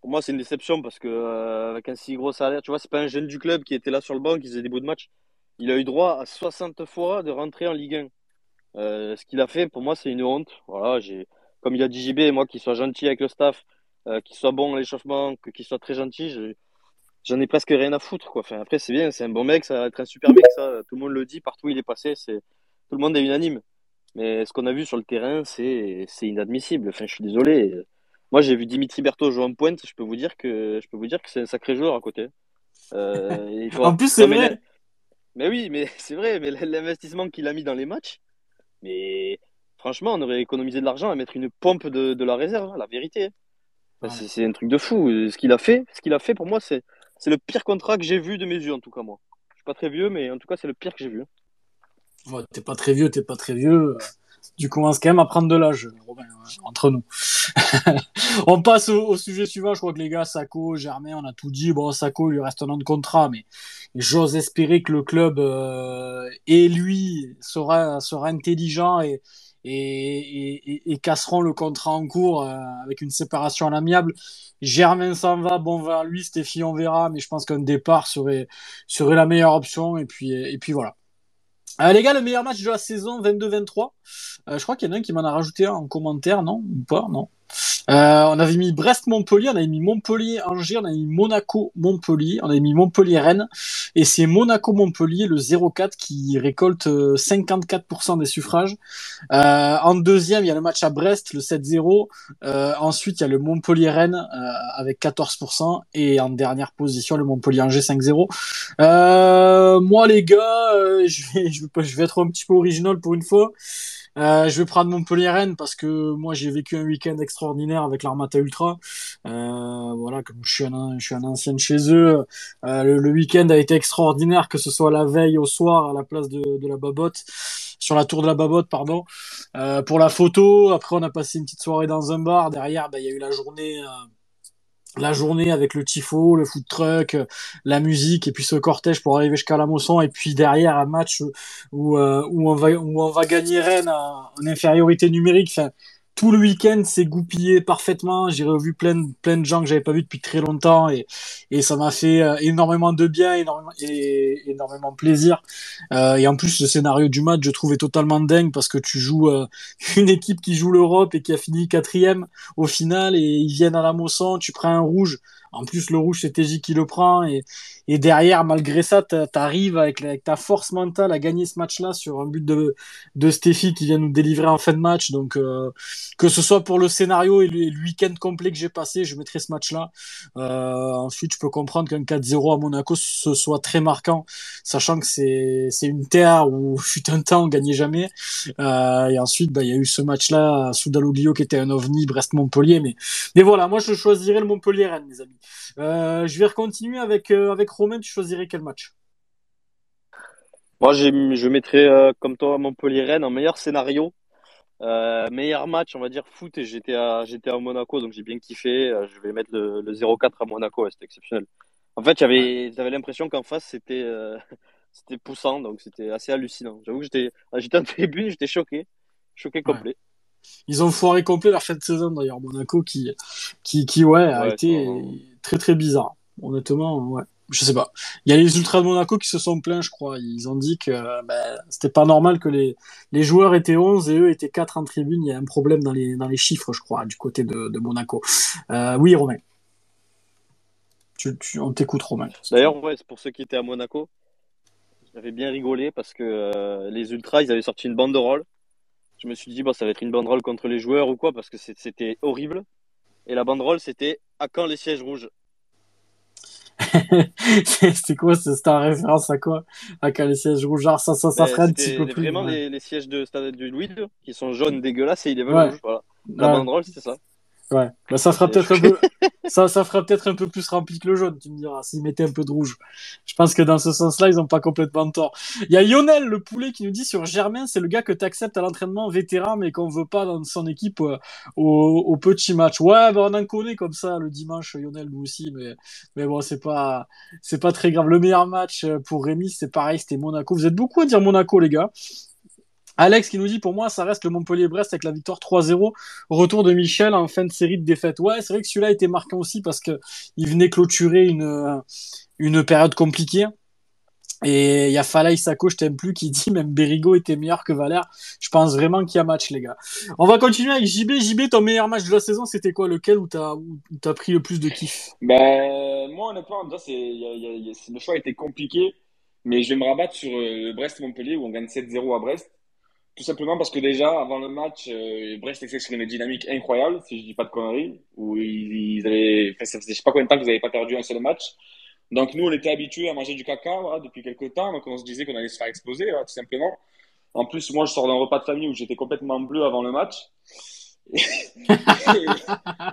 pour moi, c'est une déception parce que euh, avec un si gros salaire, tu vois, c'est pas un jeune du club qui était là sur le banc, qui faisait des bouts de match. Il a eu droit à 60 fois de rentrer en Ligue 1. Euh, ce qu'il a fait, pour moi, c'est une honte. Voilà, j'ai, comme il a dit JB, moi, qu'il soit gentil avec le staff, euh, qu'il soit bon à l'échauffement, qu'il soit très gentil, je- j'en ai presque rien à foutre, quoi. Enfin, après, c'est bien, c'est un bon mec, ça va être un super mec, ça. Tout le monde le dit, partout où il est passé, c'est, tout le monde est unanime. Mais ce qu'on a vu sur le terrain, c'est, c'est inadmissible. Enfin, je suis désolé. Moi, j'ai vu Dimitri Berthaud jouer en pointe, je peux vous dire que, je peux vous dire que c'est un sacré joueur à côté. Euh, il faut- En plus, c'est vrai. mais oui, mais c'est vrai, mais l'investissement qu'il a mis dans les matchs, mais franchement, on aurait économisé de l'argent à mettre une pompe de, de la réserve, hein, la vérité. Ouais. C'est c'est un truc de fou. Ce qu'il a fait, ce qu'il a fait pour moi, c'est c'est le pire contrat que j'ai vu de mes yeux, en tout cas, moi. Je suis pas très vieux, mais en tout cas, c'est le pire que j'ai vu. Ouais, t'es pas très vieux, t'es pas très vieux. Tu commences quand même à prendre de l'âge, Romain, hein, entre nous. on passe au, sujet suivant. Je crois que les gars, Sako, Germain, on a tout dit. Bon, Sako, il lui reste un an de contrat, mais j'ose espérer que le club euh, et lui sera, sera intelligent et, et, et, et casseront le contrat en cours euh, avec une séparation à l'amiable. Germain s'en va, bon vers lui, Stéphie on verra, mais je pense qu'un départ serait, serait la meilleure option. Et puis, et puis voilà. Euh, les gars, le meilleur match de la saison 22-23. Euh, je crois qu'il y en a un qui m'en a rajouté un en commentaire, non? Ou pas? Non. Euh, on avait mis Brest-Montpellier, on avait mis Montpellier-Angers, on avait mis Monaco-Montpellier, on avait mis Montpellier-Rennes. Et c'est Monaco-Montpellier, le 0-4, qui récolte euh, 54% des suffrages. Euh, en deuxième, il y a le match à Brest, le 7-0. Euh, ensuite, il y a le Montpellier-Rennes euh, avec 14%. Et en dernière position, le Montpellier-Angers 5-0. Euh, moi, les gars, euh, je, vais, je, vais, je vais être un petit peu original pour une fois. Euh, je vais prendre Montpellier-Rennes parce que moi j'ai vécu un week-end extraordinaire avec l'Armata Ultra. Euh, voilà, comme je suis un, je suis un ancien de chez eux, euh, le, le week-end a été extraordinaire, que ce soit la veille au soir à la place de, de la Babotte, sur la tour de la Babotte, pardon. Euh, pour la photo, après on a passé une petite soirée dans un bar. Derrière, bah, il y a eu la journée. Euh, la journée avec le tifo, le food truck, la musique et puis ce cortège pour arriver jusqu'à la Mosson et puis derrière un match où euh, où on va où on va gagner Rennes en, infériorité numérique. Tout le week-end s'est goupillé parfaitement. J'ai revu plein de, plein de gens que j'avais pas vu depuis très longtemps et, et ça m'a fait euh, énormément de bien, énormément, énormément plaisir. Euh, et en plus, le scénario du match, je trouvais totalement dingue parce que tu joues euh, une équipe qui joue l'Europe et qui a fini quatrième au final et ils viennent à la Mosson, tu prends un rouge. En plus, le rouge, c'est TJ qui le prend. Et, et derrière, malgré ça, t'arrives avec, avec ta force mentale à gagner ce match-là sur un but de, de qui vient nous délivrer en fin de match. Donc, euh, que ce soit pour le scénario et le, week-end complet que j'ai passé, je mettrai ce match-là. Euh, ensuite, je peux comprendre qu'un 4-0 à Monaco, ce soit très marquant, sachant que c'est c'est une terre où, fut un temps, on gagnait jamais. Euh, et ensuite, bah, il y a eu ce match-là, Soudaloglio qui était un ovni, Brest-Montpellier. Mais, mais voilà, moi, je choisirais le Montpellier-Rennes, mes amis. Euh, je vais continuer avec, euh, avec Romain. Tu choisirais quel match? Moi, je mettrais, euh, comme toi, Montpellier-Rennes en meilleur scénario. Euh, meilleur match, on va dire foot, et j'étais à, j'étais à Monaco, donc j'ai bien kiffé. Je vais mettre le, le 0-4 à Monaco, ouais, c'était exceptionnel. En fait, j'avais, j'avais l'impression qu'en face, c'était, euh, c'était poussant, donc c'était assez hallucinant. J'avoue que j'étais, j'étais en tribune, j'étais choqué, choqué complet. Ils ont foiré complet leur fin de saison d'ailleurs, Monaco, qui, qui, qui ouais, a Ouais, été. Très très bizarre. Honnêtement, ouais. Je sais pas. Il y a les ultras de Monaco qui se sont plaints, je crois. Ils ont dit que ben, c'était pas normal que les, les joueurs étaient 11 et eux étaient 4 en tribune. Il y a un problème dans les, dans les chiffres, je crois, du côté de, de Monaco. Euh, oui, Romain. Tu, tu, on t'écoute, Romain. D'ailleurs, ouais, pour ceux qui étaient à Monaco, j'avais bien rigolé parce que euh, les Ultras, ils avaient sorti une banderole. Je me suis dit, bah, ça va être une banderole contre les joueurs ou quoi, parce que c'était horrible. Et la banderole, c'était à quand les sièges rouges? C'était quoi C'était en référence à quoi? À quand les sièges rouges? Genre, ça, ça, ça Mais ferait un petit peu plus. vraiment ouais. les, les sièges de stade du Louis II, qui sont jaunes dégueulasses et ils les veulent Ouais. rouges. Voilà. La Ouais. banderole, c'était ça. Ouais, bah ça fera peut-être un peu, ça, ça fera peut-être un peu plus rempli que le jaune, tu me diras, s'ils mettaient un peu de rouge. Je pense que dans ce sens-là, ils ont pas complètement tort. Il y a Lionel, le poulet, qui nous dit sur Germain, c'est le gars que t'acceptes à l'entraînement vétéran, mais qu'on veut pas dans son équipe euh, au, au petit match. Ouais, bah on en connaît comme ça le dimanche, Lionel, nous aussi, mais, mais bon, c'est pas, c'est pas très grave. Le meilleur match euh, pour Rémi, c'est pareil, c'était Monaco. Vous êtes beaucoup à dire Monaco, les gars. Alex qui nous dit pour moi ça reste le Montpellier-Brest avec la victoire 3-0 retour de Michel en fin de série de défaites. Ouais, c'est vrai que celui-là était marquant aussi parce que il venait clôturer une euh, période compliquée. Et il y a Falaï Sako, je t'aime plus, qui dit même Berigo était meilleur que Valère. Je pense vraiment qu'il y a match, les gars. On va continuer avec JB. JB, ton meilleur match de la saison, c'était quoi? Lequel où t'as t'as pris le plus de kiff? Ben, moi, honnêtement, le choix était compliqué, mais je vais me rabattre sur euh, Brest-Montpellier où on gagne 7-0 à Brest. Tout simplement parce que déjà, avant le match, euh, Brest était sur une dynamique incroyable, si je dis pas de conneries, où ils, avaient, enfin, je sais pas combien de temps qu'ils n'avaient pas perdu un seul match. Donc nous, on était habitués à manger du caca, voilà, depuis quelques temps, donc on se disait qu'on allait se faire exploser, voilà, tout simplement. En plus, moi, je sors d'un repas de famille où j'étais complètement bleu avant le match. Et,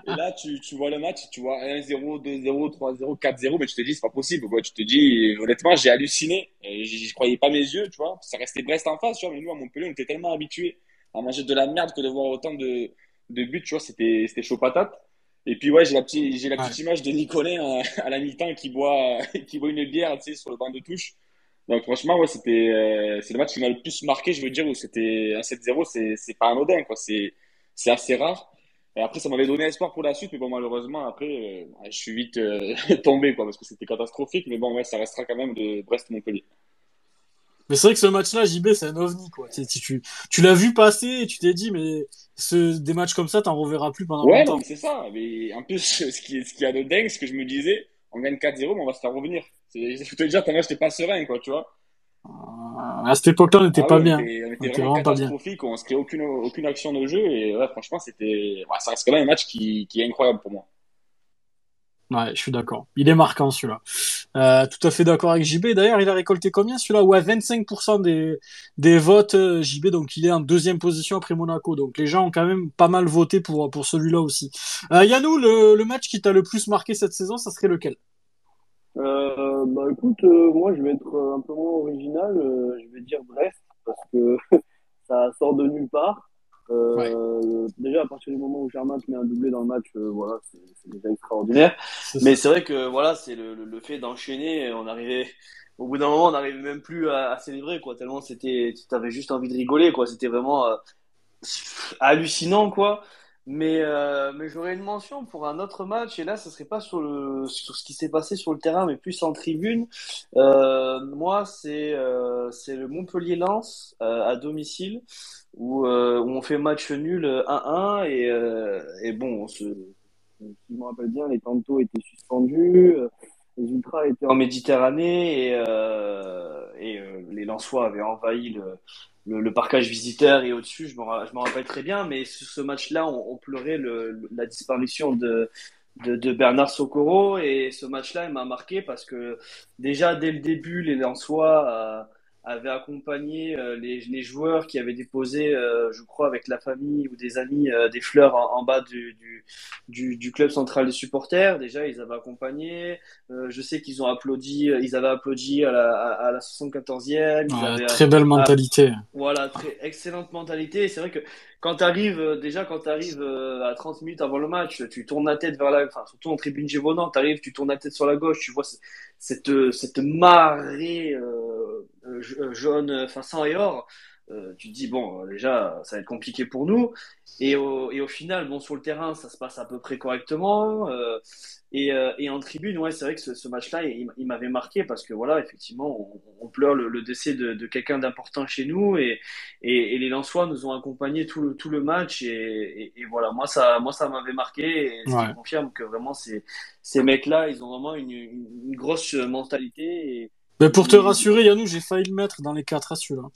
et là, tu, tu vois le match, tu vois 1-0, 2-0, 3-0, 4-0, mais tu te dis, c'est pas possible. Quoi. Tu te dis, honnêtement, j'ai halluciné. J'y croyais pas mes yeux, tu vois. Ça restait Brest en face, tu vois. Mais nous, à Montpellier, on était tellement habitués à manger de la merde que de voir autant de, de buts, tu vois. C'était chaud patate. Et puis, ouais, j'ai la, petite, la petite image de Nicolet à, à la mi-temps qui boit, qui boit une bière, tu sais, sur le banc de touche. Donc, franchement, ouais, c'était, euh, c'est le match qui m'a le plus marqué, je veux dire, où c'était un 7-0, c'est, c'est pas anodin, quoi. C'est, c'est assez rare. Et après, ça m'avait donné espoir pour la suite, mais bon, malheureusement, après, euh, je suis vite euh, tombé, quoi, parce que c'était catastrophique. Mais bon, ouais, ça restera quand même de Brest-Montpellier. Mais c'est vrai que ce match-là, JB, c'est un ovni, quoi. Tu, tu, tu, l'as vu passer et tu t'es dit, mais ce, des matchs comme ça, t'en reverras plus pendant Ouais, longtemps. non, mais c'est ça. Mais en plus, ce qui, est- ce qui a de dingue, ce que je me disais, on gagne 4-0, mais on va se faire revenir. Je peux te dire, tellement j'étais pas serein, quoi, tu vois. À cette époque-là, on n'était Ah pas bien. On était, on était vraiment pas bien. on se crée aucune, aucune action de jeu, et ouais, franchement, c'était, ouais, ça reste quand même un match qui, qui est incroyable pour moi. Ouais, je suis d'accord. Il est marquant celui-là. Euh, tout à fait d'accord avec JB. D'ailleurs, il a récolté combien celui-là? Ouais, 25% des, des votes euh, JB, donc il est en deuxième position après Monaco. Donc les gens ont quand même pas mal voté pour, pour celui-là aussi. Euh, Yannou, le, le match qui t'a le plus marqué cette saison, ça serait lequel? Euh, bah écoute, euh, moi je vais être euh, un peu moins original, euh, je vais dire Brest parce que ça sort de nulle part. Euh, Déjà à partir du moment où Germain te met un doublé dans le match, euh, voilà, c'est déjà extraordinaire. Mais c'est vrai que voilà, c'est le, le, le fait d'enchaîner. On arrivait, au bout d'un moment, on n'arrivait même plus à, à célébrer, quoi. Tellement c'était, tu avais juste envie de rigoler, quoi. C'était vraiment euh, hallucinant, quoi. Mais, euh, mais j'aurais une mention pour un autre match, et là, ce serait pas sur le, sur ce qui s'est passé sur le terrain, mais plus en tribune. Euh, moi, c'est, euh, le Montpellier-Lens, euh, à domicile, où, où on fait match nul 1-1, et, et bon, Si je me rappelle bien, les tantos étaient suspendus, les ultras étaient en Méditerranée et, et les Lensois avaient envahi le, le, le parcage visiteur et au-dessus, je me, ra- je me rappelle très bien, mais sur ce match-là, on, on pleurait le, le- la disparition de, de, de Bernard Socorro et ce match-là, il m'a marqué parce que déjà dès le début, les Lensois euh, avait accompagné euh, les, les, joueurs qui avaient déposé, euh, je crois, avec la famille ou des amis, euh, des fleurs en, bas du, du, du, du, club central des supporters. Déjà, ils avaient accompagné. je sais qu'ils ont applaudi, ils avaient applaudi à la, à, la 74e. Ils très belle mentalité. voilà, très excellente mentalité. C'est vrai que quand tu arrives, déjà quand tu arrives à 30 minutes avant le match, tu tournes la tête vers la, enfin, surtout en tribune Gévaudan, tu arrives, tu tournes la tête sur la gauche, tu vois cette, cette marée euh, jaune, enfin sang et or. Euh, tu te dis bon déjà ça va être compliqué pour nous et au, et au final bon sur le terrain ça se passe à peu près correctement euh, et, euh, et, en tribune, ouais, c'est vrai que ce, ce match-là, il, il m'avait marqué parce que voilà, effectivement, on, on pleure le, le, décès de, de quelqu'un d'important chez nous et, les Lensois nous ont accompagnés tout le, tout le match et, voilà, moi ça, moi ça m'avait marqué et ça confirme que vraiment ces, ces mecs-là, ils ont vraiment une, une, une grosse mentalité et, mais pour te rassurer, Yannou, j'ai failli le mettre dans les quatre à celui-là.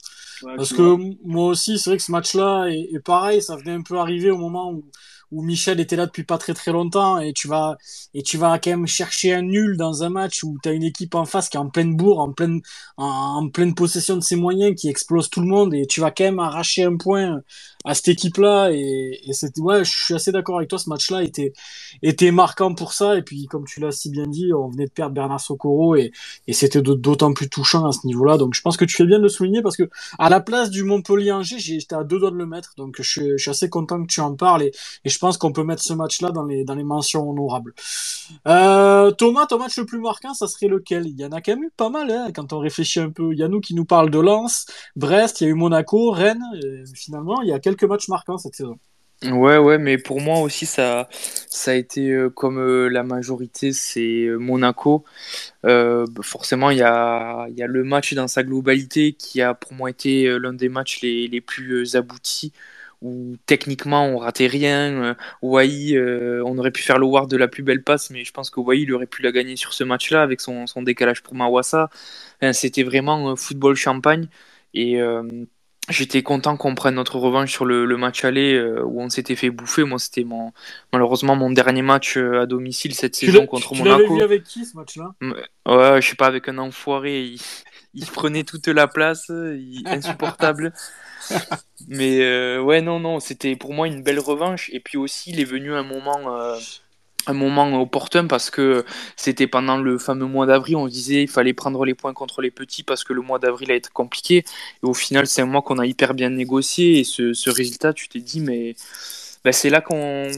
Ouais, Parce que moi aussi, c'est vrai que ce match-là est, est, pareil, ça venait un peu arriver au moment où, où Michel était là depuis pas très très longtemps et tu vas et tu vas quand même chercher un nul dans un match où tu as une équipe en face qui est en pleine bourre, en pleine en, pleine possession de ses moyens, qui explose tout le monde et tu vas quand même arracher un point à cette équipe-là et, et c'est ouais, je suis assez d'accord avec toi, ce match-là était était marquant pour ça et puis comme tu l'as si bien dit, on venait de perdre Bernard Socorro et et c'était d'autant plus touchant à ce niveau-là. Donc je pense que tu fais bien de le souligner parce que à la place du Montpellier-Angers, j'étais à deux doigts de le mettre. Donc je, je suis assez content que tu en parles et, et je pense qu'on peut mettre ce match-là dans les, dans les mentions honorables. Euh, Thomas, ton match le plus marquant, ça serait lequel? Il y en a quand même eu pas mal, hein, quand on réfléchit un peu. Il y a nous qui nous parle de Lens, Brest, il y a eu Monaco, Rennes. finalement, il y a quelques matchs marquants cette saison. Ouais, ouais, mais pour moi aussi, ça, ça a été euh, comme euh, la majorité, c'est Monaco. Euh, forcément, il y a, y a le match dans sa globalité qui a pour moi été l'un des matchs les, les plus aboutis où techniquement on ratait rien. Wai, euh, euh, on aurait pu faire le ward de la plus belle passe, mais je pense que Wai il aurait pu la gagner sur ce match-là avec son, son, décalage pour Mawassa. C'était vraiment football champagne et euh, j'étais content qu'on prenne notre revanche sur le, le match aller où on s'était fait bouffer. Moi, c'était mon, malheureusement mon dernier match à domicile cette saison contre tu Monaco. Tu vu avec qui ce match-là? Ouais, je sais pas, avec un enfoiré. Il, il prenait toute la place, il, insupportable. Mais euh, ouais, non, non, c'était pour moi une belle revanche. Et puis aussi, il est venu un moment, euh, un moment opportun parce que c'était pendant le fameux mois d'avril. On se disait il fallait prendre les points contre les petits parce que le mois d'avril a été compliqué. Et au final, c'est un mois qu'on a hyper bien négocié. Et ce, ce résultat, tu t'es dit, mais ben, c'est là qu'on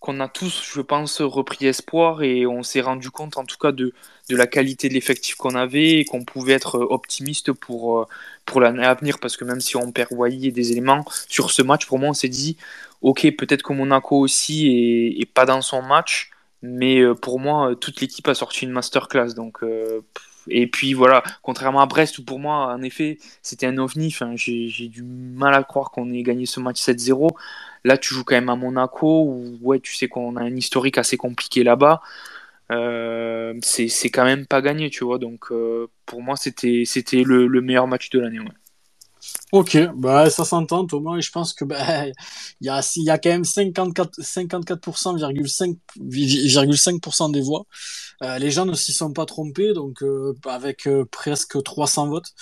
qu'on a tous, je pense, repris espoir et on s'est rendu compte en tout cas de, de la qualité de l'effectif qu'on avait et qu'on pouvait être optimiste pour, euh, pour l'année à venir parce que même si on perd Wai et des éléments sur ce match, pour moi on s'est dit ok peut-être que Monaco aussi est, pas dans son match, mais euh, pour moi toute l'équipe a sorti une masterclass donc euh, et puis voilà, contrairement à Brest où pour moi en effet c'était un ovni, j'ai du mal à croire qu'on ait gagné ce match 7-0. Là, tu joues quand même à Monaco, où ouais, tu sais qu'on a un historique assez compliqué là-bas. Euh, c'est quand même pas gagné, tu vois. Donc, euh, pour moi, c'était le, le meilleur match de l'année. Ouais. Ok, bah ça s'entend Thomas et je pense que bah il y a y a quand même 54 54,5% des voix. Euh, les gens ne s'y sont pas trompés donc euh, avec euh, presque 300 votes.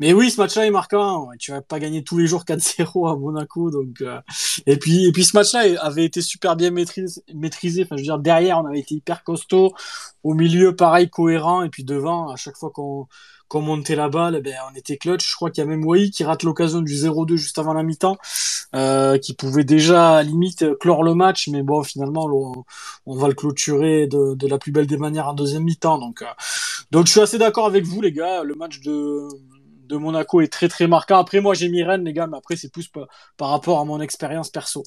Mais oui, ce match-là est marquant. Tu vas pas gagner tous les jours 4-0 à Monaco donc et puis et puis ce match-là avait été super bien maîtrisé maîtrisé. Enfin je veux dire derrière on avait été hyper costaud, au milieu pareil cohérent et puis devant à chaque fois qu'on qu'on montait la balle, ben, on était clutch. Je crois qu'il y a même Wai qui rate l'occasion du 0-2 juste avant la mi-temps, euh, qui pouvait déjà à limite clore le match, mais bon, finalement, on, on va le clôturer de, la plus belle des manières en deuxième mi-temps. Donc, euh, donc, je suis assez d'accord avec vous, les gars. Le match de, de Monaco est très très marquant. Après, moi, j'ai mis Rennes, les gars, mais après, c'est plus par, par, rapport à mon expérience perso.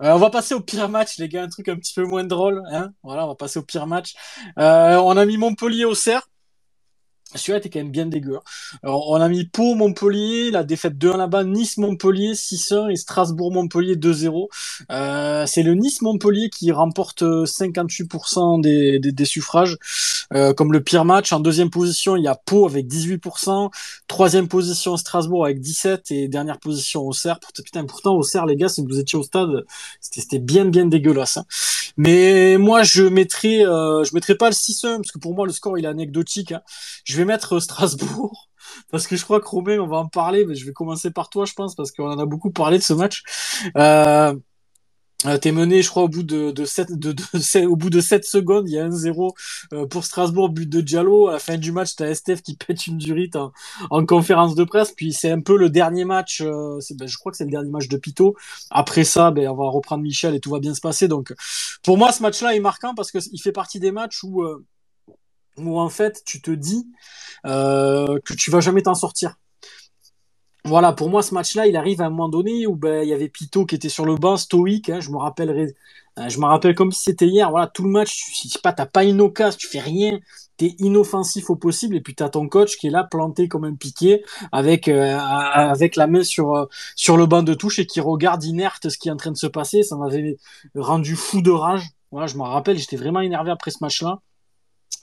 Euh, on va passer au pire match, les gars, un truc un petit peu moins drôle. Hein voilà, on va passer au pire match. On a mis Montpellier au cerf. Celui-là était quand même bien dégueu. Hein. On a mis Pau, Montpellier, la défaite 2-1 là-bas, Nice, Montpellier 6-1 et Strasbourg, Montpellier 2-0. Euh, c'est le Nice, Montpellier qui remporte 58% des, des, des, suffrages euh, comme le pire match. En deuxième position, il y a Pau avec 18%. Troisième position, Strasbourg avec 17 et dernière position, Auxerre. Putain, pourtant, Auxerre, les gars, si vous étiez au stade, c'était bien, bien dégueulasse. Hein. Mais moi, je mettrais, euh, je mettrais pas le 6-1 parce que pour moi, le score, il est anecdotique. Hein. Je vais mettre Strasbourg. parce que je crois que Romain, on va en parler, mais je vais commencer par toi, je pense, parce qu'on en a beaucoup parlé de ce match. Euh, euh, T'es mené, je crois, au bout de, de, 7, de, de, au bout de 7 secondes, il y a 1-0 euh, pour Strasbourg, but de Diallo. À la fin du match, t'as Estef qui pète une durite en, en conférence de presse. Puis c'est un peu le dernier match, euh, ben, je crois que c'est le dernier match de Pito. Après ça, ben, on va reprendre Michel et tout va bien se passer. Donc pour moi, ce match-là est marquant parce qu'il fait partie des matchs où, euh, où en fait, tu te dis que tu vas jamais t'en sortir voilà, pour moi, ce match-là, il arrive à un moment donné où ben, il y avait Pito qui était sur le banc, stoïque. Hein, je me rappelle, euh, je me rappelle comme si c'était hier. Voilà, tout le match, tu sais pas, une occasion, tu fais rien, t'es inoffensif au possible, et puis t'as ton coach qui est là planté comme un piqué, avec euh, la main sur euh, sur le banc de touche et qui regarde inerte ce qui est en train de se passer. Ça m'avait rendu fou de rage. Voilà, je me rappelle, j'étais vraiment énervé après ce match-là.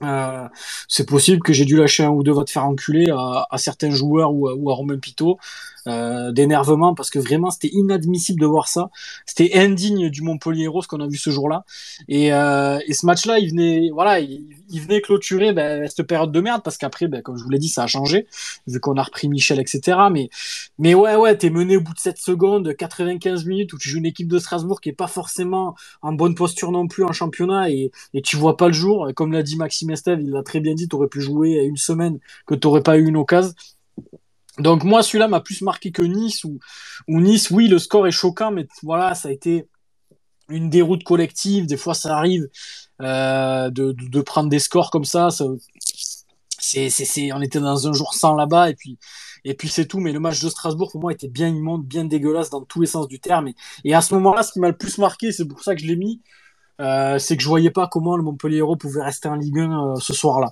Euh, c'est possible que j'ai dû lâcher un ou deux votes faire enculer à, certains joueurs ou à, ou à Romain Pitot euh, d'énervement parce que vraiment c'était inadmissible de voir ça. C'était indigne du Montpellier Rose qu'on a vu ce jour-là. Et, euh, et ce match-là, il venait, voilà, il, il venait clôturer ben, cette période de merde parce qu'après, ben, comme je vous l'ai dit, ça a changé vu qu'on a repris Michel, etc. Mais, mais ouais, ouais, t'es mené au bout de 7 secondes, 95 minutes où tu joues une équipe de Strasbourg qui est pas forcément en bonne posture non plus en championnat et, et tu vois pas le jour. Comme l'a dit Maxime Esteve, il l'a très bien dit, t'aurais pu jouer une semaine que t'aurais pas eu une occasion. Donc moi, celui-là m'a plus marqué que Nice, ou Nice, oui, le score est choquant, mais voilà, ça a été une déroute collective. Des fois, ça arrive euh, de, prendre des scores comme ça. ça c'est, c'est, on était dans un jour sans là-bas, et puis, et puis c'est tout. Mais le match de Strasbourg, pour moi, était bien immonde, bien dégueulasse dans tous les sens du terme. Et à ce moment-là, ce qui m'a le plus marqué, c'est pour ça que je l'ai mis, euh, c'est que je voyais pas comment le Montpellier Hérault pouvait rester en Ligue 1 euh, ce soir-là.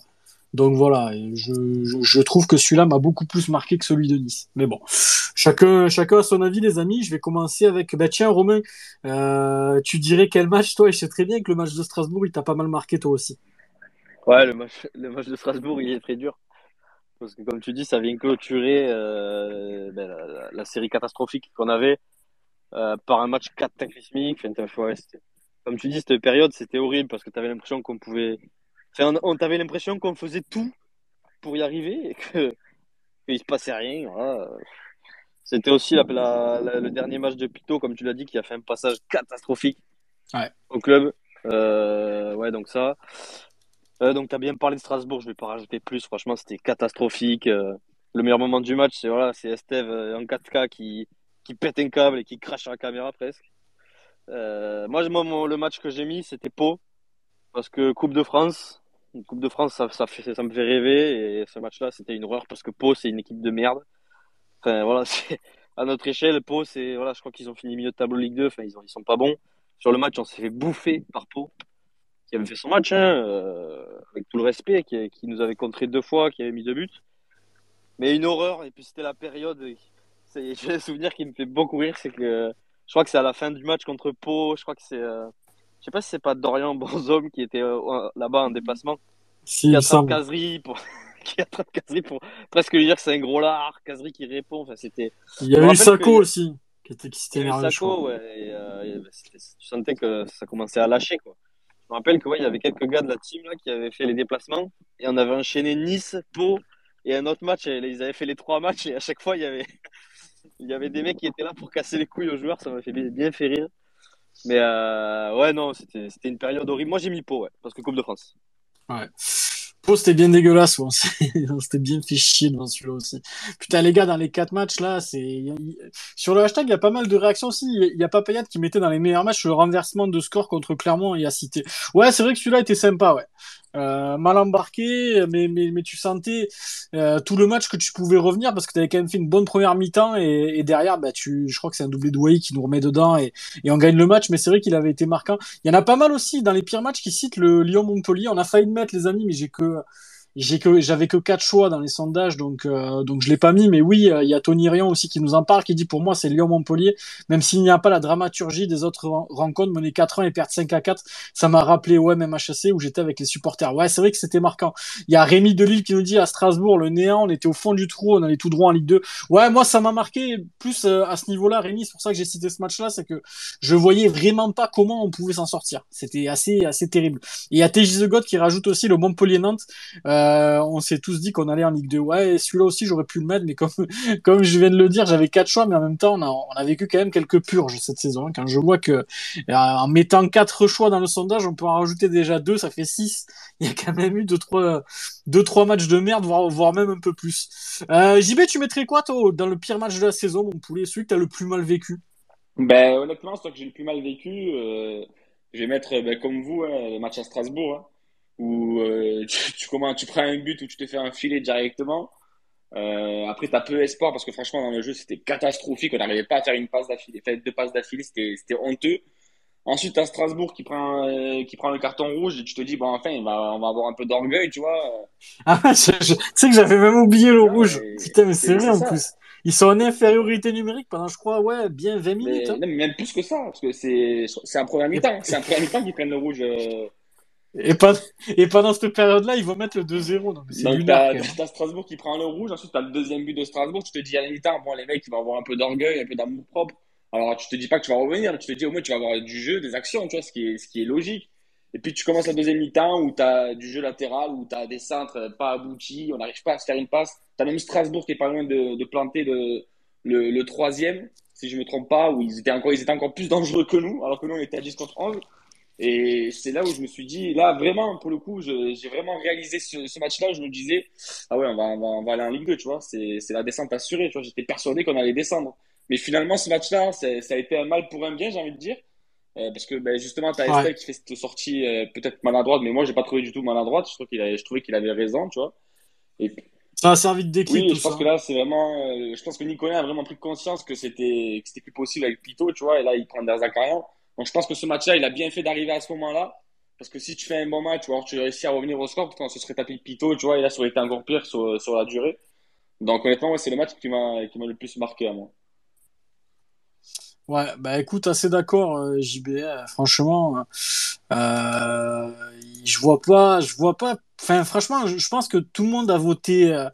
Donc voilà, je, je, je trouve que celui-là m'a beaucoup plus marqué que celui de Nice. Mais bon, chacun, chacun a son avis, les amis. Je vais commencer avec, bah tiens, Romain, euh, tu dirais quel match, toi, et je sais très bien que le match de Strasbourg, il t'a pas mal marqué, toi aussi. Ouais, le match, le match de Strasbourg, il est très dur. Parce que comme tu dis, ça vient clôturer euh, ben, la, la, série catastrophique qu'on avait euh, par un match cataclysmique. Enfin, ouais, comme tu dis, cette période, c'était horrible parce que tu avais l'impression qu'on pouvait on, on t'avait l'impression qu'on faisait tout pour y arriver et que qu'il se passait rien. Voilà. C'était aussi la, la, le dernier match de Pito, comme tu l'as dit, qui a fait un passage catastrophique ouais. au club. Euh, ouais, donc ça. Euh, donc, tu as bien parlé de Strasbourg, je vais pas rajouter plus. Franchement, c'était catastrophique. Euh, le meilleur moment du match, c'est voilà, c'est Esteve en 4K qui, qui pète un câble et qui crache la caméra presque. Euh, moi, le match que j'ai mis, c'était Pau. Parce que Coupe de France, Coupe de France, ça, me fait rêver. Et ce match-là, c'était une horreur parce que Pau, c'est une équipe de merde. Enfin, voilà, à notre échelle, Pau, voilà, je crois qu'ils ont fini milieu de tableau Ligue 2. Enfin, ils, ont, ils sont pas bons. Sur le match, on s'est fait bouffer par Pau, qui avait fait son match, hein, euh, avec tout le respect, qui, qui, nous avait contré deux fois, qui avait mis deux buts. Mais une horreur. Et puis, c'était la période. J'ai un souvenir qui me fait beaucoup rire, c'est que je crois que c'est à la fin du match contre Pau. Je crois que c'est. Euh, je sais pas si c'est pas Dorian Bonzom qui était euh, là-bas en déplacement. Si, qui attrape Casery pour qui attrape pour presque lui dire que c'est un gros lard. Casery qui répond. Enfin, c'était. Il y avait eu Sako aussi qui était qui s'était énervé. Sako, ouais. Et, euh, bah, tu sentais que ça commençait à lâcher quoi. Je me rappelle que ouais, il y avait quelques gars de la team là qui avaient fait les déplacements et on avait enchaîné Nice, Pau et un autre match. Et ils avaient fait les trois matchs et à chaque fois il y avait il y avait des mecs qui étaient là pour casser les couilles aux joueurs. Ça m'a fait bien fait rire. Mais euh, ouais, non, c'était une période horrible. Moi, j'ai mis Pau, parce que Coupe de France. Ouais. Pau, c'était bien dégueulasse, ouais. c'était bien fait chier devant celui-là aussi. Putain, les gars, dans les quatre matchs, là, c'est, sur le hashtag, il y a pas mal de réactions aussi. Il y a pas Payat qui mettait dans les meilleurs matchs le renversement de score contre Clermont et a cité. Ouais, c'est vrai que celui-là était sympa, ouais. Euh, mal embarqué, mais, mais, mais tu sentais euh, tout le match que tu pouvais revenir parce que tu avais quand même fait une bonne première mi-temps et, et, derrière, bah, tu, je crois que c'est un doublé de Way qui nous remet dedans et, et on gagne le match. Mais c'est vrai qu'il avait été marquant. Il y en a pas mal aussi dans les pires matchs qui citent le Lyon-Montpellier. On a failli le mettre, les amis, mais j'ai que j'ai que j'avais que quatre choix dans les sondages donc euh, donc je l'ai pas mis mais oui euh, il y a Tony Rion aussi qui nous en parle qui dit pour moi c'est Lyon Montpellier. Même s'il n'y a pas la dramaturgie des autres rencontres mener 4-1 et perdre 5 à 4 ça m'a rappelé ouais même HC où j'étais avec les supporters. Ouais c'est vrai que c'était marquant. Il y a Rémi Delille qui nous dit à Strasbourg le néant on était au fond du trou on allait tout droit en Ligue 2 ouais moi ça m'a marqué plus euh, à ce niveau-là Rémi c'est pour ça que j'ai cité ce match là c'est que je voyais vraiment pas comment on pouvait s'en sortir. C'était assez assez terrible. Et il y a TJ The God qui rajoute aussi le Montpellier Nantes euh, Euh, on s'est tous dit qu'on allait en Ligue 2. Ouais, celui-là aussi, j'aurais pu le mettre, mais comme, je viens de le dire, j'avais quatre choix, mais en même temps, on a, on vécu quand même quelques purges cette saison. Quand je vois que, euh, en mettant quatre choix dans le sondage, on peut en rajouter déjà deux, ça fait six. Il y a quand même eu deux, trois, deux, trois matchs de merde, voire, voire même un peu plus. Euh, JB, tu mettrais quoi, toi, dans le pire match de la saison, mon poulet, celui que t'as le plus mal vécu? Ben, honnêtement, c'est toi que j'ai le plus mal vécu. Je vais mettre, ben, comme vous, hein, le match à Strasbourg, hein, où euh, tu, tu, comment, tu prends un but où tu te fais un filet directement. Euh, après, tu as peu espoir parce que franchement, dans le jeu, c'était catastrophique. On n'arrivait pas à faire une passe d'affilée, faire deux passes d'affilée, c'était, c'était honteux. Ensuite, tu Strasbourg qui prend, euh, qui prend le carton rouge et tu te dis, bon, enfin, on va, on va avoir un peu d'orgueil, tu vois. Ah, tu sais que j'avais même oublié le rouge. Putain, mais c'est vrai en plus. Ils sont en infériorité numérique pendant, je crois, ouais, bien 20 minutes. Mais, hein. non, mais même plus que ça, parce que c'est, c'est un premier mi-temps. C'est un premier mi-temps qu'ils prennent le rouge. Euh... Et, pas, et pendant cette période-là, ils vont mettre le 2-0. Non, mais c'est Donc, t'as, Strasbourg qui prend le rouge, ensuite t'as le deuxième but de Strasbourg, tu te dis à la mi-temps, bon, les mecs, ils vont avoir un peu d'orgueil, un peu d'amour propre. Alors, tu te dis pas que tu vas revenir, tu te dis au moins tu vas avoir du jeu, des actions, tu vois, ce qui est, ce qui est logique. Et puis tu commences la deuxième mi-temps où tu as du jeu latéral, où tu as des centres pas aboutis, on n'arrive pas à se faire une passe. Tu as même Strasbourg qui est pas loin de, de planter le, le, le troisième, si je me trompe pas, où ils étaient, encore, ils étaient encore plus dangereux que nous, alors que nous on était à 10 contre 11. Et c'est là où je me suis dit, là vraiment, pour le coup, j'ai vraiment réalisé ce, ce match-là. Je me disais, ah ouais, on va, on va, on va aller en Ligue 2, tu vois. C'est la descente assurée, tu vois. J'étais persuadé qu'on allait descendre. Mais finalement, ce match-là, ça a été un mal pour un bien, j'ai envie de dire. Euh, parce que ben, justement, tu as Ouais. Estelle qui fait cette sortie euh, peut-être maladroite, mais moi, j'ai pas trouvé du tout maladroite. Je, trouve qu'il avait, je trouvais qu'il avait raison, tu vois. Et Ça a servi de déclic, oui, tout je pense ça. que là, c'est vraiment. euh, je pense que Nicolas a vraiment pris conscience que c'était que c'était plus possible avec Pito, tu vois. Et là, il prend des Zakarian. Donc, je pense que ce match-là, il a bien fait d'arriver à ce moment-là. Parce que si tu fais un bon match, ou alors tu réussis à revenir au score, quand ce serait tapé Pito, tu vois, et là, ça aurait été encore pire sur, sur la durée. Donc, honnêtement, c'est le match qui m'a le plus marqué à moi. Ouais, bah écoute, assez d'accord, euh, JB. euh, Franchement, euh, je vois pas, je vois pas. Enfin, franchement, je, pense que tout le monde a voté, euh,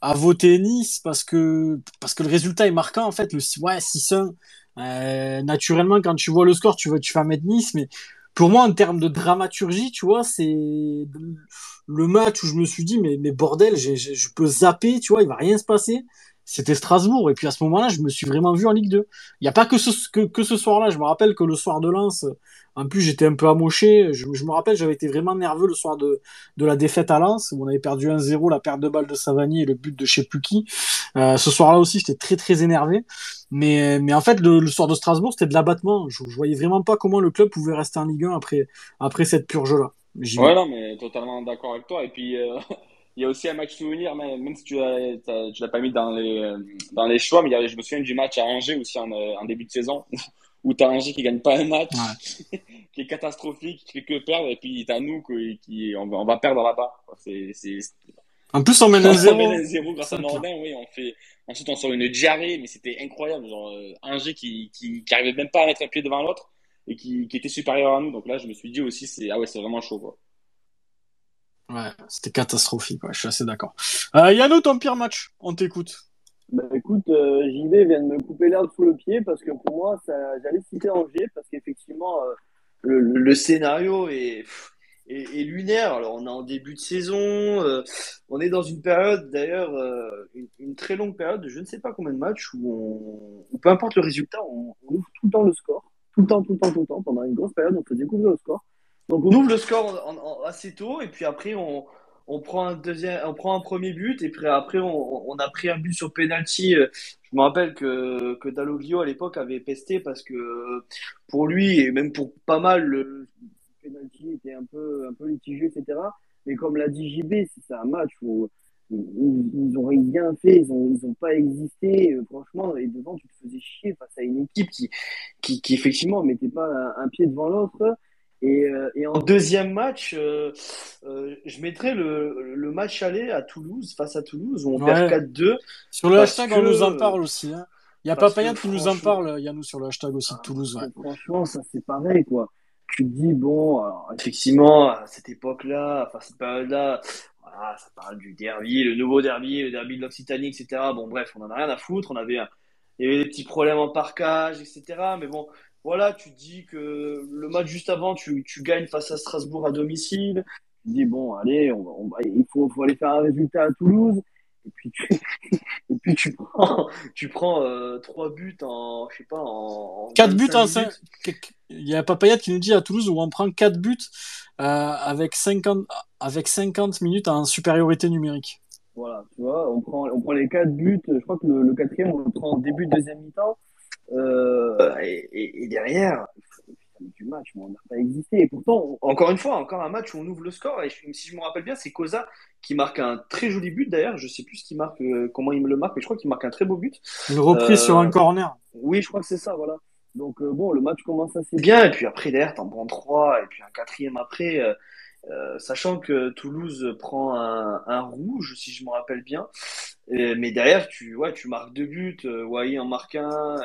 a voté Nice parce que parce que le résultat est marquant en fait. Le ouais 6-1. Euh, naturellement, quand tu vois le score, tu vas tu vas mettre Nice, mais pour moi, en termes de dramaturgie, tu vois, c'est le match où je me suis dit mais mais bordel, j'ai- je peux zapper, tu vois, il va rien se passer. C'était Strasbourg et puis à ce moment-là, je me suis vraiment vu en Ligue 2. Il n'y a pas que ce, que, que ce soir-là. Je me rappelle que le soir de Lens, en plus, j'étais un peu amoché. Je, je me rappelle, j'avais été vraiment nerveux le soir de, de la défaite à Lens, où on avait perdu 1-0, la perte de balle de Savani et le but de je sais plus qui. Euh, ce soir-là aussi, j'étais très très énervé. Mais, mais en fait, le, le soir de Strasbourg, c'était de l'abattement. Je, je voyais vraiment pas comment le club pouvait rester en Ligue 1 après, après cette purge-là. Ouais, non, mais totalement d'accord avec toi. Et puis, euh, il y a aussi un match souvenir, même, si tu tu l'as pas mis dans les, euh, dans les choix, mais il y a- je me souviens du match à Angers aussi en, euh, en début de saison, où t'as Angers qui gagne pas un match, qui est catastrophique, qui fait que perdre, et puis t'as nous qui, qui on, va, on va perdre là-bas. C'est, c'est, En plus, on mène un on zéro. mène un zéro grâce à. Nordin, oui, on fait, ensuite on sort une diarrhée, mais c'était incroyable, genre, euh, Angers qui, qui, qui arrivait même pas à mettre un pied devant l'autre, et qui, qui était supérieur à nous. Donc là, je me suis dit aussi, c'est, ah ouais, c'est vraiment chaud, quoi. Ouais, c'était catastrophique. Ouais, je suis assez d'accord. Euh, Yannou, ton pire match, on t'écoute. Bah écoute, euh, JB vient de me couper l'herbe sous le pied parce que pour moi, j'allais citer Angers parce qu'effectivement, euh, le, scénario est, lunaire. Alors, on est en début de saison. euh, on est dans une période, d'ailleurs, euh, une, très longue période de je ne sais pas combien de matchs où, peu importe le résultat, on, ouvre tout le temps le score. Tout le temps, tout le temps, tout le temps. Pendant une grosse période, on fait découvrir le score. Donc, on ouvre le score assez tôt et puis après, on, on prend un deuxième, on prend un premier but et après, on, a pris un but sur penalty. Je me rappelle que, que Dalloglio à l'époque avait pesté parce que pour lui et même pour pas mal, le penalty était un peu, un peu litigieux, etc. Mais comme l'a dit JB, c'est un match où ils, ils ont rien fait, ils ont, ils ont pas existé. Euh, Franchement, et devant, tu te faisais chier face à une équipe qui, qui, qui effectivement mettait pas un pied devant l'autre. Et, euh, et en deuxième match, euh, euh, je mettrais le, le match aller à Toulouse, face à Toulouse, où on Ouais. perd 4-2. Sur le hashtag, que- on nous en parle aussi. Hein. Il y a parce Papaya que qui nous en parle, Yannou, sur le hashtag aussi de Toulouse. Ouais. Franchement, ça c'est pareil, quoi. Tu te dis, bon, alors, effectivement, à cette époque-là, enfin, cette période-là, voilà, ça parle du derby, le nouveau derby, le derby de l'Occitanie, etc. Bon, bref, on en a rien à foutre. On avait, il y avait des petits problèmes en parcage, etc. Mais bon, voilà, tu dis que le match juste avant, tu, tu gagnes face à Strasbourg à domicile. tu dis, bon, allez, on, il faut, faut aller faire un résultat à Toulouse. Et puis tu, et puis tu prends, tu prends euh, 3 buts en, je sais pas, en. 4 buts en 5. Il y a Papayat qui nous dit à Toulouse où on prend 4 buts euh, avec, 50, avec 50 minutes en supériorité numérique. Voilà, tu vois, on prend, on prend les 4 buts. Je crois que le, le quatrième, on le prend au début de deuxième mi-temps. Euh, et, et, derrière, du match, on n'a pas existé. Et pourtant, encore une fois, encore un match où on ouvre le score. Et si je me rappelle bien, c'est Cosa qui marque un très joli but d'ailleurs. Je sais plus ce qu'il marque, euh, comment il me le marque, mais je crois qu'il marque un très beau but. Une reprise euh, sur un corner. Oui, je crois que c'est ça, voilà. Donc euh, bon, le match commence assez bien. Et puis après, derrière, t'en prends trois, et puis un quatrième après. Euh, euh, sachant que Toulouse prend un, un, rouge, si je me rappelle bien. Mais derrière, tu, ouais, tu marques deux buts, euh, Wai en marque un.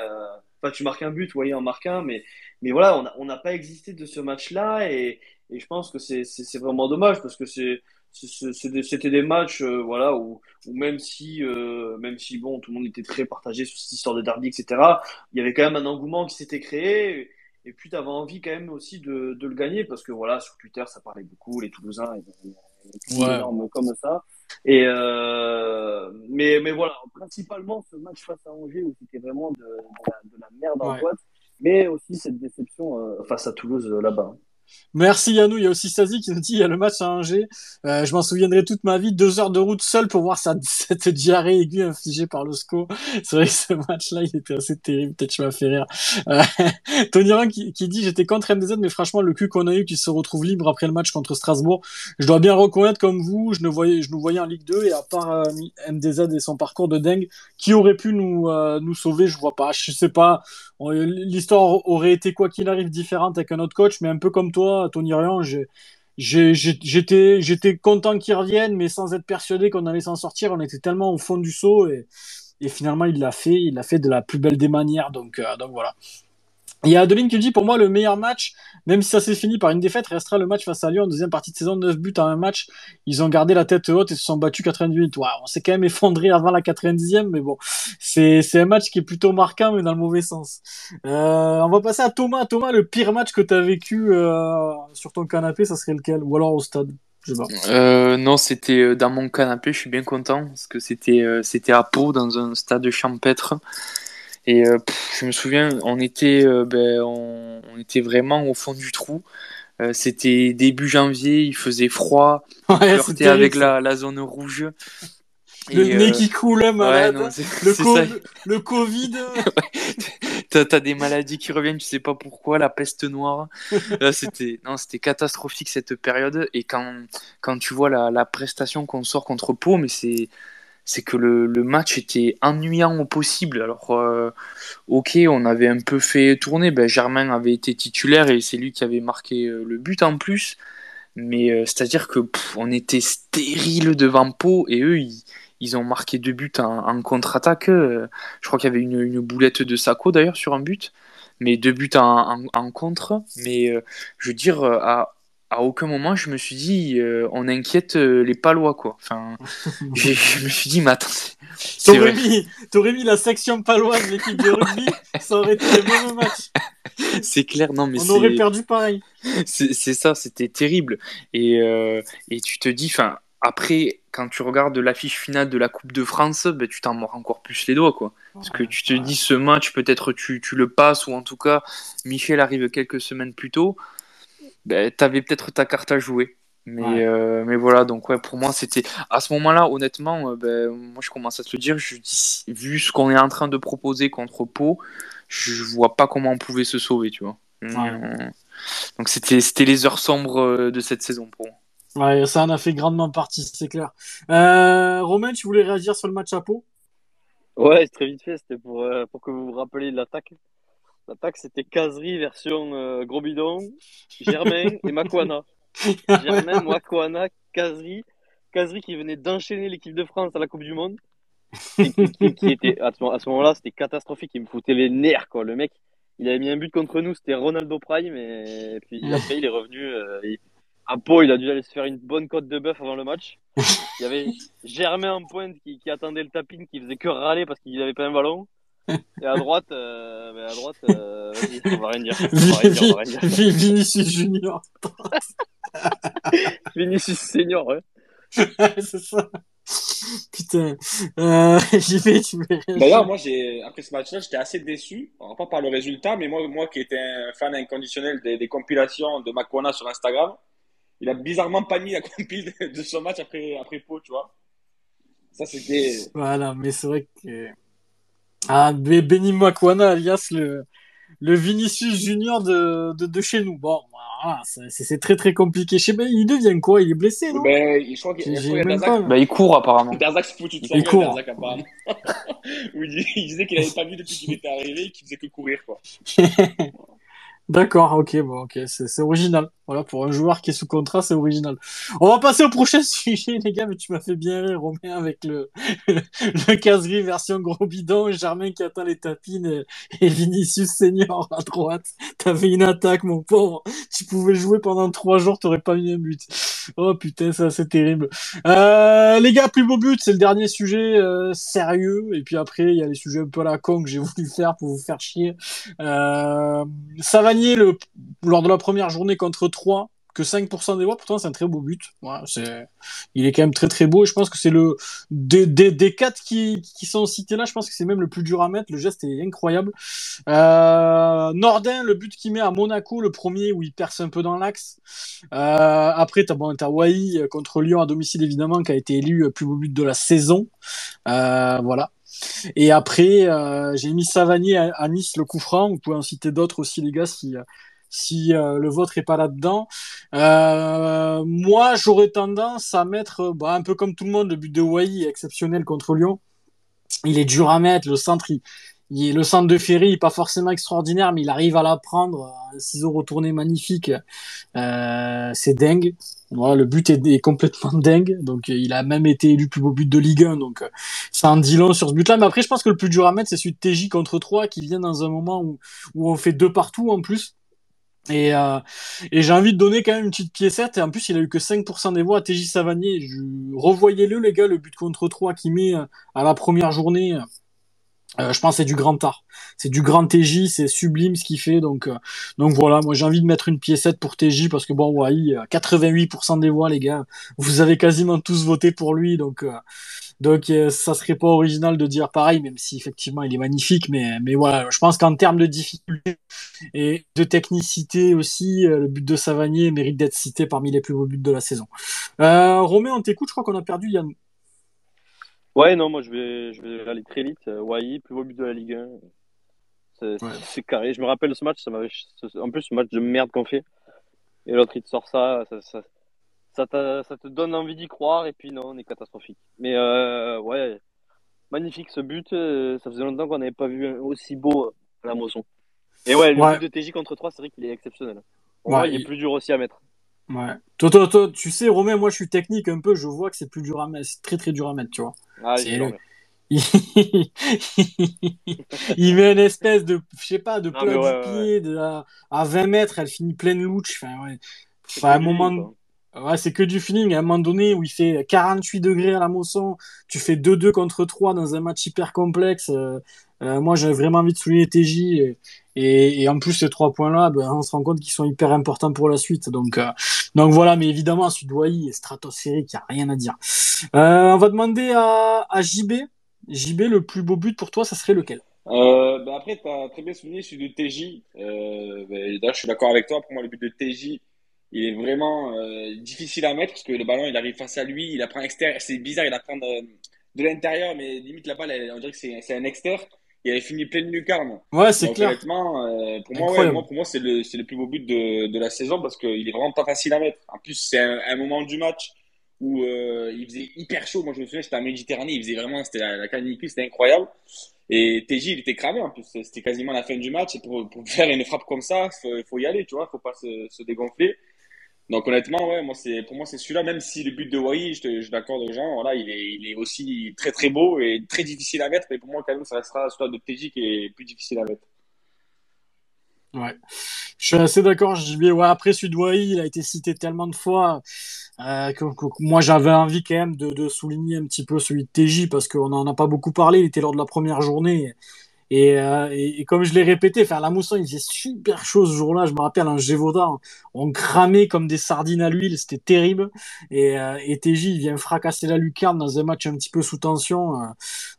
Enfin, tu marques un but, Wai en marque un, mais mais voilà, on n'a pas existé de ce match-là et, et, je pense que c'est vraiment dommage parce que c'est c'était des matchs euh, voilà où, où, même si euh, même si bon tout le monde était très partagé sur cette histoire de derby etc il y avait quand même un engouement qui s'était créé et, puis tu avais envie quand même aussi de, de, le gagner parce que voilà sur Twitter ça parlait beaucoup les Toulousains ils, ils, ouais. énormes comme ça et euh, mais mais voilà principalement ce match face à Angers où c'était vraiment de, de, la, de, la, merde en Ouais. boîte mais aussi cette déception euh, face à Toulouse euh, là-bas. Merci Yannou. Il y a aussi Sazi qui nous dit il y a le match à Angers. Euh, je m'en souviendrai toute ma vie. Deux heures de route seul pour voir cette diarrhée aiguë infligée par le SCO. C'est vrai que ce match-là, il était assez terrible. Peut-être je m'as fait rire. Euh, Tony Rang qui, qui, dit j'étais contre MDZ, mais franchement, le cul qu'on a eu qui se retrouve libre après le match contre Strasbourg, je dois bien reconnaître comme vous, je, ne voyais, je nous voyais en Ligue 2 et à part euh, MDZ et son parcours de dingue, qui aurait pu nous, euh, nous sauver, je vois pas. Je sais pas. L'histoire aurait été quoi qu'il arrive différente avec un autre coach, mais un peu comme toi, Tony Rian, j'étais content qu'il revienne, mais sans être persuadé qu'on allait s'en sortir. On était tellement au fond du saut et, finalement il l'a fait, il l'a fait de la plus belle des manières. Donc euh, donc voilà. Il y a Adeline qui dit pour moi le meilleur match, même si ça s'est fini par une défaite, restera le match face à Lyon en deuxième partie de saison, 9 buts en un match. Ils ont gardé la tête haute et se sont battus 90 minutes. Ouais, on s'est quand même effondré avant la 90e, mais bon, c'est un match qui est plutôt marquant, mais dans le mauvais sens. Euh, on va passer à Thomas. Thomas, le pire match que tu as vécu euh, sur ton canapé, ça serait lequel? Ou alors au stade? Je sais pas. Euh, non, c'était dans mon canapé. Je suis bien content parce que c'était à Pau dans un stade champêtre. Et euh, pff, je me souviens, on était, euh, ben, on, on, était vraiment au fond du trou. Euh, c'était début janvier, il faisait froid, ouais, flirtait avec la, la, zone rouge. Le nez qui coule, malade. Ouais, non, le, co ça. le, Covid. T'as as des maladies qui reviennent, tu sais pas pourquoi, la peste noire. c'était non, c'était catastrophique cette période. Et quand quand tu vois la, la prestation qu'on sort contre Pau, mais c'est c'est que le, match était ennuyant au possible. Alors, euh, ok, on avait un peu fait tourner. Ben, Germain avait été titulaire et c'est lui qui avait marqué euh, le but en plus. Mais euh, c'est-à-dire que on était stérile devant Pau et eux, ils, ont marqué deux buts en, contre-attaque. je crois qu'il y avait une, boulette de Sako d'ailleurs sur un but. Mais deux buts en contre. Mais je veux dire, à, à aucun moment je me suis dit euh, on inquiète euh, les palois quoi. Enfin je me suis dit mais attends t'aurais mis, mis la section paloise de l'équipe de rugby ça aurait été le même match. C'est clair non mais on aurait perdu pareil. C'est ça c'était terrible. Et euh, et tu te dis enfin après quand tu regardes l'affiche finale de la Coupe de France ben, tu t'en mords encore plus les doigts quoi. Parce que tu te dis ce match peut-être tu, tu le passes ou en tout cas Michel arrive quelques semaines plus tôt ben, t'avais peut-être ta carte à jouer. Mais, ouais. euh, mais voilà, donc ouais, pour moi, c'était. À ce moment-là, honnêtement, euh, ben, moi, je commence à te le dire, je dis, vu ce qu'on est en train de proposer contre Pau, je vois pas comment on pouvait se sauver, tu vois. Ouais. Euh, donc, c'était les heures sombres de cette saison pour moi. Ouais, ça en a fait grandement partie, c'est clair. Euh, Romain, tu voulais réagir sur le match à Pau? Ouais, très vite fait, c'était pour, euh, pour que vous vous rappeliez de l'attaque. L'attaque, c'était Casery version euh, gros bidon, Germain et Makwana. Germain, Makwana, Casery. Casery qui venait d'enchaîner l'équipe de France à la Coupe du Monde. Et qui, qui, qui était, à ce moment-là, c'était catastrophique. Il me foutait les nerfs, quoi. Le mec, il avait mis un but contre nous, c'était Ronaldo Prime. Et puis après, il est revenu. Euh, il... À Pau, il a dû aller se faire une bonne côte de bœuf avant le match. Il y avait Germain en pointe qui, qui attendait le tapin, qui faisait que râler parce qu'il n'avait pas un ballon. Et à droite, euh, mais à droite, euh, vas-y, on va rien dire. On va rien dire, on va rien dire. Vinicius Junior. Vinicius Senior, ouais. c'est ça. Putain. Euh, j'y vais, tu D'ailleurs, moi, j'ai, après ce match-là, j'étais assez déçu. Alors, pas par le résultat, mais moi, moi qui étais un fan inconditionnel des, des compilations de Makona sur Instagram, il a bizarrement pas mis la compile de, de son match après, après Pau, tu vois. Ça, c'était. Voilà, mais c'est vrai que. Ah, Be- Benny Makwana, alias le, le Vinicius Junior de, de, de chez nous. Bon, voilà, c'est très très compliqué. Je sais pas, il devient quoi? Il est blessé, non? Ben, je crois qu'il. Bah, il court apparemment. Berzak se foutu de sa Il gueule, court. Apparemment. Il, il disait qu'il avait pas vu depuis qu'il était arrivé, qu'il faisait que courir, quoi. D'accord, ok, bon, ok, c'est c'est original. Voilà, pour un joueur qui est sous contrat, c'est original. On va passer au prochain sujet, les gars, mais tu m'as fait bien rire, Romain, avec le, le caserie version gros bidon, Germain qui atteint les tapines et, et Vinicius Senior à droite. T'avais une attaque, mon pauvre. Tu pouvais jouer pendant trois jours, t'aurais pas mis un but. Oh putain, ça c'est terrible. Euh, les gars, plus beau but, c'est le dernier sujet euh, sérieux. Et puis après, il y a les sujets un peu à la con que j'ai voulu faire pour vous faire chier. Euh, Savanier, le, lors de la première journée contre 3, que 5% des voix, pourtant c'est un très beau but. Il est quand même très très beau et je pense que c'est le des, des, des quatre qui, qui sont cités là, je pense que c'est même le plus dur à mettre. Le geste est incroyable. Euh, Nordin, le but qu'il met à Monaco, le premier où il perce un peu dans l'axe. Euh, après, t'as bon, t'as Wai contre Lyon à domicile évidemment qui a été élu euh, plus beau but de la saison. Euh, voilà. Et après, euh, j'ai mis Savanier à Nice le coup franc. Vous pouvez en citer d'autres aussi, les gars, si si euh, le vôtre est pas là-dedans. Euh, moi, j'aurais tendance à mettre, bah, un peu comme tout le monde, le but de Wai est exceptionnel contre Lyon. Il est dur à mettre. Le centre, il, il- le centre de Ferry est pas forcément extraordinaire, mais il arrive à la prendre. Un ciseau retourné magnifique. Euh, c'est dingue. Le but est, est complètement dingue. Donc, il a même été élu plus beau but de Ligue 1. Donc, ça en dit long sur ce but-là. Mais après, je pense que le plus dur à mettre, c'est celui de TJ contre 3 qui vient dans un moment où on fait deux partout en plus. Et, euh, et j'ai envie de donner quand même une petite piécette. Et en plus, il a eu que 5% des voix à TJ Savanier. Je... Revoyez-le, les gars, le but contre 3 qu'il met euh, à la première journée. Euh, je pense c'est du grand art. C'est du grand TJ, c'est sublime ce qu'il fait. Donc, euh, donc voilà, moi j'ai envie de mettre une piécette pour TJ parce que bon, ouais, 88% des voix, les gars. Vous avez quasiment tous voté pour lui. Donc, euh, donc euh, ça serait pas original de dire pareil, même si effectivement il est magnifique. Mais, mais voilà, je pense qu'en termes de difficulté et de technicité aussi, euh, le but de Savanier mérite d'être cité parmi les plus beaux buts de la saison. Euh, Romain, on t'écoute, je crois qu'on a perdu Yann. Ouais, non, moi je vais, je vais aller très vite. Euh, Wai, plus beau but de la Ligue 1. C'est Ouais. carré. Je me rappelle ce match, ça m'avait. En plus, ce match de merde qu'on fait. Et l'autre, il te sort ça. Ça, ça, ça, ça te donne envie d'y croire. Et puis, non, on est catastrophique. Mais euh, ouais, magnifique ce but. euh, Ça faisait longtemps qu'on n'avait pas vu aussi beau euh, à la moisson. Et ouais, le Ouais. but de TJ contre 3, c'est vrai qu'il est exceptionnel. Pour Ouais, moi, il est il- plus dur aussi à mettre. Ouais. Toi, toi, toi, tu sais, Romain, moi je suis technique un peu, je vois que c'est plus dur à mettre, c'est très très dur à mettre, tu vois. Ah, le- il... met une espèce de, je sais pas, de plat ouais, du ouais, pied de, à, à 20 mètres, elle finit pleine louche. Enfin, ouais. Enfin, à un moment. Ouais, c'est que du feeling. À un moment donné où il fait 48 degrés à la Mosson, tu fais 2-2 contre 3 dans un match hyper complexe. euh, euh, moi, j'ai vraiment envie de souligner TJ. Et, en plus, ces trois points-là, ben, on se rend compte qu'ils sont hyper importants pour la suite. Donc, euh, voilà, mais évidemment, ensuite, Douai est stratosphérique, il n'y a rien à dire. On va demander à, JB. JB, le plus beau but pour toi, ça serait lequel? Bah après, tu as très bien souligné celui de TJ. D'ailleurs, je suis d'accord avec toi. Pour moi, le but de TJ, il est vraiment euh, difficile à mettre parce que le ballon, il arrive face à lui, il apprend extérieur. C'est bizarre, il apprend de, de l'intérieur, mais limite la balle, on dirait que c'est c'est un extérieur. Il avait fini pleine lucarne. Ouais, c'est clair. honnêtement, euh, pour moi, ouais, moi, pour moi, c'est le, c'est le plus beau but de, de la saison parce qu'il est vraiment pas facile à mettre. En plus, c'est un, un moment du match où euh, il faisait hyper chaud. Moi, je me souviens, c'était en Méditerranée, il faisait vraiment, c'était la, la canicule, c'était incroyable. Et TJ, il était cramé en plus. C'était quasiment la fin du match. Et pour, pour faire une frappe comme ça, faut, faut y aller, tu vois, faut pas se, se dégonfler. Donc honnêtement, ouais, moi c'est pour moi c'est celui-là. Même si le but de Wai, je, je l'accorde aux gens, il est, il est aussi très très beau et très difficile à mettre. Mais pour moi quand même, ça restera celui de TJ qui est plus difficile à mettre. Ouais. Je suis assez d'accord, JB. Ouais, après, Sudway, il a été cité tellement de fois euh, que moi, j'avais envie quand même de, de souligner un petit peu celui de TJ parce qu'on n'en a pas beaucoup parlé. Il était lors de la première journée. Et, euh, et, et comme je l'ai répété, faire la mousson, il faisait super chaud ce jour-là. Je me rappelle un Gévaudan, on cramait comme des sardines à l'huile, c'était terrible. Et, euh, TJ, il vient fracasser la lucarne dans un match un petit peu sous tension,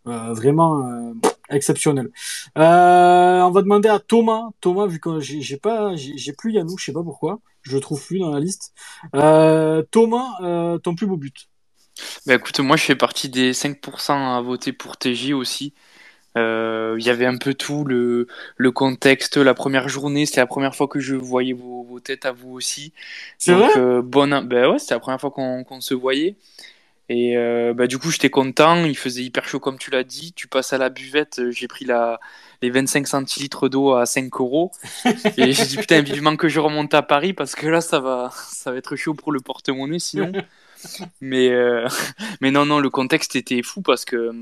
euh, vraiment exceptionnel. On va demander à Thomas. Thomas, vu que j'ai pas, j'ai plus Yannou, je sais pas pourquoi, je le trouve plus dans la liste. Thomas, ton plus beau but. Bah écoute, moi je fais partie des 5% à voter pour TJ aussi. Euh, il y avait un peu tout, le, le contexte, la première journée, c'était la première fois que je voyais vos, vos têtes à vous aussi. C'est vrai? euh, bonne, ben ouais, c'était la première fois qu'on qu'on se voyait. Et euh, bah, du coup, j'étais content, il faisait hyper chaud comme tu l'as dit. Tu passes à la buvette, j'ai pris la, les 25 centilitres d'eau à 5 euros. Et j'ai dit putain, vivement que je remonte à Paris parce que là, ça va, ça va être chaud pour le porte-monnaie sinon. Mais, mais non, non, le contexte était fou parce que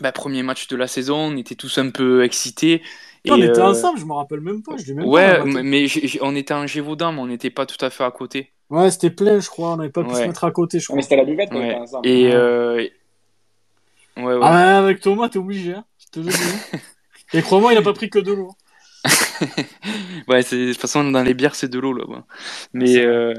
bah, premier match de la saison, on était tous un peu excités. Et on était euh... ensemble, je me rappelle même pas. Je même ouais, pas mais on était en Gévaudan, mais on n'était pas tout à fait à côté. Ouais, c'était plein, je crois. On n'avait pas pu Ouais. se mettre à côté, je crois. mais c'était la buvette qu'on Ouais. était ensemble. Et Ouais. euh... ouais, ouais. Ah ouais, avec Thomas, t'es obligé, hein. Je te le dis. Et crois-moi, il a pas pris que de l'eau. ouais, c'est de toute façon dans les bières c'est de l'eau. Mais vrai. euh,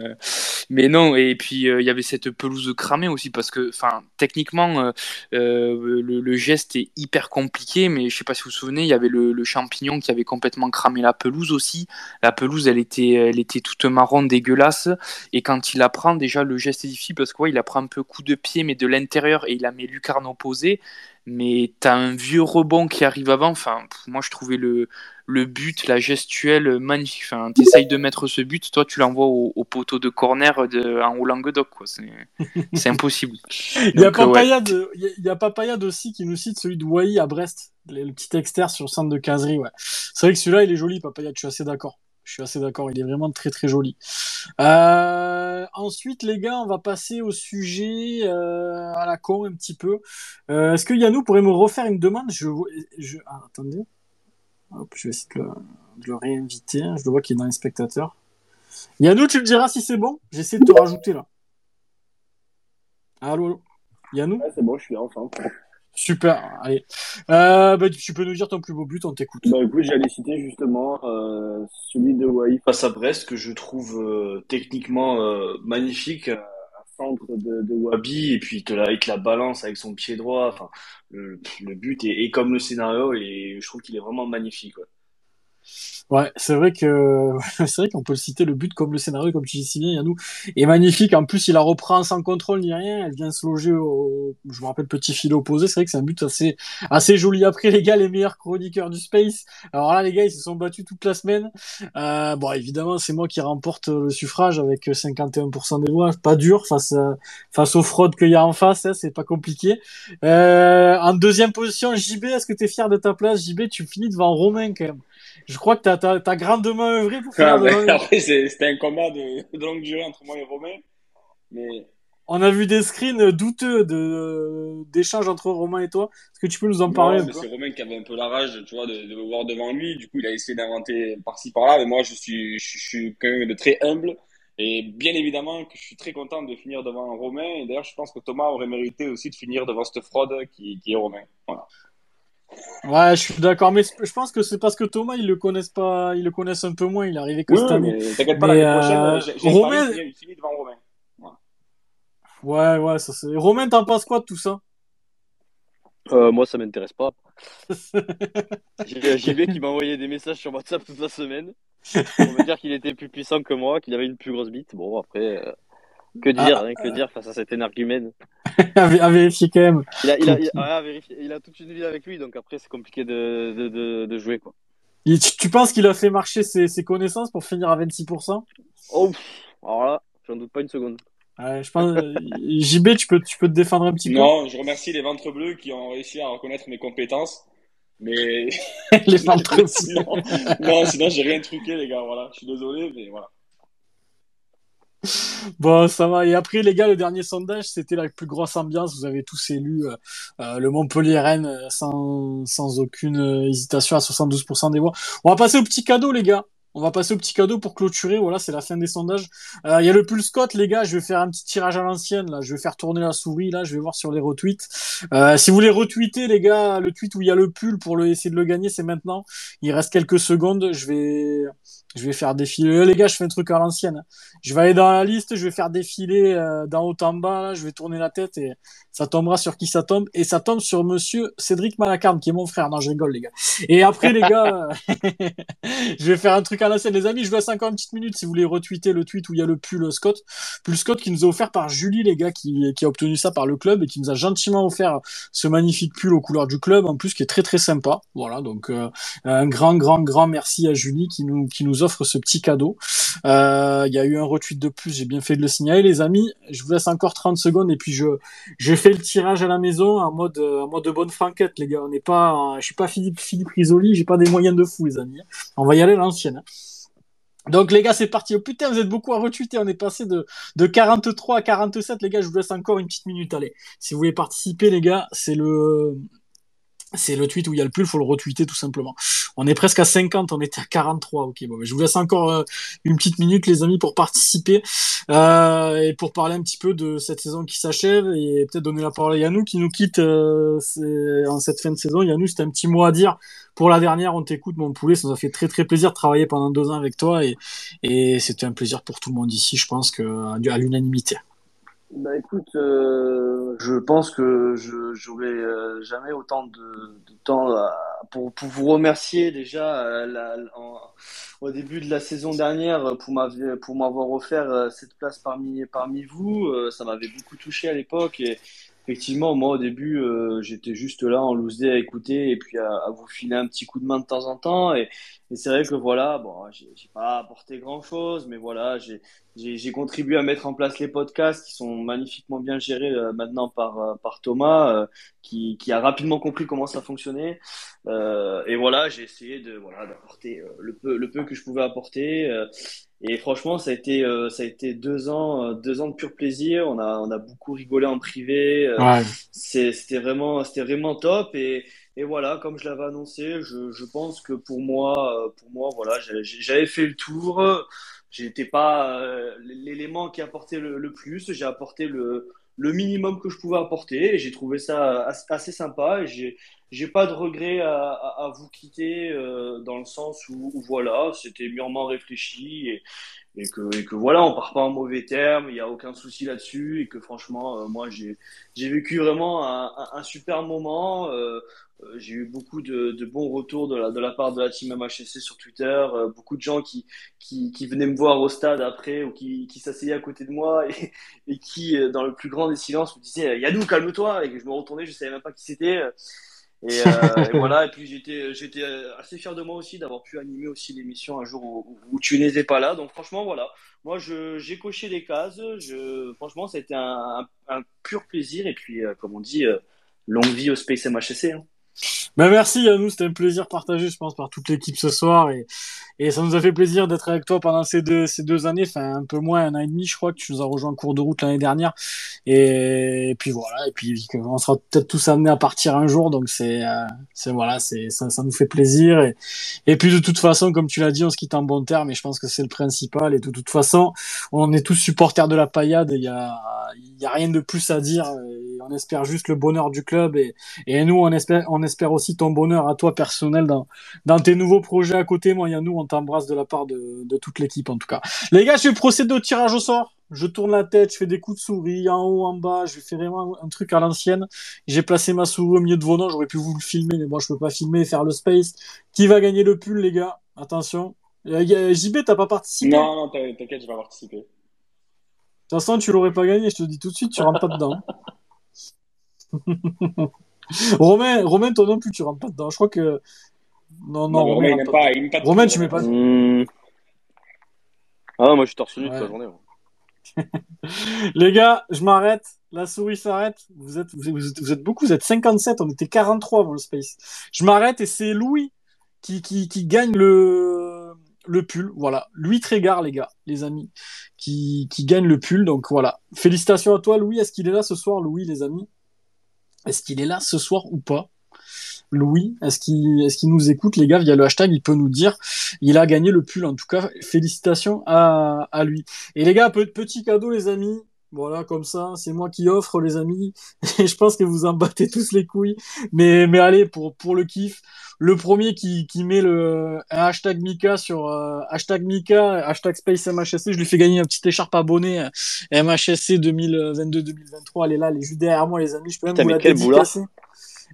mais non et puis euh, il y avait cette pelouse cramée aussi parce que enfin techniquement euh, euh, le, le geste est hyper compliqué mais je sais pas si vous vous souvenez il y avait le, le champignon qui avait complètement cramé la pelouse aussi. La pelouse elle était elle était toute marron dégueulasse et quand il la prend déjà le geste est difficile parce que ouais, il la prend un peu coup de pied mais de l'intérieur et il la met lucarne opposée mais t'as un vieux rebond qui arrive avant. Enfin, pff, moi je trouvais le, le but, la gestuelle magnifique. Enfin, t'essayes de mettre ce but, toi tu l'envoies au, au poteau de corner de, en haut Languedoc. C'est, impossible. Il y a ouais. Papayade, il y a- il y a Papayade aussi qui nous cite celui de Wai à Brest, le, le petit externe sur le centre de caserie, ouais. C'est vrai que celui-là, il est joli, Papayade, je suis assez d'accord. Je suis assez d'accord, il est vraiment très très joli. Euh, ensuite, les gars, on va passer au sujet euh, à la con un petit peu. Euh, Est-ce que Yannou pourrait me refaire une demande? Je, je, ah, Attendez. Je vais essayer de le, réinviter. Je le vois qu'il est dans les spectateurs. Yannou, tu me diras si c'est bon J'essaie de te rajouter là. Allô, allô Yannou? C'est bon, je suis là enfin. Super, allez. Euh, bah, tu peux nous dire ton plus beau but, on t'écoute. Bah écoute, j'allais citer justement euh, celui de Wai Face à Brest, que je trouve euh, techniquement euh, magnifique, un centre de, de Wabi, et puis te la, il te la balance avec son pied droit. Enfin, le, le but est, est comme le scénario, et je trouve qu'il est vraiment magnifique. Ouais, c'est vrai que c'est vrai qu'on peut le citer le but comme le scénario, comme tu dis si bien, Yannou, est magnifique. En plus, il la reprend sans contrôle ni rien. Elle vient se loger au, je me rappelle, petit fil opposé. C'est vrai que c'est un but assez, assez joli. Après, les gars, les meilleurs chroniqueurs du space. Alors là, les gars, ils se sont battus toute la semaine. Euh, bon, évidemment, c'est moi qui remporte le suffrage avec 51% des voix. Pas dur face face aux fraudes qu'il y a en face. Hein, c'est pas compliqué. Euh, en deuxième position, JB, est-ce que t'es fier de ta place? JB, tu finis devant Romain quand même. Je crois que t'as, t'as, t'as grandement œuvré pour finir Ah, après, c'était un combat de, de longue durée entre moi et Romain. Mais On a vu des screens douteux de, d'échanges entre Romain et toi. Est-ce que tu peux nous en parler c'est Romain qui avait un peu la rage, tu vois, de, de me voir devant lui. Du coup, il a essayé d'inventer par-ci par-là. Mais moi, je suis, je, je suis quelqu'un de très humble. Et bien évidemment que je suis très content de finir devant Romain. Et d'ailleurs, je pense que Thomas aurait mérité aussi de finir devant cette fraude qui, qui est Romain. Voilà. Ouais, je suis d'accord, mais je pense que c'est parce que Thomas, ils le connaissent pas, ils le connaissent un peu moins, il est arrivé que Oui, cette année. mais t'inquiète pas, Mais, l'année prochaine, euh, j'ai j'ai Romain- Romain... il finit devant Romain. Ouais, ouais, ça c'est. Romain, t'en penses quoi de tout ça? Euh, moi, ça m'intéresse pas. J'ai JB qui m'a envoyé des messages sur WhatsApp toute la semaine pour me dire qu'il était plus puissant que moi, qu'il avait une plus grosse bite. Bon, après, euh, que dire, Ah. hein, que dire face à cet énergumène. à, vé- à vérifier quand même. Il a, il, a, il, a, ouais, à vérifier. il a toute une ville avec lui, donc après, c'est compliqué de, de, de, de jouer, quoi. Et tu, tu penses qu'il a fait marcher ses, ses connaissances pour finir à 26%? Oh, alors là, j'en doute pas une seconde. Ouais, je pense, euh, JB, tu peux, tu peux te défendre un petit Non, je remercie les ventres bleus qui ont réussi à reconnaître mes compétences. Mais peu? Les ventres bleus. sinon, non, sinon j'ai rien truqué, les gars. Voilà, je suis désolé, mais voilà. Bon, ça va. Et après, les gars, le dernier sondage, c'était la plus grosse ambiance. Vous avez tous élu euh, euh, le Montpellier-Rennes euh, sans, sans aucune hésitation à 72% des voix. On va passer au petit cadeau, les gars. On va passer au petit cadeau pour clôturer. Voilà, c'est la fin des sondages. Euh, Il y a le pull Scott, les gars. Je vais faire un petit tirage à l'ancienne. Là, je vais faire tourner la souris. Là, je vais voir sur les retweets. Euh, si vous voulez retweeter, les gars, le tweet où il y a le pull pour le, essayer de le gagner, c'est maintenant. Il reste quelques secondes. Je vais, je vais faire défiler. Euh, les gars, je fais un truc à l'ancienne. Je vais aller dans la liste. Je vais faire défiler euh, d'en haut en bas. Là, je vais tourner la tête et ça tombera sur qui ça tombe. Et ça tombe sur Monsieur Cédric Malacarne, qui est mon frère. Non, je rigole, les gars. Et après, les gars, je vais faire un truc à l'ancienne, les amis. Je vous laisse encore une petite minute si vous voulez retweeter le tweet où il y a le pull Scott. Pull Scott qui nous a offert par Julie, les gars, qui, a obtenu ça par le club et qui nous a gentiment offert ce magnifique pull aux couleurs du club, en plus qui est très très sympa. Voilà, donc euh, un grand grand grand merci à Julie qui nous qui nous offre ce petit cadeau. Euh, Il y a eu un retweet de plus, j'ai bien fait de le signaler, les amis. Je vous laisse encore 30 secondes et puis je j'ai fait le tirage à la maison en mode en mode de bonne franquette, les gars. On n'est pas, je suis pas Philippe Philippe Risoli, j'ai pas des moyens de fou, les amis. On va y aller à l'ancienne. Donc les gars, c'est parti. Oh putain, vous êtes beaucoup à retweeter. On est passé de, de 43 à 47. Les gars, je vous laisse encore une petite minute. Allez, si vous voulez participer, les gars, c'est le c'est le tweet où il y a le pull, faut le retweeter tout simplement. On est presque à 50, on était à 43. Ok, bon, je vous laisse encore euh, une petite minute, les amis, pour participer euh, et pour parler un petit peu de cette saison qui s'achève et peut-être donner la parole à Yannou qui nous quitte euh, en cette fin de saison. Yannou, c'était un petit mot à dire pour la dernière. On t'écoute, mon poulet. Ça nous a fait très très plaisir de travailler pendant deux ans avec toi et, et c'était un plaisir pour tout le monde ici. Je pense que à l'unanimité. Bah écoute, euh, je pense que je j'aurai euh, jamais autant de, de temps à- pour, pour vous remercier déjà euh, la- en- au début de la saison dernière pour m'avoir pour m'avoir offert euh, cette place parmi parmi vous. Euh, ça m'avait beaucoup touché à l'époque et effectivement moi au début j'étais juste là en loose à écouter et puis à, à vous filer un petit coup de main de temps en temps et, et c'est vrai que voilà bon j'ai pas apporté grand chose mais voilà j'ai contribué à mettre en place les podcasts qui sont magnifiquement bien gérés euh, maintenant par, euh, par Thomas, euh, qui, qui a rapidement compris comment ça fonctionnait. Euh, et voilà, j'ai essayé de voilà d'apporter euh, le peu le peu que je pouvais apporter. euh, et franchement, ça a été euh, ça a été deux ans deux ans de pur plaisir. On a on a beaucoup rigolé en privé. euh, Ouais. c'est- c'était vraiment c'était vraiment top. Et et voilà, comme je l'avais annoncé, je, pense que pour moi, euh, pour moi, voilà, j'avais fait le tour. J'étais pas euh, l'élément qui apportait le, plus. J'ai apporté le, minimum que je pouvais apporter j'ai trouvé ça as- assez sympa. J'ai pas de regret à, à, à vous quitter euh, dans le sens où, où voilà, c'était mûrement réfléchi et, et que et que voilà, on part pas en mauvais termes. Il y a aucun souci là-dessus et que franchement, euh, moi j'ai j'ai vécu vraiment un, un, un super moment. Euh, euh, j'ai eu beaucoup de, de bons retours de la, de la part de la team MHSC sur Twitter, euh, beaucoup de gens qui, qui, qui venaient me voir au stade après ou qui, qui s'asseyaient à côté de moi et, et qui, euh, dans le plus grand des silences, me disaient Yadou, calme-toi. Et que je me retournais, je savais même pas qui c'était. Et, euh, et voilà, et puis j'étais, j'étais assez fier de moi aussi d'avoir pu animer aussi l'émission un jour où, où tu n'étais pas là. Donc franchement, voilà, moi je, j'ai coché les cases. Je, franchement, été un, un, un pur plaisir. Et puis, euh, comme on dit, euh, longue vie au Space MHSC. Hein. Ben merci Yannou, c'était un plaisir partagé, je pense, par toute l'équipe ce soir et, ça nous a fait plaisir d'être avec toi pendant ces deux, années, enfin un peu moins un an et demi, je crois que tu nous as rejoint en cours de route l'année dernière. Et, puis voilà, et puis on sera peut-être tous amenés à partir un jour, donc c'est, euh, voilà, ça, ça nous fait plaisir et, puis de toute façon, comme tu l'as dit, on se quitte en bon terme et je pense que c'est le principal et de toute façon, on est tous supporters de la paillade, il y a, rien de plus à dire, on espère juste le bonheur du club et, et nous on espère, on espère aussi ton bonheur à toi personnel dans, dans tes nouveaux projets à côté. Moi, Yannou, on t'embrasse de la part de, de toute l'équipe en tout cas. Les gars, je vais procéder au tirage au sort. Je tourne la tête, je fais des coups de souris en haut, en bas. Je fais vraiment un truc à l'ancienne. J'ai placé ma souris au milieu de vos noms. J'aurais pu vous le filmer, mais moi, je peux pas filmer et faire le space. Qui va gagner le pull, les gars? Attention. Euh, JB, t'as pas participé? Non, non, t'inquiète, je vais participer. De toute façon, tu l'aurais pas gagné, je te le dis tout de suite, tu rentres pas dedans. Romain, Romain, toi non plus, tu rentres pas dedans. Je crois que. Non, non, Romain, il pas, il pas Romain, tout, tu mets pas. Mmh. Ah, moi je suis torse nu toute la journée. Les gars, je m'arrête. La souris s'arrête. Vous êtes, vous êtes, vous êtes beaucoup, vous êtes 57. On était 43 avant le space. Je m'arrête et c'est Louis qui, qui, qui gagne le, le pull. Voilà. Louis Trégard, les gars, les amis, qui, qui gagne le pull. Donc voilà. Félicitations à toi, Louis. Est-ce qu'il est là ce soir, Louis, les amis? Est-ce qu'il est là ce soir ou pas? Louis. Est-ce qu'il qu'il nous écoute, les gars, via le hashtag? Il peut nous dire. Il a gagné le pull. En tout cas, félicitations à, à lui. Et les gars, petit cadeau, les amis. Voilà, comme ça, c'est moi qui offre, les amis. Et je pense que vous en battez tous les couilles. Mais, mais allez, pour, pour le kiff, le premier qui, qui met le hashtag Mika sur euh, hashtag Mika, hashtag Space MHSC, je lui fais gagner un petit écharpe abonné euh, MHSC 2022-2023. Elle est là, elle est juste derrière moi, les amis. Je peux même Putain, vous la dédicacer.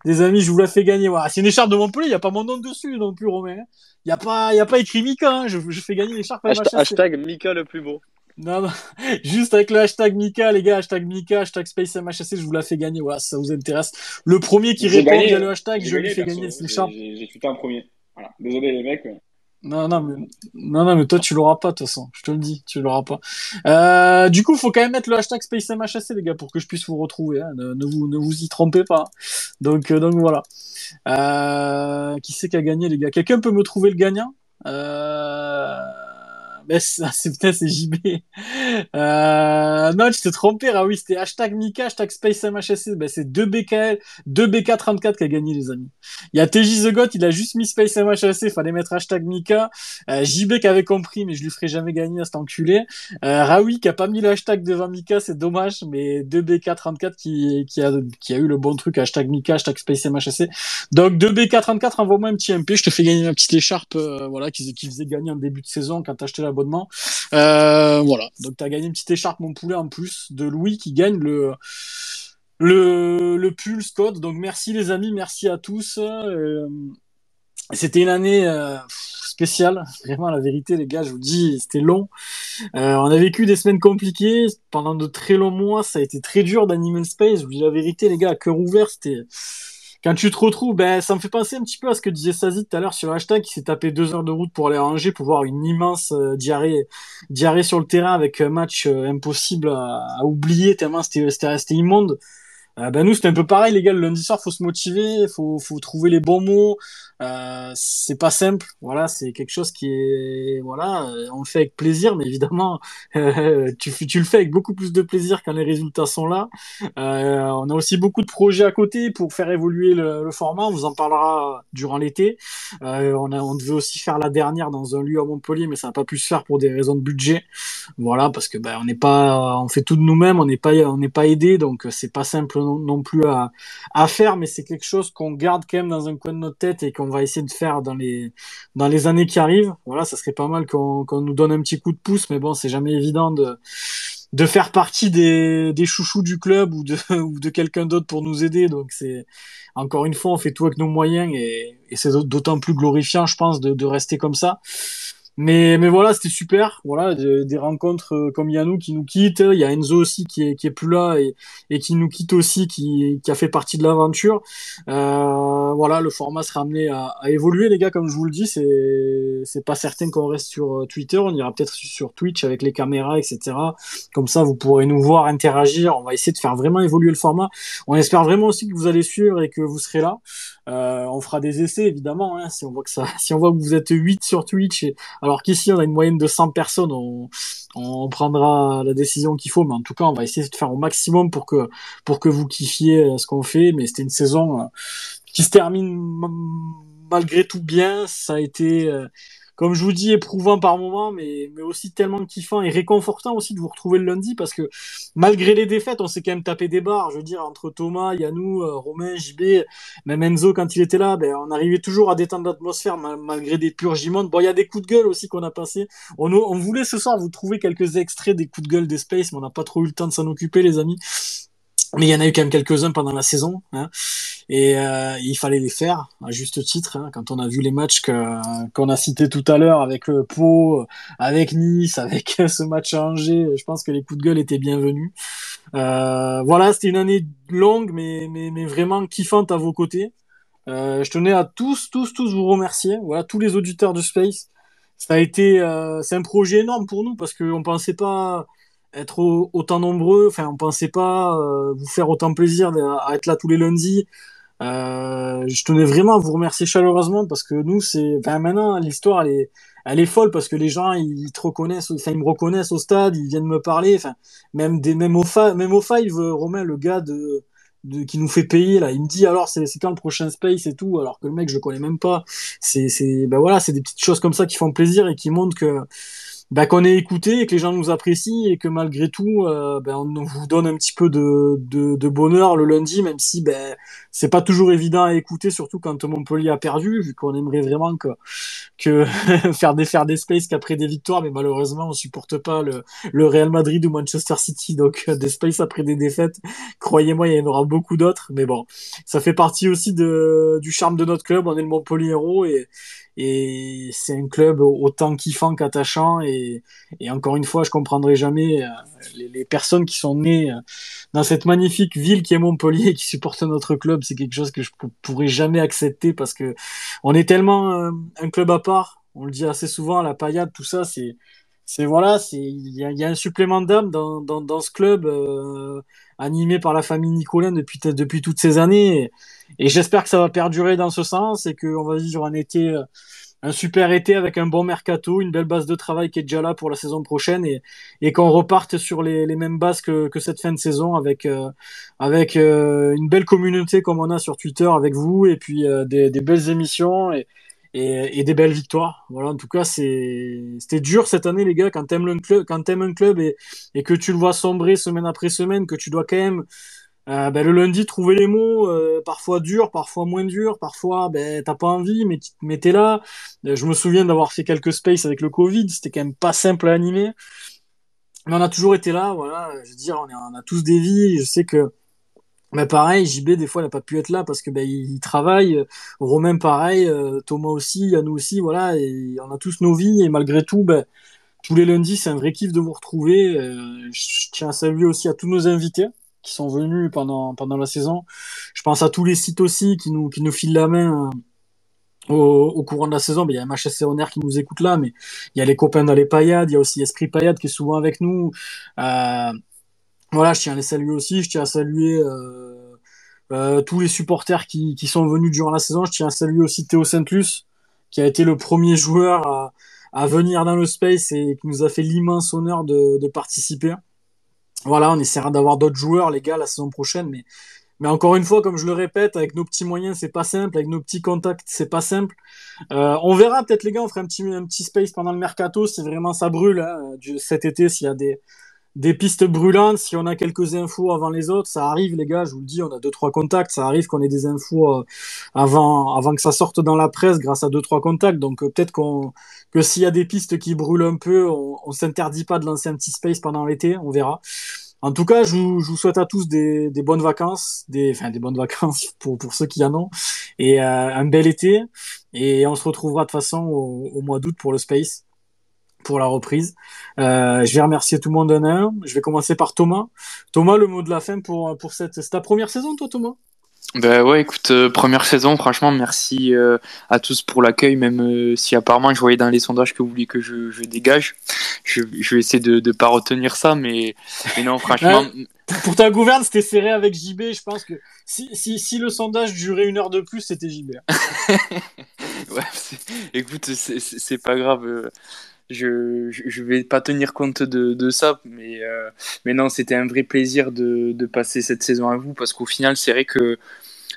Les amis, je vous la fais gagner. Voilà. C'est une écharpe de Montpellier, il n'y a pas mon nom dessus non plus, Romain. Il n'y a, pas, y a pas écrit Mika, hein. je, je fais gagner l'écharpe MHSC. hashtag Mika le plus beau. Non, non, juste avec le hashtag Mika, les gars, hashtag Mika, hashtag Space MHSC, je vous la fais gagner, voilà, si ça vous intéresse. Le premier qui répond via le hashtag, je lui fais gagner J'ai- l'écharpe. J'ai j'ai tweeté en premier. Voilà. Désolé les mecs. mais- Non, non, mais, non, non, mais toi, tu l'auras pas, de toute façon. Je te le dis, tu l'auras pas. Euh, du coup, faut quand même mettre le hashtag Space MHSC, les gars, pour que je puisse vous retrouver, hein. Ne, ne vous, ne vous y trompez pas. Donc, euh, donc voilà. Euh, qui c'est qui a gagné, les gars? Quelqu'un peut me trouver le gagnant? Euh, mais c'est, peut-être, c'est JB. Euh, non, tu t'es trompé, Raoui, c'était hashtag Mika, hashtag Space MHSC. Ben, c'est 2BKL, 2BK34 qui a gagné, les amis. Il y a TJ The God, il a juste mis Space MHSC, fallait mettre hashtag Mika. Euh, JB qui avait compris, mais je lui ferai jamais gagner à cet enculé. Euh, Raoui qui a pas mis le hashtag devant Mika, c'est dommage, mais 2BK34 qui, qui, a, qui a eu le bon truc, hashtag Mika, hashtag Space MHSC. Donc 2BK34, envoie-moi un petit MP, je te fais gagner ma petite écharpe, euh, voilà, qui, qui faisait gagner en début de saison quand t'as acheté Euh, voilà, donc t'as gagné une petite écharpe, mon poulet, en plus de Louis qui gagne le le, le. Donc merci les amis, merci à tous. Euh, c'était une année euh, spéciale, vraiment la vérité les gars, je vous dis, c'était long. On a vécu des semaines compliquées pendant de très longs mois, ça a été très dur d'Animal Space. Je vous dis la vérité les gars, à cœur ouvert, c'était quand tu te retrouves, ben ça me fait penser un petit peu à ce que disait Sazi tout à l'heure sur le hashtag, qui s'est tapé deux heures de route pour aller à Angers pour voir une immense euh, diarrhée, diarrhée sur le terrain avec un match euh, impossible à, oublier tellement c'était c'était resté immonde. Euh, ben nous c'était un peu pareil les gars le lundi soir faut se motiver faut faut trouver les bons mots euh, c'est pas simple voilà c'est quelque chose qui est voilà euh, on le fait avec plaisir mais évidemment tu le fais avec beaucoup plus de plaisir quand les résultats sont là. Euh, on a aussi beaucoup de projets à côté pour faire évoluer le, format on vous en parlera durant l'été. On devait aussi faire la dernière dans un lieu à Montpellier mais ça n'a pas pu se faire pour des raisons de budget. Voilà parce que ben on n'est pas on fait tout de nous-mêmes on n'est pas on n'est pas aidé donc c'est pas simple non, plus à, à faire, mais c'est quelque chose qu'on garde quand même dans un coin de notre tête et qu'on va essayer de faire dans les dans les années qui arrivent. Voilà, ça serait pas mal qu'on nous donne un petit coup de pouce, mais bon, c'est jamais évident de de faire partie des, des chouchous du club ou de de quelqu'un d'autre pour nous aider. Donc c'est encore une fois, on fait tout avec nos moyens et, c'est d'autant plus glorifiant, je pense, de rester comme ça. Mais, mais voilà, c'était super. Voilà, des, rencontres euh, comme Yannou qui nous quitte. Il y a Enzo aussi qui est, qui est plus là et, et qui nous quitte aussi, qui, qui a fait partie de l'aventure. Euh, voilà, le format sera amené à, à, évoluer, les gars, comme je vous le dis. C'est, c'est pas certain qu'on reste sur euh, Twitter. On ira peut-être sur Twitch avec les caméras, etc. Comme ça, vous pourrez nous voir, interagir. On va essayer de faire vraiment évoluer le format. On espère vraiment aussi que vous allez suivre et que vous serez là. Euh, on fera des essais, évidemment. Hein, si on voit que ça, si on voit que vous êtes 8 sur Twitch alors qu'ici on a une moyenne de 100 personnes, on, on prendra la décision qu'il faut, mais en tout cas on va essayer de faire au maximum pour que pour que vous kiffiez ce qu'on fait. Mais c'était une saison qui se termine malgré tout bien. Ça a été comme je vous dis, éprouvant par moment, mais, mais aussi tellement kiffant et réconfortant aussi de vous retrouver le lundi parce que malgré les défaites, on s'est quand même tapé des barres. Je veux dire, entre Thomas, Yannou, euh, Romain, JB, même Enzo quand il était là, ben, on arrivait toujours à détendre l'atmosphère mal, malgré des purges immondes. Bon, il y a des coups de gueule aussi qu'on a passé. On, on voulait ce soir vous trouver quelques extraits des coups de gueule des Space, mais on n'a pas trop eu le temps de s'en occuper, les amis. Mais il y en a eu quand même quelques-uns pendant la saison. Hein. Et euh, il fallait les faire à juste titre. Hein, quand on a vu les matchs qu'on a cités tout à l'heure avec le Pau, avec Nice, avec ce match à Angers, je pense que les coups de gueule étaient bienvenus. Euh, voilà, c'était une année longue, mais, mais, vraiment kiffante à vos côtés. Euh, je tenais à tous, tous, tous vous remercier. Voilà, tous les auditeurs de Space. Ça a été, c'est un projet énorme pour nous parce qu'on pensait pas être autant nombreux. Enfin, on pensait pas vous faire autant plaisir à être là tous les lundis. Euh, je tenais vraiment à vous remercier chaleureusement parce que nous, c'est, enfin, maintenant, l'histoire, elle est, elle est folle parce que les gens, ils te reconnaissent, enfin, ils me reconnaissent au stade, ils viennent me parler, enfin, même des, même au, fa, même au five, Romain, le gars de, de, qui nous fait payer là. Il me dit alors c'est quand le prochain space et tout, alors que le mec je le connais même pas. C'est c'est ben voilà, c'est des petites choses comme ça qui font plaisir et qui montrent que bah, qu'on est écouté et que les gens nous apprécient et que malgré tout, euh, ben, on vous donne un petit peu de, de, de bonheur le lundi, même si ben, c'est pas toujours évident à écouter, surtout quand Montpellier a perdu, vu qu'on aimerait vraiment que, que faire des faire des spaces qu'après des victoires, mais malheureusement on supporte pas le, le Real Madrid ou Manchester City, donc des spaces après des défaites, croyez-moi, il y en aura beaucoup d'autres, mais bon, ça fait partie aussi de, du charme de notre club, on est le Montpellier héros et et c'est un club autant kiffant qu'attachant et, et, encore une fois je comprendrai jamais euh, les, les, personnes qui sont nées euh, dans cette magnifique ville qui est Montpellier et qui supportent notre club c'est quelque chose que je pourrais jamais accepter parce que on est tellement euh, un club à part on le dit assez souvent la paillade tout ça c'est c'est voilà c'est il y a, y a, un supplément d'âme dans, dans, dans ce club animé par la famille Nicolin depuis depuis toutes ces années. Et, j'espère que ça va perdurer dans ce sens et qu'on va vivre un été, euh, un super été avec un bon mercato, une belle base de travail qui est déjà là pour la saison prochaine et, et qu'on reparte sur les, les, mêmes bases que, que, cette fin de saison avec, euh, avec euh, une belle communauté comme on a sur Twitter avec vous et puis des, des, belles émissions et, et, et, des belles victoires. Voilà, en tout cas, c'était dur cette année, les gars, quand t'aimes un club, quand un club et, et que tu le vois sombrer semaine après semaine, que tu dois quand même euh, ben, le lundi, trouver les mots, euh, parfois dur, parfois moins dur, parfois ben, t'as pas envie, mais, mais t'es là. Euh, je me souviens d'avoir fait quelques spaces avec le Covid, c'était quand même pas simple à animer. Mais on a toujours été là, voilà. Je veux dire, on, est, on a tous des vies. Je sais que, mais pareil, JB des fois n'a pas pu être là parce que ben il, travaille. Romain pareil, Thomas aussi, Yannou aussi, voilà. Et on a tous nos vies et malgré tout, ben tous les lundis, c'est un vrai kiff de vous retrouver. je tiens à saluer aussi à tous nos invités qui sont venus pendant la saison. Je pense à tous les sites aussi qui nous qui nous filent la main euh, au, courant de la saison. Ben, il y a MHSC Honor qui nous écoute là, mais il y a les copains dans les paillades, il y a aussi Esprit Paillade qui est souvent avec nous. Euh, voilà, je tiens à les saluer aussi. Je tiens à saluer euh, euh, tous les supporters qui, qui sont venus durant la saison. Je tiens à saluer aussi Théo Saint-Luc, qui a été le premier joueur à, à venir dans le space et qui nous a fait l'immense honneur de, de participer. Voilà, on essaiera d'avoir d'autres joueurs, les gars, la saison prochaine, mais mais encore une fois, comme je le répète, avec nos petits moyens, c'est pas simple. Avec nos petits contacts, c'est pas simple. Euh, on verra peut-être les gars, on fera un petit un petit space pendant le mercato si vraiment ça brûle hein, cet été, s'il y a des des pistes brûlantes, si on a quelques infos avant les autres, ça arrive les gars, je vous le dis, on a deux trois contacts, ça arrive qu'on ait des infos euh, avant avant que ça sorte dans la presse grâce à deux trois contacts. Donc euh, peut-être qu'on que s'il y a des pistes qui brûlent un peu, on, s'interdit pas de lancer un petit space pendant l'été, on verra. En tout cas, je vous, je vous souhaite à tous des, des, bonnes vacances, des, enfin des bonnes vacances pour, pour ceux qui en ont, et euh, un bel été. Et on se retrouvera de façon au mois d'août pour le space pour la reprise. Euh, je vais remercier tout le monde d'un un. Je vais commencer par Thomas. Thomas, le mot de la fin pour, pour cette... C'est ta première saison, toi, Thomas? Ben ouais, écoute, euh, première saison, franchement, merci euh, à tous pour l'accueil, même euh, si apparemment je voyais dans les sondages que vous vouliez que je, je dégage. Je, je, vais essayer de ne pas retenir ça, mais, mais non, franchement. pour ta gouverne, c'était serré avec JB. Je pense que si, si, si le sondage durait une heure de plus, c'était JB. ouais, écoute, c'est pas grave je, je vais pas tenir compte de, ça, mais, euh, mais non, c'était un vrai plaisir de, passer cette saison à vous parce qu'au final, c'est vrai que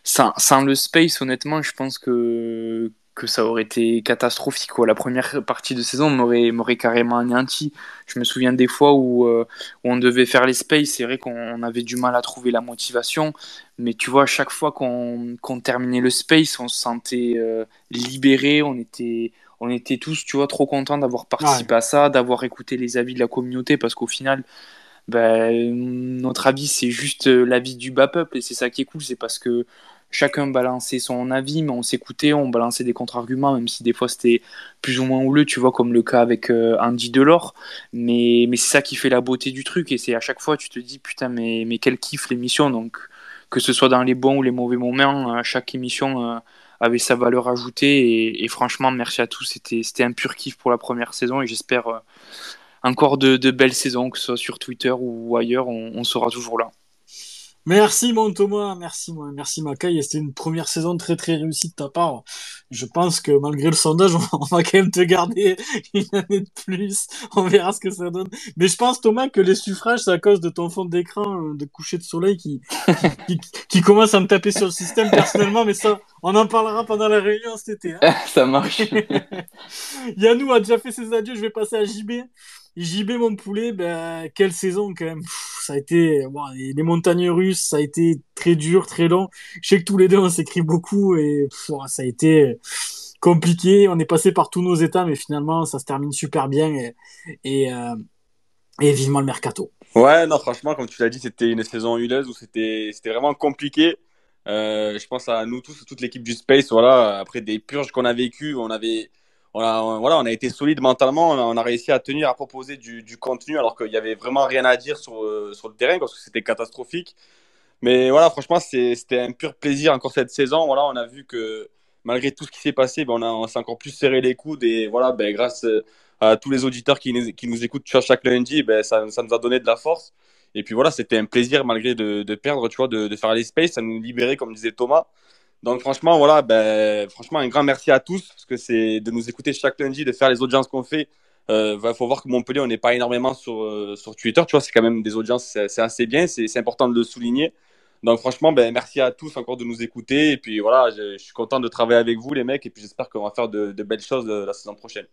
sans, le space, honnêtement, je pense que, que ça aurait été catastrophique. La première partie de saison m'aurait, carrément anéanti. Je me souviens des fois où, euh, on devait faire les space, c'est vrai qu'on avait du mal à trouver la motivation, mais tu vois, à chaque fois qu'on, qu'on terminait le space, on se sentait euh, libéré, on était on était tous, tu vois, trop contents d'avoir participé à ça, d'avoir écouté les avis de la communauté, parce qu'au final, ben, notre avis, c'est juste euh, l'avis du bas peuple, et c'est ça qui est cool, c'est parce que chacun balançait son avis, mais on s'écoutait, on balançait des contre-arguments, même si des fois c'était plus ou moins houleux, tu vois, comme le cas avec euh, Andy Delors. Mais, mais c'est ça qui fait la beauté du truc, et c'est à chaque fois, tu te dis, putain, mais, mais quel kiff l'émission. Donc, que ce soit dans les bons ou les mauvais moments, à chaque émission, euh, avait sa valeur ajoutée. Et, franchement, merci à tous. C'était un pur kiff pour la première saison et j'espère euh, encore de, belles saisons, que ce soit sur Twitter ou ailleurs, on, sera toujours là. Merci mon Thomas, merci moi, merci Macaille. C'était une première saison très très réussie de ta part. Je pense que malgré le sondage, on va quand même te garder une année de plus. On verra ce que ça donne. Mais je pense Thomas que les suffrages, c'est à cause de ton fond d'écran euh, de coucher de soleil qui, qui, qui, commence à me taper sur le système personnellement. Mais ça, on en parlera pendant la réunion cet été. Hein. ça marche. Yannou a déjà fait ses adieux. Je vais passer à JB. JB mon poulet, ben, quelle saison quand même. ça a été les, montagnes russes, ça a été très dur, très long. Je sais que tous les deux on s'écrit beaucoup et ça a été compliqué. On est passé par tous nos états, mais finalement ça se termine super bien et, et, euh, vivement le mercato. Ouais, non, franchement, comme tu l'as dit, c'était une saison huileuse où c'était vraiment compliqué. Euh, je pense à nous tous, toute l'équipe du Space, voilà, après des purges qu'on a vécues, on avait on a, voilà, on a été solide mentalement, on a réussi à tenir, à proposer du, contenu alors qu'il n'y avait vraiment rien à dire sur, euh, sur le terrain parce que c'était catastrophique. Mais voilà, franchement, c'était un pur plaisir encore cette saison. Voilà, on a vu que malgré tout ce qui s'est passé, ben, on, s'est encore plus serré les coudes et voilà, ben, grâce euh, à tous les auditeurs qui, nous écoutent chaque lundi, ben, ça, ça, nous a donné de la force. Et puis voilà, c'était un plaisir malgré de, perdre, tu vois, de, faire les space, ça nous libérait, comme disait Thomas. Donc franchement, voilà, ben, franchement, un grand merci à tous parce que c'est de nous écouter chaque lundi, de faire les audiences qu'on fait. Il euh, faut voir que Montpellier, on n'est pas énormément sur, euh, sur Twitter, tu vois, c'est quand même des audiences, c'est assez bien, c'est important de le souligner. Donc franchement, ben, merci à tous encore de nous écouter. Et puis voilà, je, suis content de travailler avec vous, les mecs, et puis j'espère qu'on va faire de, belles choses euh, la saison prochaine.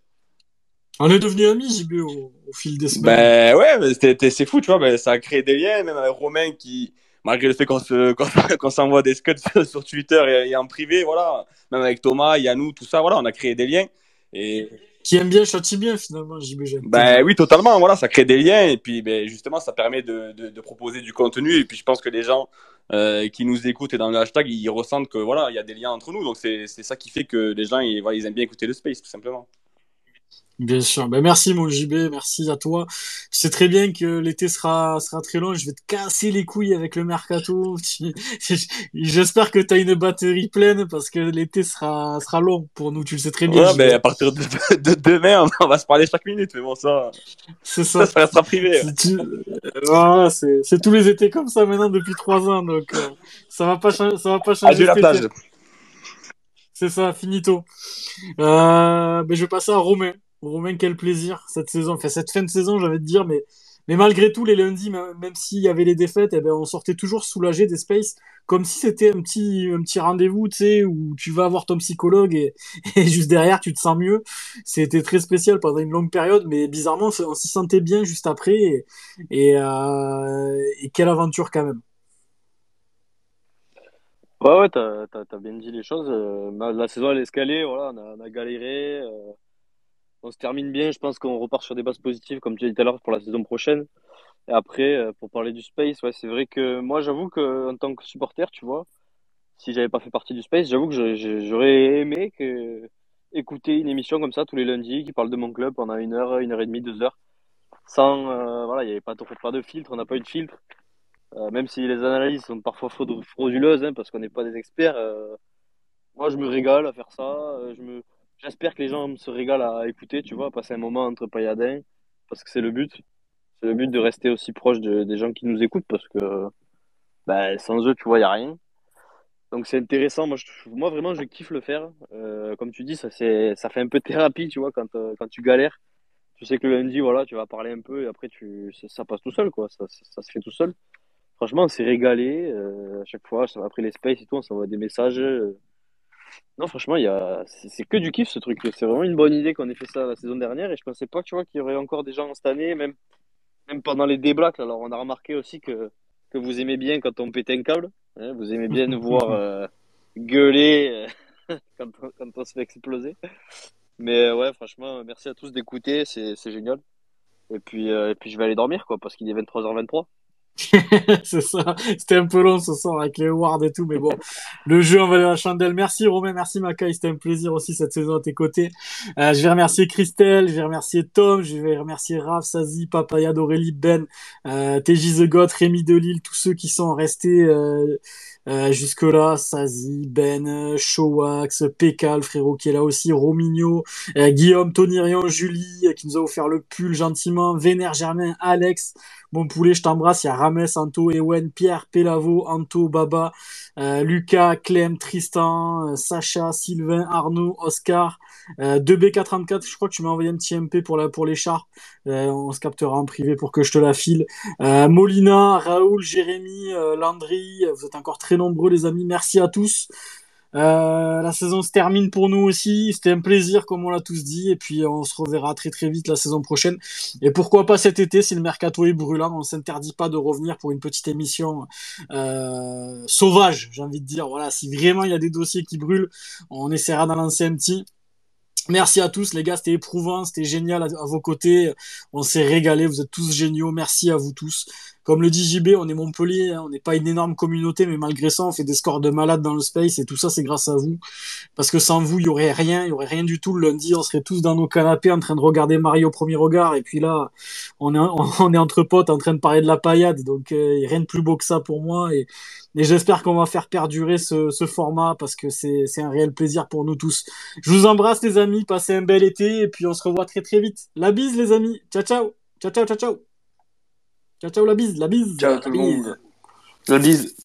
On est devenus amis, JB, au, au fil des semaines. Ben ouais, c'est fou, tu vois, ben, ça a créé des liens, même avec Romain qui, malgré le fait qu'on se, qu'on, s'envoie des scuds sur Twitter et, en privé, voilà, même avec Thomas, Yannou, tout ça, voilà, on a créé des liens. Et... Qui aime bien, châtie bien, finalement, j'imagine. Ben oui, totalement, voilà, ça crée des liens, et puis, ben, justement, ça permet de, de, de, proposer du contenu, et puis je pense que les gens euh, qui nous écoutent et dans le hashtag, ils ressentent que, voilà, il y a des liens entre nous, donc c'est, c'est ça qui fait que les gens, ils, voilà, ils aiment bien écouter le space, tout simplement. Bien sûr. Ben merci mon JB, merci à toi. Tu sais très bien que l'été sera sera très long. Je vais te casser les couilles avec le mercato. J'espère que tu as une batterie pleine parce que l'été sera sera long pour nous. Tu le sais très bien. Ouais, ben à partir de, de, demain, on va se parler chaque minute. Mais bon, ça, c'est ça. Ça, restera privé. c'est c'est tous les étés comme ça maintenant depuis trois ans. Donc euh, ça va pas ça va pas changer. Adieu la plage. C'est ça, finito. Euh, ben je vais passer à Romain. Romain, quel plaisir cette saison. Enfin, cette fin de saison, j'avais de dire, mais, mais malgré tout, les lundis, même s'il y avait les défaites, eh ben, on sortait toujours soulagé des spaces, comme si c'était un petit, un petit rendez-vous, tu sais, où tu vas voir ton psychologue et, juste derrière, tu te sens mieux. C'était très spécial pendant une longue période, mais bizarrement, on s'y sentait bien juste après. Euh, et quelle aventure quand même. Ouais, ouais, t'as, as, bien dit les choses. Euh, la saison, elle est escalée, voilà, on a, on a galéré. Euh, on se termine bien. Je pense qu'on repart sur des bases positives, comme tu as dit tout à l'heure, pour la saison prochaine. Et après, euh, pour parler du Space, c'est vrai que moi, j'avoue que en tant que supporter, tu vois, si j'avais pas fait partie du Space, j'avoue que j'aurais aimé écouter une émission comme ça tous les lundis qui parle de mon club pendant une heure, une heure et demie, deux heures, sans euh, voilà, il n'y avait pas, pas de filtre, on n'a pas eu de filtre. Euh, même si les analyses sont parfois frauduleuses, hein, parce qu'on n'est pas des experts. moi, je me régale à faire ça. je me J'espère que les gens se régalent à écouter, tu vois, passer un moment entre pailladins, parce que c'est le but. C'est le but de rester aussi proche des gens qui nous écoutent, parce que bah, sans eux, tu vois, il n'y a rien. Donc c'est intéressant. Moi, moi, vraiment, je kiffe le faire. Euh, comme tu dis, ça, ça fait un peu thérapie, tu vois, quand, euh, quand tu galères. Tu sais que le lundi, voilà, tu vas parler un peu et après, tu, ça, passe tout seul, quoi. Ça, ça, se fait tout seul. Franchement, on s'est régalé. Euh, à chaque fois, après les spaces et tout, on s'envoie des messages. Non, franchement, il y a... c'est que du kiff ce truc. C'est vraiment une bonne idée qu'on ait fait ça la saison dernière et je pensais pas, tu vois, qu'il y aurait encore des gens cette année, même, même pendant les déblacs. Alors, on a remarqué aussi que, que vous aimez bien quand on pète un câble. Hein, vous aimez bien nous voir euh, gueuler euh, quand, on, quand, on, se fait exploser. Mais euh, ouais, franchement, merci à tous d'écouter, c'est génial. Et puis, et puis, je vais aller dormir, quoi, parce qu'il est 23h23. c'est ça. C'était un peu long ce soir avec les awards et tout, mais bon, le jeu en valait la chandelle. Merci Romain, merci Macaï, c'était un plaisir aussi cette saison à tes côtés. Euh, je vais remercier Christelle, je vais remercier Tom, je vais remercier Raph, Sazi, Papaya, Aurélie, Ben, euh, TJ The God, Rémi Delille, tous ceux qui sont restés euh, Euh, jusque-là, Sazi, Ben, Showax, Pécal, frérot qui est là aussi, Romigno, euh, Guillaume, Tonirian, Julie, qui nous a offert le pull gentiment, Vénère Germain, Alex, mon poulet, je t'embrasse, il y a Rames, Anto, Ewen, Pierre, Pelavo, Anto, Baba, euh, Lucas, Clem, Tristan, Sacha, Sylvain, Arnaud, Oscar, 2B44, je crois que tu m'as envoyé un petit MP pour, la, pour les chars. on se captera en privé pour que je te la file. Molina, Raoul, Jérémy, Landry, vous êtes encore très nombreux les amis. Merci à tous. Euh, la saison se termine pour nous aussi. C'était un plaisir, comme on l'a tous dit. Et puis, on se reverra très très vite la saison prochaine. Et pourquoi pas cet été, si le mercato est brûlant, on s'interdit pas de revenir pour une petite émission euh, sauvage, j'ai envie de dire. Voilà, si vraiment il y a des dossiers qui brûlent, on essaiera d'en lancer un petit. Merci à tous, les gars, c'était éprouvant, c'était génial à, vos côtés. On s'est régalé, vous êtes tous géniaux. Merci à vous tous. Comme le dit JB, on est Montpellier, hein, on n'est pas une énorme communauté, mais malgré ça, on fait des scores de malades dans le space et tout ça, c'est grâce à vous. Parce que sans vous, il y aurait rien, il y aurait rien du tout. Le lundi, on serait tous dans nos canapés en train de regarder Mario au premier regard. Et puis là, on est, entre potes en train de parler de la paillade. Donc, euh, rien de plus beau que ça pour moi. Et j'espère qu'on va faire perdurer ce, ce format parce que c'est, c'est un réel plaisir pour nous tous. Je vous embrasse, les amis. Passez un bel été et puis on se revoit très très vite. La bise, les amis. Ciao, ciao. Ciao, ciao, ciao, ciao. Ciao, ciao, la bise, la bise. Ciao, tout le monde. La bise.